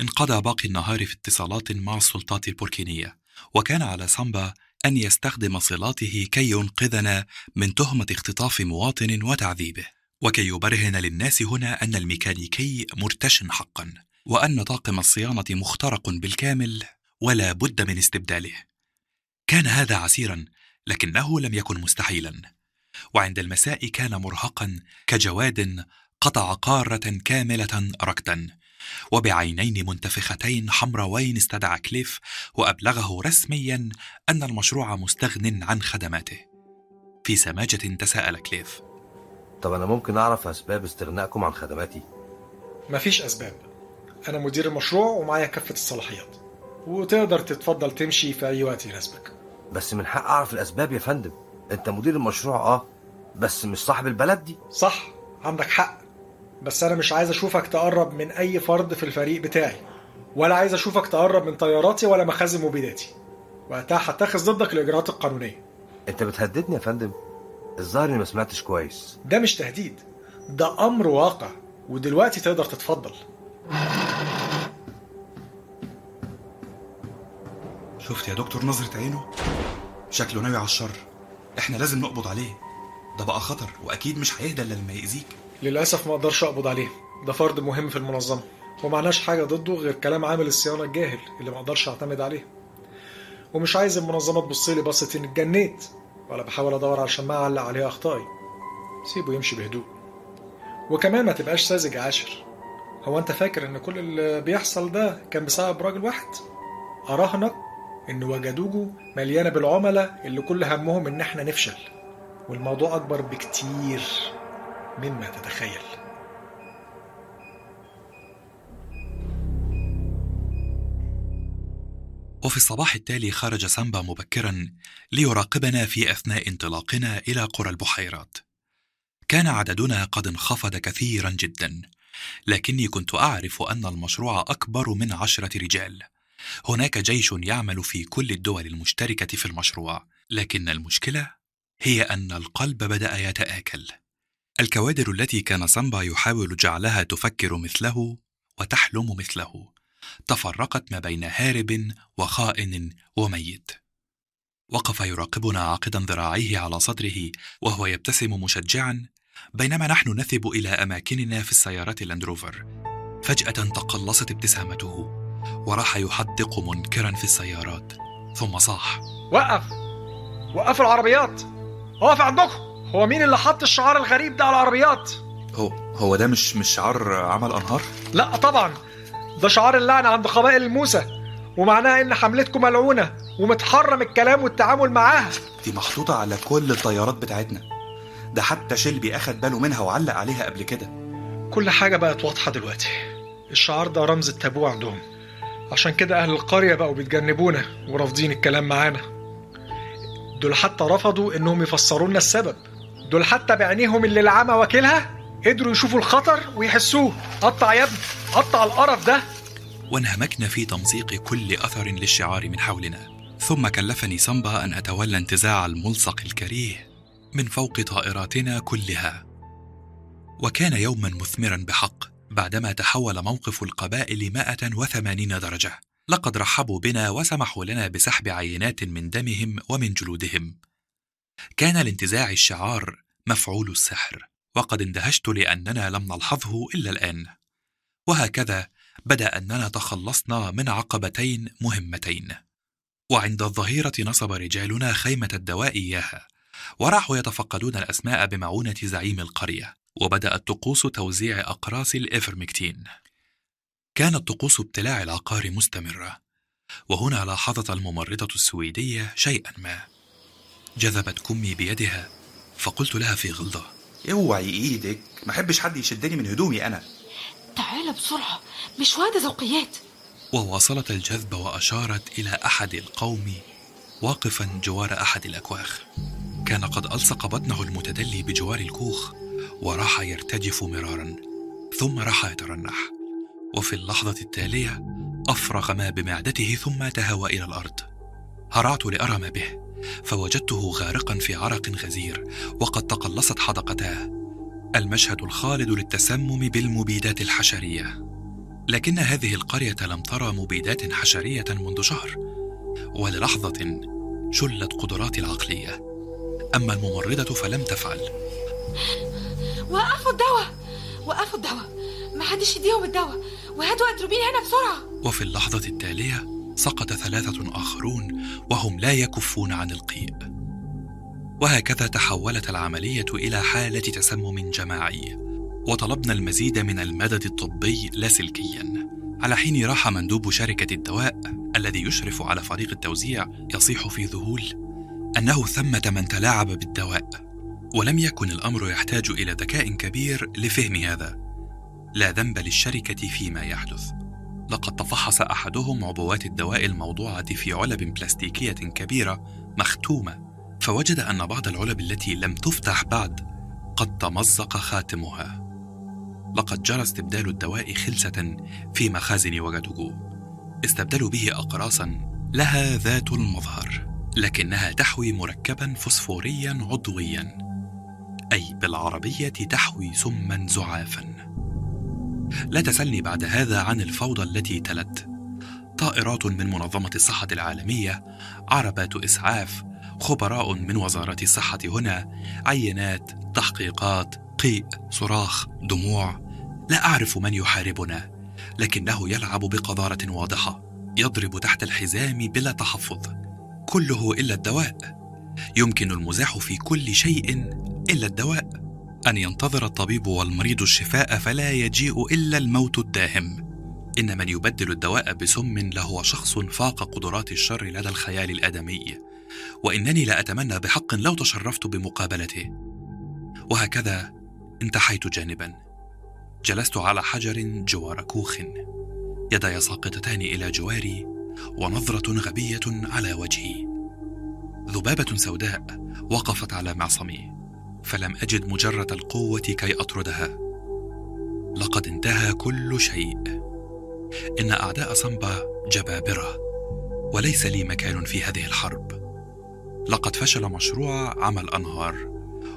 انقضى باقي النهار في اتصالات مع السلطات البوركينية وكان على سامبا أن يستخدم صلاته كي ينقذنا من تهمة اختطاف مواطن وتعذيبه. وكي يبرهن للناس هنا أن الميكانيكي مرتش حقا وأن طاقم الصيانة مخترق بالكامل ولا بد من استبداله. كان هذا عسيرا لكنه لم يكن مستحيلا. وعند المساء كان مرهقا كجواد قطع قارة كاملة ركدا وبعينين منتفختين حمراوين استدعى كليف وأبلغه رسميا أن المشروع مستغن عن خدماته. في سماجة تساءل كليف. طب أنا ممكن أعرف أسباب استغنائكم عن خدماتي؟ مفيش أسباب. أنا مدير المشروع ومعايا كافة الصلاحيات. وتقدر تتفضل تمشي في أي وقت يناسبك. بس من حق أعرف الأسباب يا فندم. أنت مدير المشروع أه. بس مش صاحب البلد دي. صح عندك حق. بس أنا مش عايز أشوفك تقرب من أي فرد في الفريق بتاعي ولا عايز أشوفك تقرب من طياراتي ولا مخازن مبيداتي. وقتها هتخذ ضدك الإجراءات القانونية. أنت بتهددني يا فندم. الظاهر إني ما سمعتش كويس. ده مش تهديد ده أمر واقع ودلوقتي تقدر تتفضل. شفت يا دكتور نظرة عينه؟ شكله ناوي على الشر. إحنا لازم نقبض عليه. ده بقى خطر وأكيد مش هيهدى إلا لما يأذيك. للأسف ما أقدرش أقبض عليه. ده فرد مهم في المنظمة. ومعناش حاجة ضده غير كلام عامل الصيانة الجاهل اللي ما أقدرش أعتمد عليه. ومش عايز المنظمة تبص لي بصة إني اتجنيت ولا بحاول أدور على شماعة أعلق عليها أخطائي. سيبه يمشي بهدوء. وكمان ما تبقاش ساذج يا عاشر. هو أنت فاكر إن كل اللي بيحصل ده كان بسبب راجل واحد؟ أراهنك إن وجدوجو مليانة بالعملاء اللي كل همهم إن إحنا نفشل. والموضوع أكبر بكتير مما تتخيل. وفي الصباح التالي خرج سامبا مبكرا ليراقبنا في أثناء انطلاقنا إلى قرى البحيرات. كان عددنا قد انخفض كثيرا جدا لكني كنت أعرف أن المشروع أكبر من عشرة رجال. هناك جيش يعمل في كل الدول المشتركة في المشروع لكن المشكلة هي أن القلب بدأ يتآكل. الكوادر التي كان سامبا يحاول جعلها تفكر مثله وتحلم مثله تفرقت ما بين هارب وخائن وميت. وقف يراقبنا عاقدا ذراعيه على صدره وهو يبتسم مشجعا بينما نحن نثب إلى أماكننا في السيارات اللاندروفر فجأة تقلصت ابتسامته. وراح يحدق منكرا في السيارات. ثم صاح. وقف. وقفوا العربيات. اقف عندكم. هو مين اللي حط الشعار الغريب ده على العربيات؟ هو هو ده مش مش شعار عمل أنهار؟ لا طبعا. ده شعار اللعنة عند قبائل الموسى ومعناها إن حملتكم ملعونة ومتحرم الكلام والتعامل معاها. دي محطوطة على كل الطيارات بتاعتنا. ده حتى شلبي أخد باله منها وعلق عليها قبل كده. كل حاجة بقت واضحة دلوقتي. الشعار ده رمز التابوه عندهم. عشان كده أهل القرية بقوا بيتجنبونا ورافضين الكلام معانا. دول حتى رفضوا إنهم يفسروا لنا السبب. دول حتى بعينيهم اللي العمى واكلها قدروا يشوفوا الخطر ويحسوه. قطع يا ابني قطع القرف ده. وانهمكنا في تمزيق كل أثر للشعار من حولنا. ثم كلفني سامبا أن أتولى انتزاع الملصق الكريه من فوق طائراتنا كلها. وكان يوما مثمرا بحق. بعدما تحول موقف القبائل 180 درجة. لقد رحبوا بنا وسمحوا لنا بسحب عينات من دمهم ومن جلودهم. كان لانتزاع الشعار مفعول السحر وقد اندهشت لأننا لم نلحظه إلا الآن. وهكذا بدأ أننا تخلصنا من عقبتين مهمتين. وعند الظهيرة نصب رجالنا خيمة الدواء إياها وراحوا يتفقدون الأسماء بمعونة زعيم القرية. وبدأت طقوس توزيع أقراص الإفرمكتين. كانت طقوس ابتلاع العقار مستمرة وهنا لاحظت الممرضة السويدية شيئا ما. جذبت كمي بيدها فقلت لها في غلظة. اوعي إيدك ما احبش حد يشدني من هدومي أنا. تعال بسرعة مش واد ذوقيات. وواصلت الجذب وأشارت إلى أحد القوم واقفا جوار أحد الأكواخ. كان قد ألصق بطنه المتدلي بجوار الكوخ. وراح يرتجف مرارا ثم راح يترنح. وفي اللحظة التالية أفرغ ما بمعدته ثم تهوى إلى الأرض. هرعت لأرى ما به فوجدته غارقا في عرق غزير وقد تقلصت حدقتاه. المشهد الخالد للتسمم بالمبيدات الحشرية. لكن هذه القرية لم ترى مبيدات حشرية منذ شهر. وللحظة شلت قدراتي العقلية. أما الممرضة فلم تفعل. وقفوا الدواء. وقفوا الدواء. ما حدش يديهم الدواء. وهاتوا اتروبين هنا بسرعة. وفي اللحظة التالية سقط ثلاثة آخرون وهم لا يكفون عن القيء. وهكذا تحولت العملية إلى حالة تسمم جماعي. وطلبنا المزيد من المدد الطبي لاسلكيا على حين راح مندوب شركة الدواء الذي يشرف على فريق التوزيع يصيح في ذهول أنه ثمة من تلاعب بالدواء. ولم يكن الأمر يحتاج إلى ذكاء كبير لفهم هذا. لا ذنب للشركة فيما يحدث. لقد تفحص أحدهم عبوات الدواء الموضوعة في علب بلاستيكية كبيرة مختومة فوجد أن بعض العلب التي لم تفتح بعد قد تمزق خاتمها. لقد جرى استبدال الدواء خلسة في مخازن وجدوجو استبدلوا به اقراصا لها ذات المظهر لكنها تحوي مركبا فوسفوريا عضويا. أي بالعربية تحوي سما زعافا. لا تسلني بعد هذا عن الفوضى التي تلت. طائرات من منظمة الصحة العالمية عربات إسعاف خبراء من وزارة الصحة هنا عينات تحقيقات قيء صراخ دموع. لا أعرف من يحاربنا لكنه يلعب بقذارة واضحة يضرب تحت الحزام بلا تحفظ. كله إلا الدواء. يمكن المزاح في كل شيء إلا الدواء. أن ينتظر الطبيب والمريض الشفاء فلا يجيء إلا الموت الداهم. إن من يبدل الدواء بسم لهو شخص فاق قدرات الشر لدى الخيال الآدمي. وإنني لا أتمنى بحق لو تشرفت بمقابلته. وهكذا انتحيت جانبا. جلست على حجر جوار كوخ. يداي ساقطتان إلى جواري ونظرة غبية على وجهي. ذبابة سوداء وقفت على معصمي فلم أجد مجرد القوة كي أطردها. لقد انتهى كل شيء. إن أعداء صنبا جبابرة وليس لي مكان في هذه الحرب. لقد فشل مشروع عمل أنهار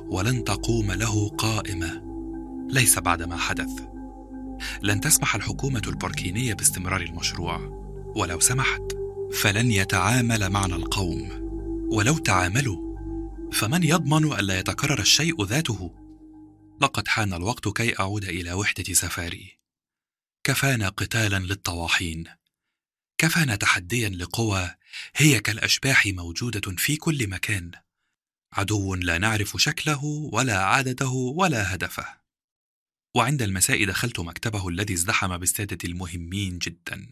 ولن تقوم له قائمة. ليس بعد ما حدث. لن تسمح الحكومة البوركينيه باستمرار المشروع ولو سمحت فلن يتعامل معنا القوم. ولو تعاملوا فمن يضمن الا يتكرر الشيء ذاته؟ لقد حان الوقت كي أعود إلى وحدة سفاري. كفانا قتالا للطواحين. كفانا تحديا لقوى هي كالأشباح موجودة في كل مكان. عدو لا نعرف شكله ولا عادته ولا هدفه. وعند المساء دخلت مكتبه الذي ازدحم بالساده المهمين جدا.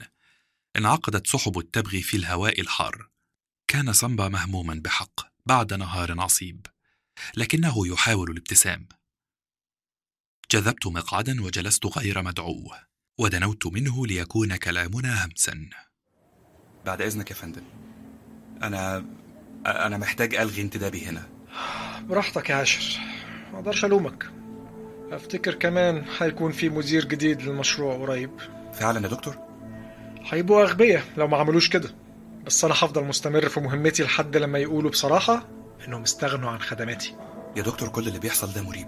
انعقدت سحب التبغ في الهواء الحار. كان صنبا مهموما بحق بعد نهار عصيب لكنه يحاول الابتسام. جذبت مقعدا وجلست غير مدعو ودنوت منه ليكون كلامنا همسا. بعد إذنك يا فندم. أنا أنا محتاج ألغي انتدابي هنا. براحتك يا عاشر. ما أقدرش ألومك. أفتكر كمان هيكون في مدير جديد للمشروع قريب. فعلا يا دكتور؟ هيبقوا أغبياء لو ما عملوش كده. بس أنا هفضل مستمر في مهمتي لحد لما يقولوا بصراحة إنهم استغنوا عن خدماتي. يا دكتور كل اللي بيحصل ده مريب.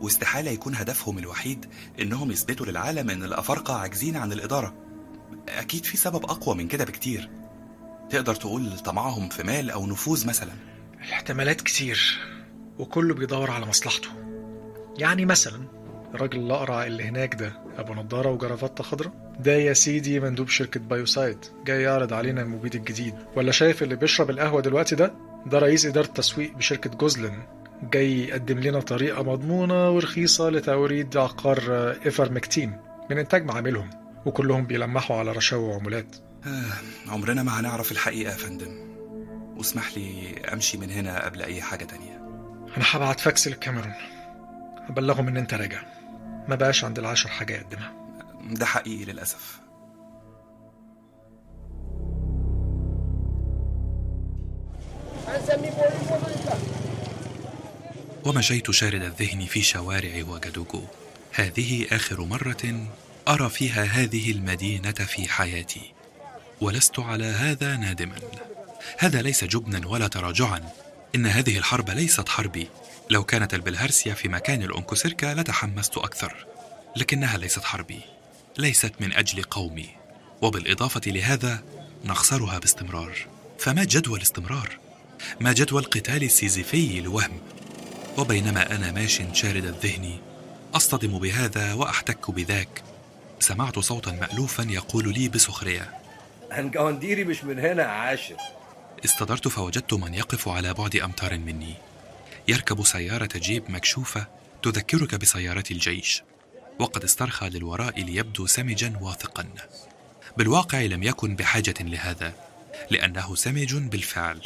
واستحالة يكون هدفهم الوحيد إنهم يثبتوا للعالم إن الأفارقة عاجزين عن الإدارة. أكيد في سبب أقوى من كده بكتير. تقدر تقول طمعهم في مال أو نفوذ مثلا؟ الاحتمالات كتير وكله بيدور على مصلحته. يعني مثلا الراجل الأقرع اللي هناك ده أبو نضارة وجرافطة خضراء؟ ده يا سيدي مندوب شركة بايوسايد. جاي يعرض علينا المبيد الجديد. ولا شايف اللي بيشرب القهوة دلوقتي ده؟ ده رئيس إدارة تسويق بشركة جوزلن جاي يقدم لنا طريقة مضمونة ورخيصة لتوريد عقار إيفرمكتين. من إنتاج معاملهم. وكلهم بيلمحوا على رشاوى وعمولات. آه، عمرنا ما هنعرف الحقيقة يا فندم. واسمح لي أمشي من هنا قبل أي حاجة تانية. أنا هبعت فاكس للكاميرون هبلغهم إن أنت راجع. ما بقاش عند العشر حاجة يقدمها ده حقيقي للأسف. ومشيت شارد الذهن في شوارع وجدوجو هذه آخر مرة أرى فيها هذه المدينة في حياتي. ولست على هذا نادما. هذا ليس جبنا ولا تراجعا. إن هذه الحرب ليست حربي. لو كانت البلهارسيا في مكان الأنكوسيركا لتحمست أكثر لكنها ليست حربي ليست من أجل قومي وبالإضافة لهذا نخسرها باستمرار. فما جدوى الاستمرار؟ ما جدوى القتال السيزيفي الوهم؟ وبينما أنا ماش شارد الذهن أصطدم بهذا وأحتك بذاك. سمعت صوتا مألوفا يقول لي بسخرية. هنجونديري مش من هنا يا عاشر. استدرت فوجدت من يقف على بعد أمتار مني. يركب سيارة جيب مكشوفة تذكرك بسيارة الجيش. وقد استرخى للوراء ليبدو سمجا واثقا. بالواقع لم يكن بحاجة لهذا لأنه سمج بالفعل.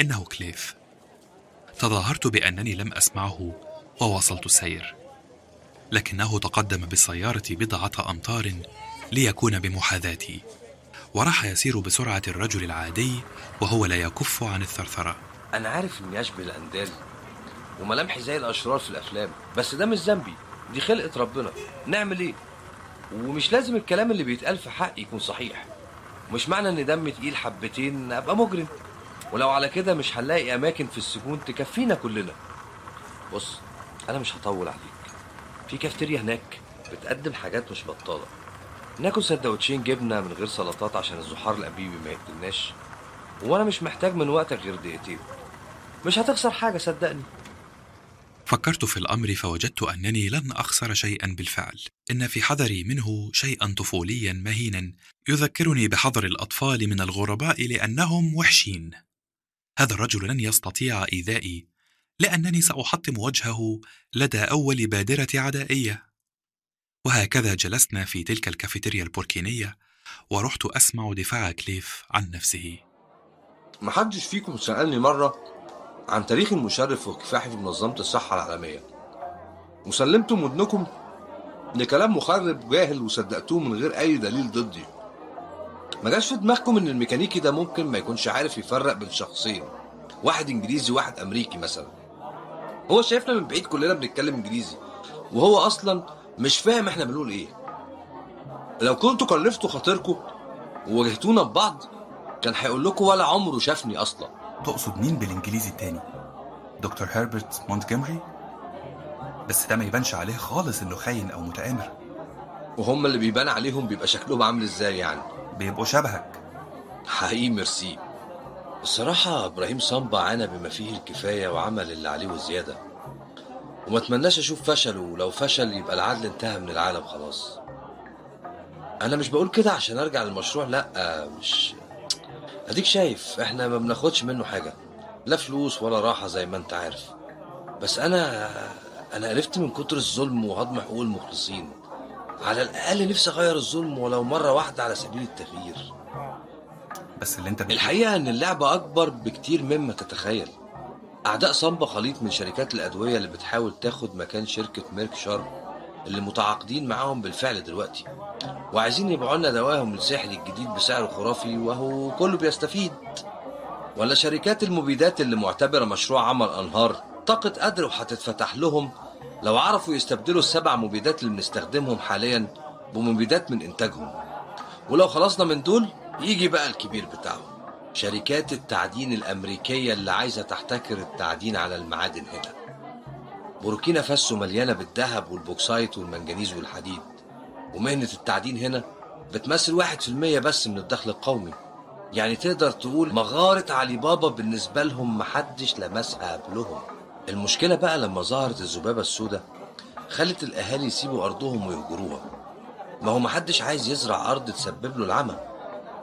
إنه كليف. تظاهرت بأنني لم أسمعه وواصلت السير. لكنه تقدم بالسيارة بضعة أمتار ليكون بمحاذاتي. وراح يسير بسرعة الرجل العادي وهو لا يكف عن الثرثرة. أنا عارف إني أشبه الأندال وملامحي زي الأشرار في الأفلام بس ده مش ذنبي دي خلقة ربنا. نعمل إيه؟ ومش لازم الكلام اللي بيتقال في حقي يكون صحيح. مش معنى إن دمي تقيل حبتين أبقى مجرم. ولو على كده مش هنلاقي أماكن في السجون تكفينا كلنا. بص أنا مش هطول عليك. في كافتيريا هناك بتقدم حاجات مش بطالة. ناكل سندوتشين جبنة من غير سلطات عشان الزحار الأنبيبي ما يقتلناش. وأنا مش محتاج من وقتك غير دقيقتين. مش هتخسر حاجة صدقني. فكرت في الأمر فوجدت أنني لن أخسر شيئا بالفعل. إن في حذري منه شيئا طفوليا مهينا يذكرني بحذر الأطفال من الغرباء لأنهم وحشين. هذا الرجل لن يستطيع إيذائي لأنني سأحطم وجهه لدى أول بادرة عدائية. وهكذا جلسنا في تلك الكافيتيريا البوركينية ورحت أسمع دفاع كليف عن نفسه. محدش فيكم سألني مرة عن تاريخ المشرف وكفاحي في منظمة الصحة العالمية. وسلمتم ودنكم لكلام مخرب جاهل وصدقتوه من غير أي دليل ضدي. ما جاش في دماغكم إن الميكانيكي ده ممكن ما يكونش عارف يفرق بين شخصين؟ واحد إنجليزي وواحد أمريكي مثلا. هو شايفنا من بعيد كلنا بنتكلم إنجليزي. وهو أصلا مش فاهم إحنا بنقول إيه. لو كنتوا كلفتوا خاطركم وواجهتونا ببعض كان هيقول لكم ولا عمره شافني أصلا. تقصد مين بالإنجليزي التاني؟ دكتور هربرت مونتجمري؟ بس ده ما يبانش عليه خالص إنه خاين أو متآمر. وهم اللي بيبان عليهم بيبقى شكلهم عامل إزاي يعني؟ بيبقوا شبهك. حقيقي ميرسي. الصراحة إبراهيم صنبا عانى بما فيه الكفاية وعمل اللي عليه وزيادة. وما أتمناش أشوف فشله ولو فشل يبقى العدل انتهى من العالم خلاص. أنا مش بقول كده عشان أرجع للمشروع لأ مش أديك شايف إحنا ما بناخدش منه حاجة. لا فلوس ولا راحة زي ما أنت عارف. بس أنا أنا قرفت من كتر الظلم وهضم حقوق المخلصين. على الأقل نفسي أغير الظلم ولو مرة واحدة على سبيل التغيير. بس اللي أنت بتقول- الحقيقة إن اللعبة أكبر بكتير مما تتخيل. أعداء صنبا خليط من شركات الأدوية اللي بتحاول تاخد مكان شركة ميرك شارب. اللي متعاقدين معاهم بالفعل دلوقتي. وعايزين يبيعوا لنا دواهم السحري الجديد بسعر خرافي وهو كله بيستفيد. ولا شركات المبيدات اللي معتبرة مشروع عمل أنهار طاقة قدر وهتتفتح لهم لو عرفوا يستبدلوا السبع مبيدات اللي بنستخدمهم حاليا بمبيدات من إنتاجهم. ولو خلصنا من دول يجي بقى الكبير بتاعهم. شركات التعدين الأمريكية اللي عايزة تحتكر التعدين على المعادن هنا. بوركينا فاسو مليانة بالذهب والبوكسايت والمنجنيز والحديد. ومهنة التعدين هنا بتمثل واحد في المية بس من الدخل القومي. يعني تقدر تقول مغارة علي بابا بالنسبة لهم محدش لمسها قبلهم المشكلة بقى لما ظهرت الذبابة السوداء خلت الأهالي يسيبوا أرضهم ويهجروها. ما هو محدش عايز يزرع أرض تسبب له العمى.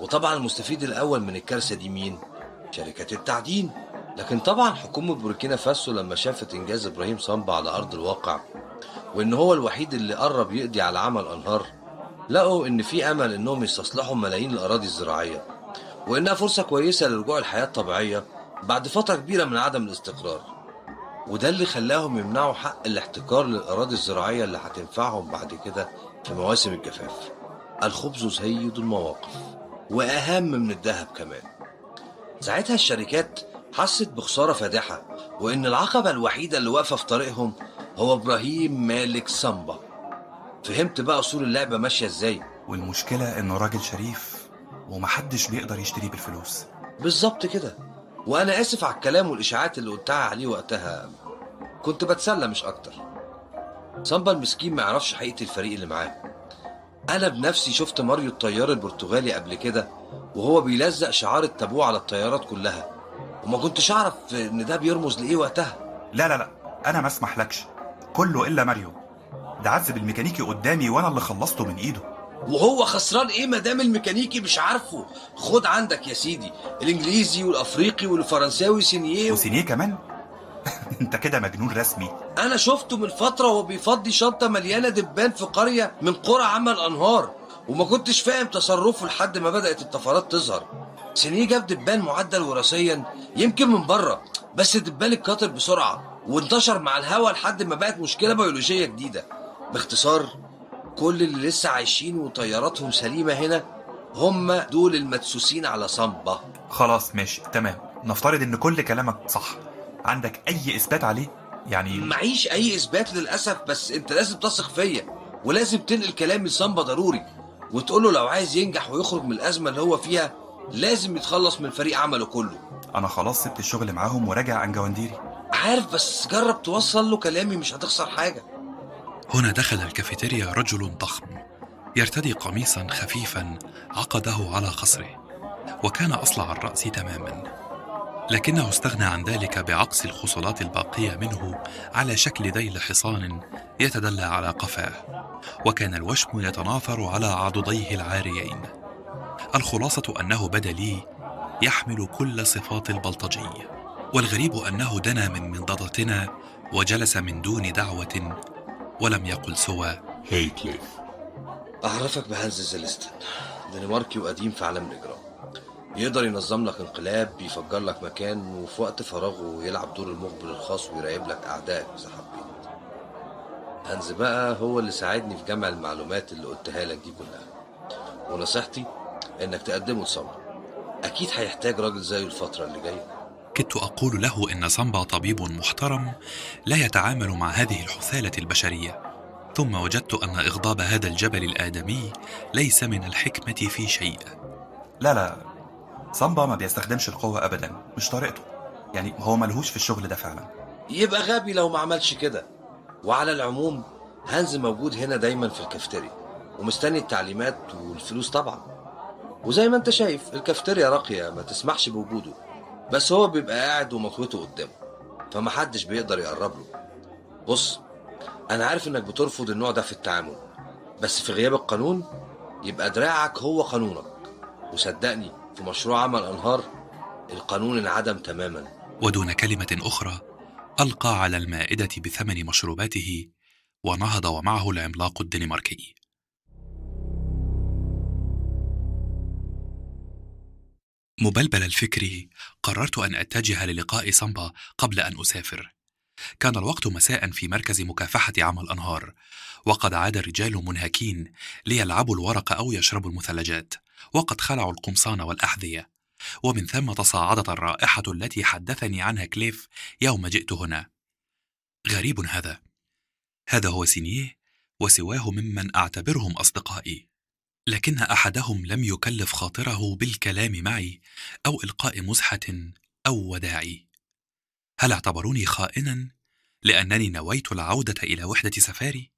وطبعا المستفيد الأول من الكارثة دي مين؟ شركات التعدين. لكن طبعا حكومة بوركينا فاسو لما شافت إنجاز إبراهيم صنبا على أرض الواقع وإن هو الوحيد اللي قرب يقضي على عمل أنهار لقوا إن في أمل إنهم يستصلحوا ملايين الأراضي الزراعية وإنها فرصة كويسة لرجوع الحياة الطبيعية بعد فترة كبيرة من عدم الاستقرار. وده اللي خلاهم يمنعوا حق الاحتكار للأراضي الزراعية اللي هتنفعهم بعد كده في مواسم الجفاف. الخبز سيد المواقف وأهم من الذهب كمان. ساعتها الشركات حست بخسارة فادحة وإن العقبة الوحيدة اللي واقفة في طريقهم هو إبراهيم مالك سامبا. فهمت بقى أصول اللعبة ماشية إزاي؟ والمشكلة إنه راجل شريف ومحدش بيقدر يشتريه بالفلوس. بالظبط كده. وأنا آسف على الكلام والإشاعات اللي قلتها عليه وقتها. كنت بتسلى مش أكتر. سامبا المسكين ما يعرفش حقيقة الفريق اللي معاه. أنا بنفسي شفت ماريو الطيار البرتغالي قبل كده وهو بيلزق شعار التابوع على الطيارات كلها. وما كنتش أعرف إن ده بيرمز لإيه وقتها. لا لا لا. أنا ما أسمحلكش. كله إلا ماريو. ده عذب الميكانيكي قدامي وأنا اللي خلصته من إيده. وهو خسران إيه ما دام الميكانيكي مش عارفه؟ خد عندك يا سيدي. الإنجليزي والأفريقي والفرنساوي سينيه وسينيه كمان؟ أنت كده مجنون رسمي. أنا شفته من فترة وهو بيفضي شنطة مليانة دبان في قرية من قرى عمل أنهار. وما كنتش فاهم تصرفه لحد ما بدأت الطفرات تظهر. سينيه جاب دبان معدل وراثيا يمكن من بره بس الدبان اتكاثر بسرعة وانتشر مع الهواء لحد ما بقت مشكلة بيولوجية جديدة. باختصار كل اللي لسه عايشين وطياراتهم سليمة هنا هم دول المدسوسين على صنبه خلاص ماشي تمام. نفترض إن كل كلامك صح. عندك أي إثبات عليه؟ يعني معيش أي إثبات للأسف بس أنت لازم تثق فيا ولازم تنقل كلامي لصنبا ضروري وتقول له لو عايز ينجح ويخرج من الأزمة اللي هو فيها لازم يتخلص من فريق عمله كله. أنا خلاص سبت الشغل معاهم وراجع عن جوانديري. عارف بس جرب توصل له كلامي مش هتخسر حاجة. هنا دخل الكافيتيريا رجل ضخم يرتدي قميصا خفيفا عقده على خصره وكان أصلع الرأس تماما. لكنه استغنى عن ذلك بعقص الخصلات الباقية منه على شكل ذيل حصان يتدلى على قفاه وكان الوشم يتناثر على عضديه العاريين. الخلاصة أنه بدا لي يحمل كل صفات البلطجي والغريب أنه دنا من منضدتنا وجلس من دون دعوة ولم يقل سوى. Hi كليف أعرفك بهانز زيلستن دنماركي وقديم في عالم الإجرام يقدر ينظم لك انقلاب بيفجر لك مكان وفي وقت فراغه يلعب دور المخبر الخاص ويراقب لك أعدائك إذا حبيت. هانز بقى هو اللي ساعدني في جمع المعلومات اللي قلتها لك دي كلها. ونصيحتي إنك تقدمه لسامبا أكيد هيحتاج راجل زيه الفترة اللي جاية. كدت أقول له إن سامبا طبيب محترم لا يتعامل مع هذه الحثالة البشرية. ثم وجدت أن إغضاب هذا الجبل الآدمي ليس من الحكمة في شيء. لا لا. صنبا ما بيستخدمش القوة أبدا. مش طريقته. يعني هو ملهوش في الشغل ده فعلا. يبقى غبي لو ما عملش كده. وعلى العموم هانز موجود هنا دايما في الكافتيريا. ومستني التعليمات والفلوس طبعا. وزي ما انت شايف الكافتيريا راقية ما تسمحش بوجوده. بس هو بيبقى قاعد ومطوته قدامه فمحدش بيقدر يقرب له. بص أنا عارف إنك بترفض النوع ده في التعامل بس في غياب القانون يبقى دراعك هو قانونك. وصدقني في مشروع عمل أنهار القانون انعدم تماما. ودون كلمة أخرى ألقى على المائدة بثمن مشروباته ونهض ومعه العملاق الدنماركي. مبلبل الفكر قررت أن أتجه للقاء صنبا قبل أن أسافر. كان الوقت مساء في مركز مكافحة عمل أنهار وقد عاد الرجال منهكين ليلعبوا الورق أو يشربوا المثلجات وقد خلعوا القمصان والأحذية. ومن ثم تصاعدت الرائحة التي حدثني عنها كليف يوم جئت هنا. غريب هذا. هذا هو سينيه وسواه ممن أعتبرهم أصدقائي. لكن أحدهم لم يكلف خاطره بالكلام معي أو إلقاء مزحة أو وداعي. هل اعتبروني خائنا لأنني نويت العودة إلى وحدة سفاري؟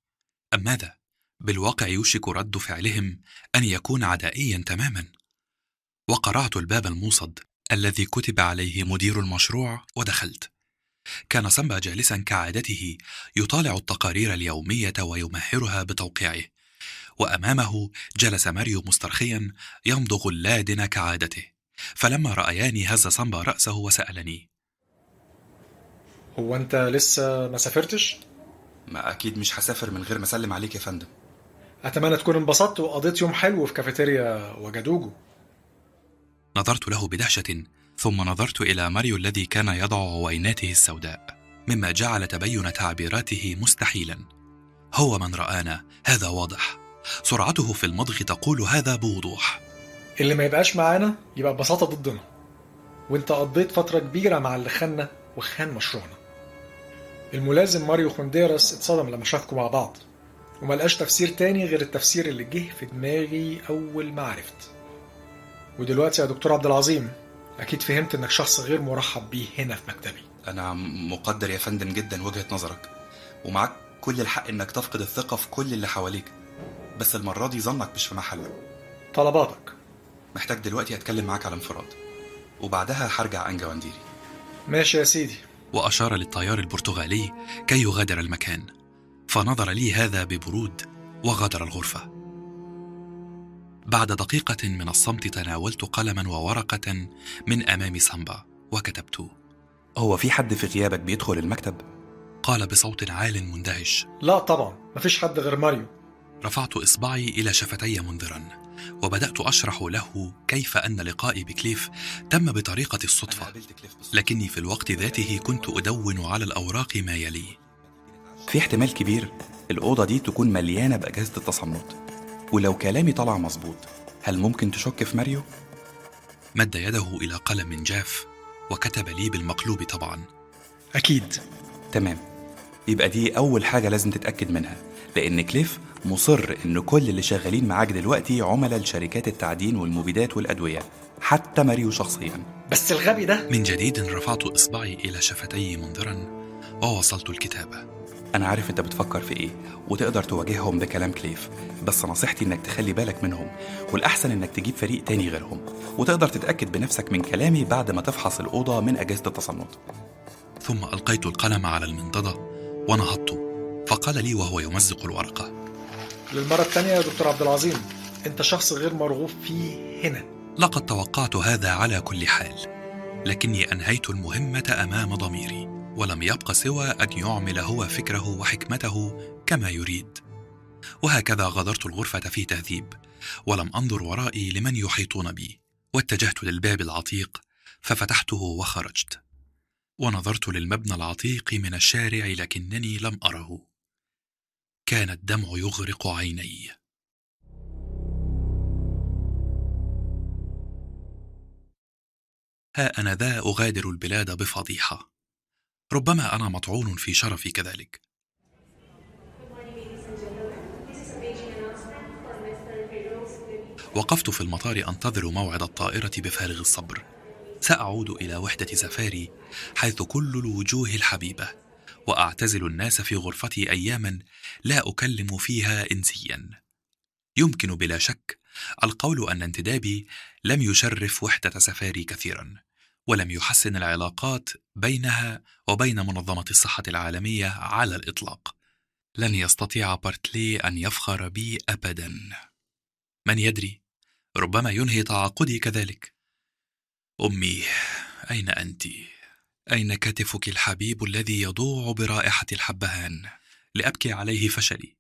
أم ماذا؟ بالواقع يوشك رد فعلهم أن يكون عدائيا تماما. وقرعت الباب الموصد الذي كتب عليه مدير المشروع ودخلت. كان سامبا جالسا كعادته يطالع التقارير اليومية ويمهرها بتوقيعه. وأمامه جلس ماريو مسترخيا يمضغ اللادن كعادته. فلما رأياني هز سامبا رأسه وسألني. هو أنت لسه ما سافرتش؟ ما أكيد مش هسافر من غير ما أسلم عليك يا فندم. أتمنى تكون انبسطت وقضيت يوم حلو في كافيتيريا وجدوجو نظرت له بدهشة ثم نظرت إلى ماريو الذي كان يضع عويناته السوداء مما جعل تبين تعبيراته مستحيلا. هو من رآنا هذا واضح. سرعته في المضغ تقول هذا بوضوح. اللي ما يبقاش معانا يبقى ببساطة ضدنا. وانت قضيت فترة كبيرة مع اللي خاننا وخان مشروعنا. الملازم ماريو خونديراس اتصدم لما شافكم مع بعض. وما لقاش تفسير تاني غير التفسير اللي جه في دماغي أول ما عرفت. ودلوقتي يا دكتور عبد العظيم أكيد فهمت إنك شخص غير مرحب بيه هنا في مكتبي. أنا مقدر يا فندم جدا وجهة نظرك. ومعاك كل الحق إنك تفقد الثقة في كل اللي حواليك. بس المرة دي ظنك مش في محله. طلباتك. محتاج دلوقتي أتكلم معاك على انفراد. وبعدها هرجع أنجا ونديري ماشي يا سيدي. وأشار للطيار البرتغالي كي يغادر المكان. فنظر لي هذا ببرود وغادر الغرفة. بعد دقيقة من الصمت تناولت قلما وورقة من أمام سامبا وكتبت. هو في حد في غيابك بيدخل المكتب؟ قال بصوت عال مندهش. لا طبعا مفيش حد غير ماريو. رفعت إصبعي إلى شفتي منذرا وبدأت أشرح له كيف أن لقائي بكليف تم بطريقة الصدفة. لكني في الوقت ذاته كنت أدون على الأوراق ما يلي. في احتمال كبير الأوضة دي تكون مليانة بأجهزة التصنت ولو كلامي طلع مظبوط هل ممكن تشك في ماريو؟ مد يده إلى قلم جاف وكتب لي بالمقلوب طبعا. أكيد. تمام. يبقى دي أول حاجة لازم تتأكد منها لأن كليف مصر إن كل اللي شغالين معاك دلوقتي عملاء لشركات التعدين والمبيدات والأدوية حتى ماريو شخصيا. بس الغبي ده؟ من جديد رفعت إصبعي إلى شفتي منذرا ووصلت الكتابة. أنا عارف أنت بتفكر في إيه وتقدر تواجههم بكلام كليف بس نصيحتي إنك تخلي بالك منهم والأحسن إنك تجيب فريق تاني غيرهم وتقدر تتأكد بنفسك من كلامي بعد ما تفحص الأوضة من أجهزة التصنت ثم ألقيت القلم على المنضدة ونهضت فقال لي وهو يمزق الورقة. للمرة الثانية يا دكتور عبد العظيم أنت شخص غير مرغوب فيه هنا. لقد توقعت هذا على كل حال لكني أنهيت المهمة أمام ضميري ولم يبق سوى أن يعمل هو فكره وحكمته كما يريد. وهكذا غادرت الغرفة في تهذيب ولم أنظر ورائي لمن يحيطون بي واتجهت للباب العتيق ففتحته وخرجت. ونظرت للمبنى العتيق من الشارع لكنني لم أره. كان الدمع يغرق عيني. ها أنا ذا أغادر البلاد بفضيحة. ربما أنا مطعون في شرفي كذلك. وقفت في المطار أنتظر موعد الطائرة بفارغ الصبر. سأعود إلى وحدة سفاري حيث كل الوجوه الحبيبة. وأعتزل الناس في غرفتي أياما لا أكلم فيها إنسيا. يمكن بلا شك القول أن انتدابي لم يشرف وحدة سفاري كثيرا ولم يحسن العلاقات بينها وبين منظمة الصحة العالمية على الإطلاق. لن يستطيع بارتلي أن يفخر بي أبدا. من يدري ربما ينهي تعاقدي كذلك. أمي أين أنت؟ أين كتفك الحبيب الذي يضوع برائحة الحبهان؟ لأبكي عليه فشلي.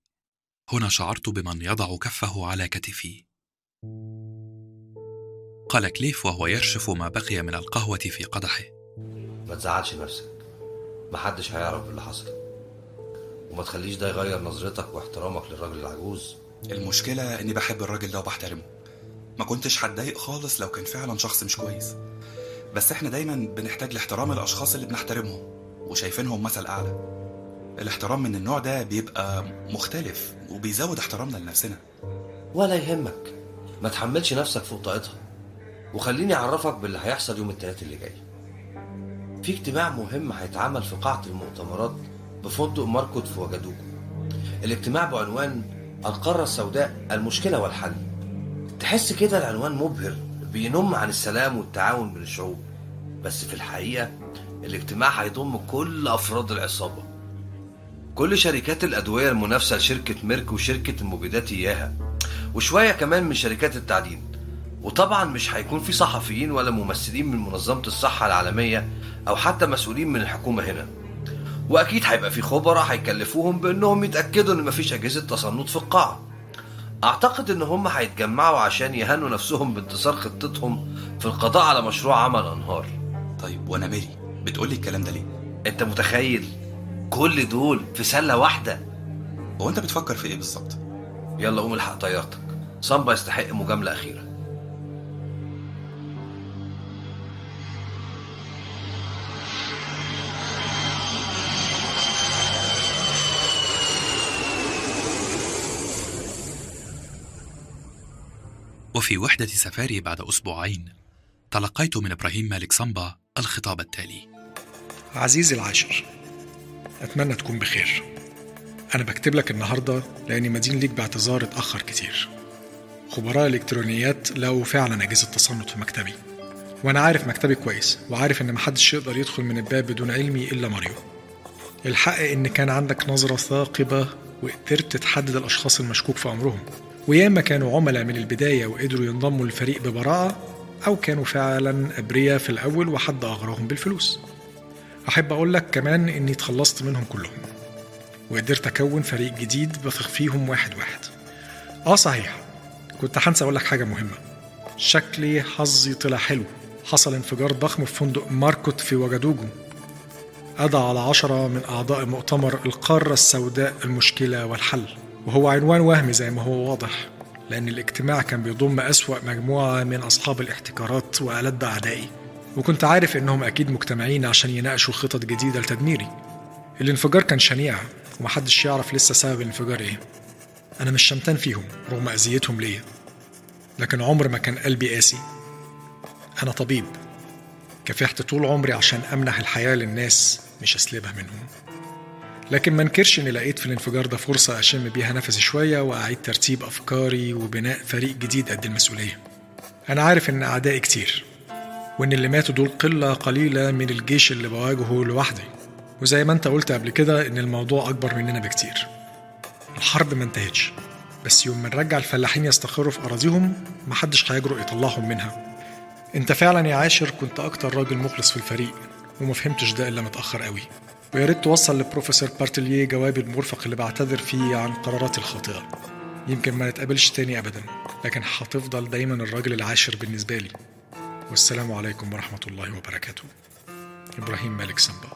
هنا شعرت بمن يضع كفه على كتفي. قال كليف وهو يرشف ما بقي من القهوة في قدحه. ما تزعلش نفسك. محدش هيعرف باللي حصل. وما تخليش ده يغير نظرتك واحترامك للراجل العجوز. المشكلة إني بحب الراجل ده وبحترمه. ما كنتش هتضايق خالص لو كان فعلا شخص مش كويس. بس إحنا دايما بنحتاج لاحترام الأشخاص اللي بنحترمهم وشايفينهم مثل أعلى. الاحترام من النوع ده بيبقى مختلف وبيزود احترامنا لنفسنا. ولا يهمك. ما تحملش نفسك فوق طاقتها وخليني أعرفك باللي هيحصل يوم التلات اللي جاي. في اجتماع مهم هيتعمل في قاعة المؤتمرات بفندق ماركوت في وجدوجو. الاجتماع بعنوان القارة السوداء المشكلة والحل. تحس كده العنوان مبهر. بينم عن السلام والتعاون بين الشعوب. بس في الحقيقة الاجتماع هيضم كل أفراد العصابة. كل شركات الأدوية المنافسة لشركة ميرك وشركة المبيدات إياها وشوية كمان من شركات التعدين. وطبعا مش هيكون في صحفيين ولا ممثلين من منظمة الصحة العالمية أو حتى مسؤولين من الحكومة هنا. وأكيد هيبقى في خبراء هيكلفوهم بأنهم يتأكدوا إن مفيش أجهزة تصنت في القاعة. أعتقد إن هم هيتجمعوا عشان يهنوا نفسهم بانتصار خطتهم في القضاء على مشروع عمل أنهار. طيب وأنا مالي؟ بتقولي الكلام ده ليه؟ أنت متخيل كل دول في سلة واحدة؟ هو أنت بتفكر في إيه بالظبط؟ يلا قوم الحق طيارتك. صنبا يستحق مجاملة أخيرة. وفي وحدة سفاري بعد أسبوعين. تلقيت من إبراهيم مالك صنبا الخطاب التالي. عزيزي العاشر أتمنى تكون بخير. أنا بكتب لك النهاردة لأني مدين ليك باعتذار اتأخر كتير. خبراء الإلكترونيات لقوا فعلا أجهزة تصنت في مكتبي. وأنا عارف مكتبي كويس وعارف إن محدش يقدر يدخل من الباب بدون علمي إلا ماريو. الحق إن كان عندك نظرة ثاقبة وقدرت تحدد الأشخاص المشكوك في أمرهم. وياما كانوا عملاء من البداية وقدروا ينضموا للفريق ببراءة أو كانوا فعلا أبرياء في الأول وحد أغراهم بالفلوس. أحب أقول لك كمان إني اتخلصت منهم كلهم وقدرت أكون فريق جديد بثق فيهم واحد واحد. آه صحيح. كنت هنسى أقول لك حاجة مهمة. شكلي حظي طلع حلو. حصل انفجار ضخم في فندق ماركوت في وجدوجو قضى على عشرة من أعضاء مؤتمر القارة السوداء المشكلة والحل. وهو عنوان وهمي زي ما هو واضح لأن الاجتماع كان بيضم أسوأ مجموعة من أصحاب الاحتكارات وألد أعدائي. وكنت عارف إنهم أكيد مجتمعين عشان يناقشوا خطط جديدة لتدميري. الانفجار كان شنيع ومحدش يعرف لسه سبب الانفجار إيه أنا مش شمتان فيهم رغم أذيتهم ليا. لكن عمر ما كان قلبي قاسي. أنا طبيب. كافحت طول عمري عشان أمنح الحياة للناس مش أسلبها منهم. لكن ما انكرش إني لقيت في الانفجار ده فرصة أشم بيها نفسي شوية وأعيد ترتيب أفكاري وبناء فريق جديد قد المسؤولية. أنا عارف إن أعدائي كتير وإن اللي ماتوا دول قلة قليلة من الجيش اللي بواجهه لوحدي. وزي ما أنت قلت قبل كده إن الموضوع أكبر مننا بكتير. الحرب ما انتهتش بس يوم ما نرجع الفلاحين يستقروا في أراضيهم محدش هيجرؤ يطلعهم منها. أنت فعلا يا عاشر كنت أكتر راجل مخلص في الفريق وما فهمتش ده إلا متأخر قوي. ويا ريت توصل لبروفيسور بارتليه جوابي المرفق اللي بعتذر فيه عن قراراتي الخاطئة. يمكن ما نتقابلش تاني ابدا لكن هتفضل دايما الراجل العاشر بالنسبة لي. والسلام عليكم ورحمة الله وبركاته. إبراهيم مالك سامبا.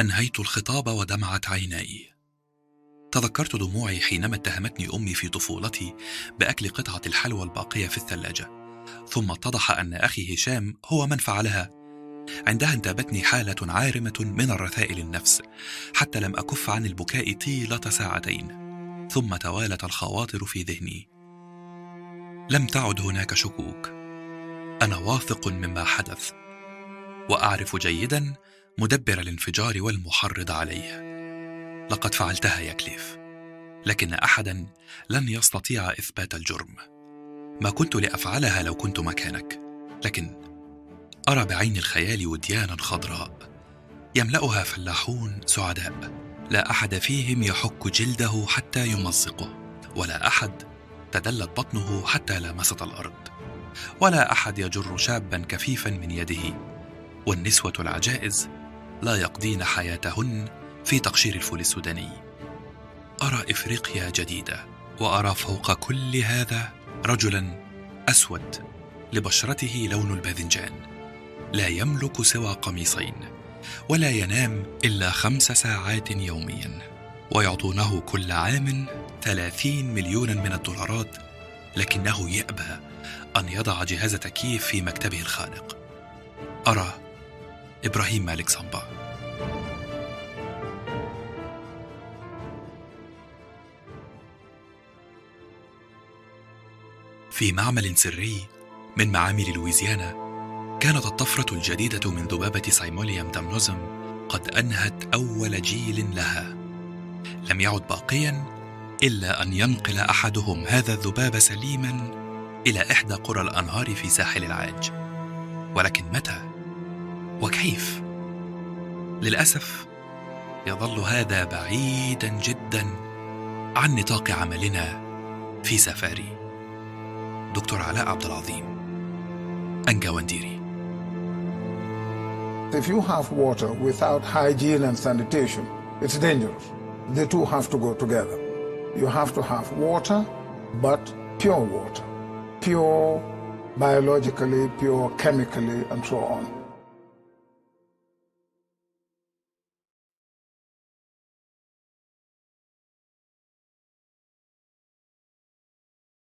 أنهيت الخطاب ودمعت عيناي. تذكرت دموعي حينما اتهمتني أمي في طفولتي بأكل قطعة الحلوى الباقية في الثلاجة. ثم اتضح أن أخي هشام هو من فعلها. عندها انتابتني حالة عارمة من الرثاء النفس حتى لم أكف عن البكاء طيلة ساعتين. ثم توالت الخواطر في ذهني. لم تعد هناك شكوك. أنا واثق مما حدث. وأعرف جيدا مدبر الانفجار والمحرض عليه. لقد فعلتها يا كليف. لكن أحدا لن يستطيع إثبات الجرم. ما كنت لأفعلها لو كنت مكانك. لكن أرى بعين الخيال وديانا خضراء. يملأها فلاحون سعداء. لا أحد فيهم يحك جلده حتى يمزقه. ولا أحد تدلت بطنه حتى لامست الأرض. ولا أحد يجر شابا كفيفا من يده. والنسوة العجائز لا يقضين حياتهن في تقشير الفول السوداني. أرى إفريقيا جديدة وأرى فوق كل هذا رجلا أسود لبشرته لون الباذنجان. لا يملك سوى قميصين ولا ينام إلا خمس ساعات يوميا ويعطونه كل عام ثلاثين مليونا من الدولارات لكنه يأبى أن يضع جهاز تكييف في مكتبه الخانق أرى إبراهيم مالك صنبا. في معمل سري من معامل لويزيانا كانت الطفرة الجديدة من ذبابة سايموليوم دامنوزم قد أنهت أول جيل لها لم يعد باقيا إلا أن ينقل أحدهم هذا الذباب سليما إلى إحدى قرى الأنهار في ساحل العاج ولكن متى؟ وكيف؟ للأسف يظل هذا بعيدا جدا عن نطاق عملنا في سفاري دكتور علاء عبد العظيم أنجا ونديري If you have water without hygiene and sanitation, it's dangerous. The two have to go together. You have to have water, but pure water. Pure biologically, pure chemically, and so on.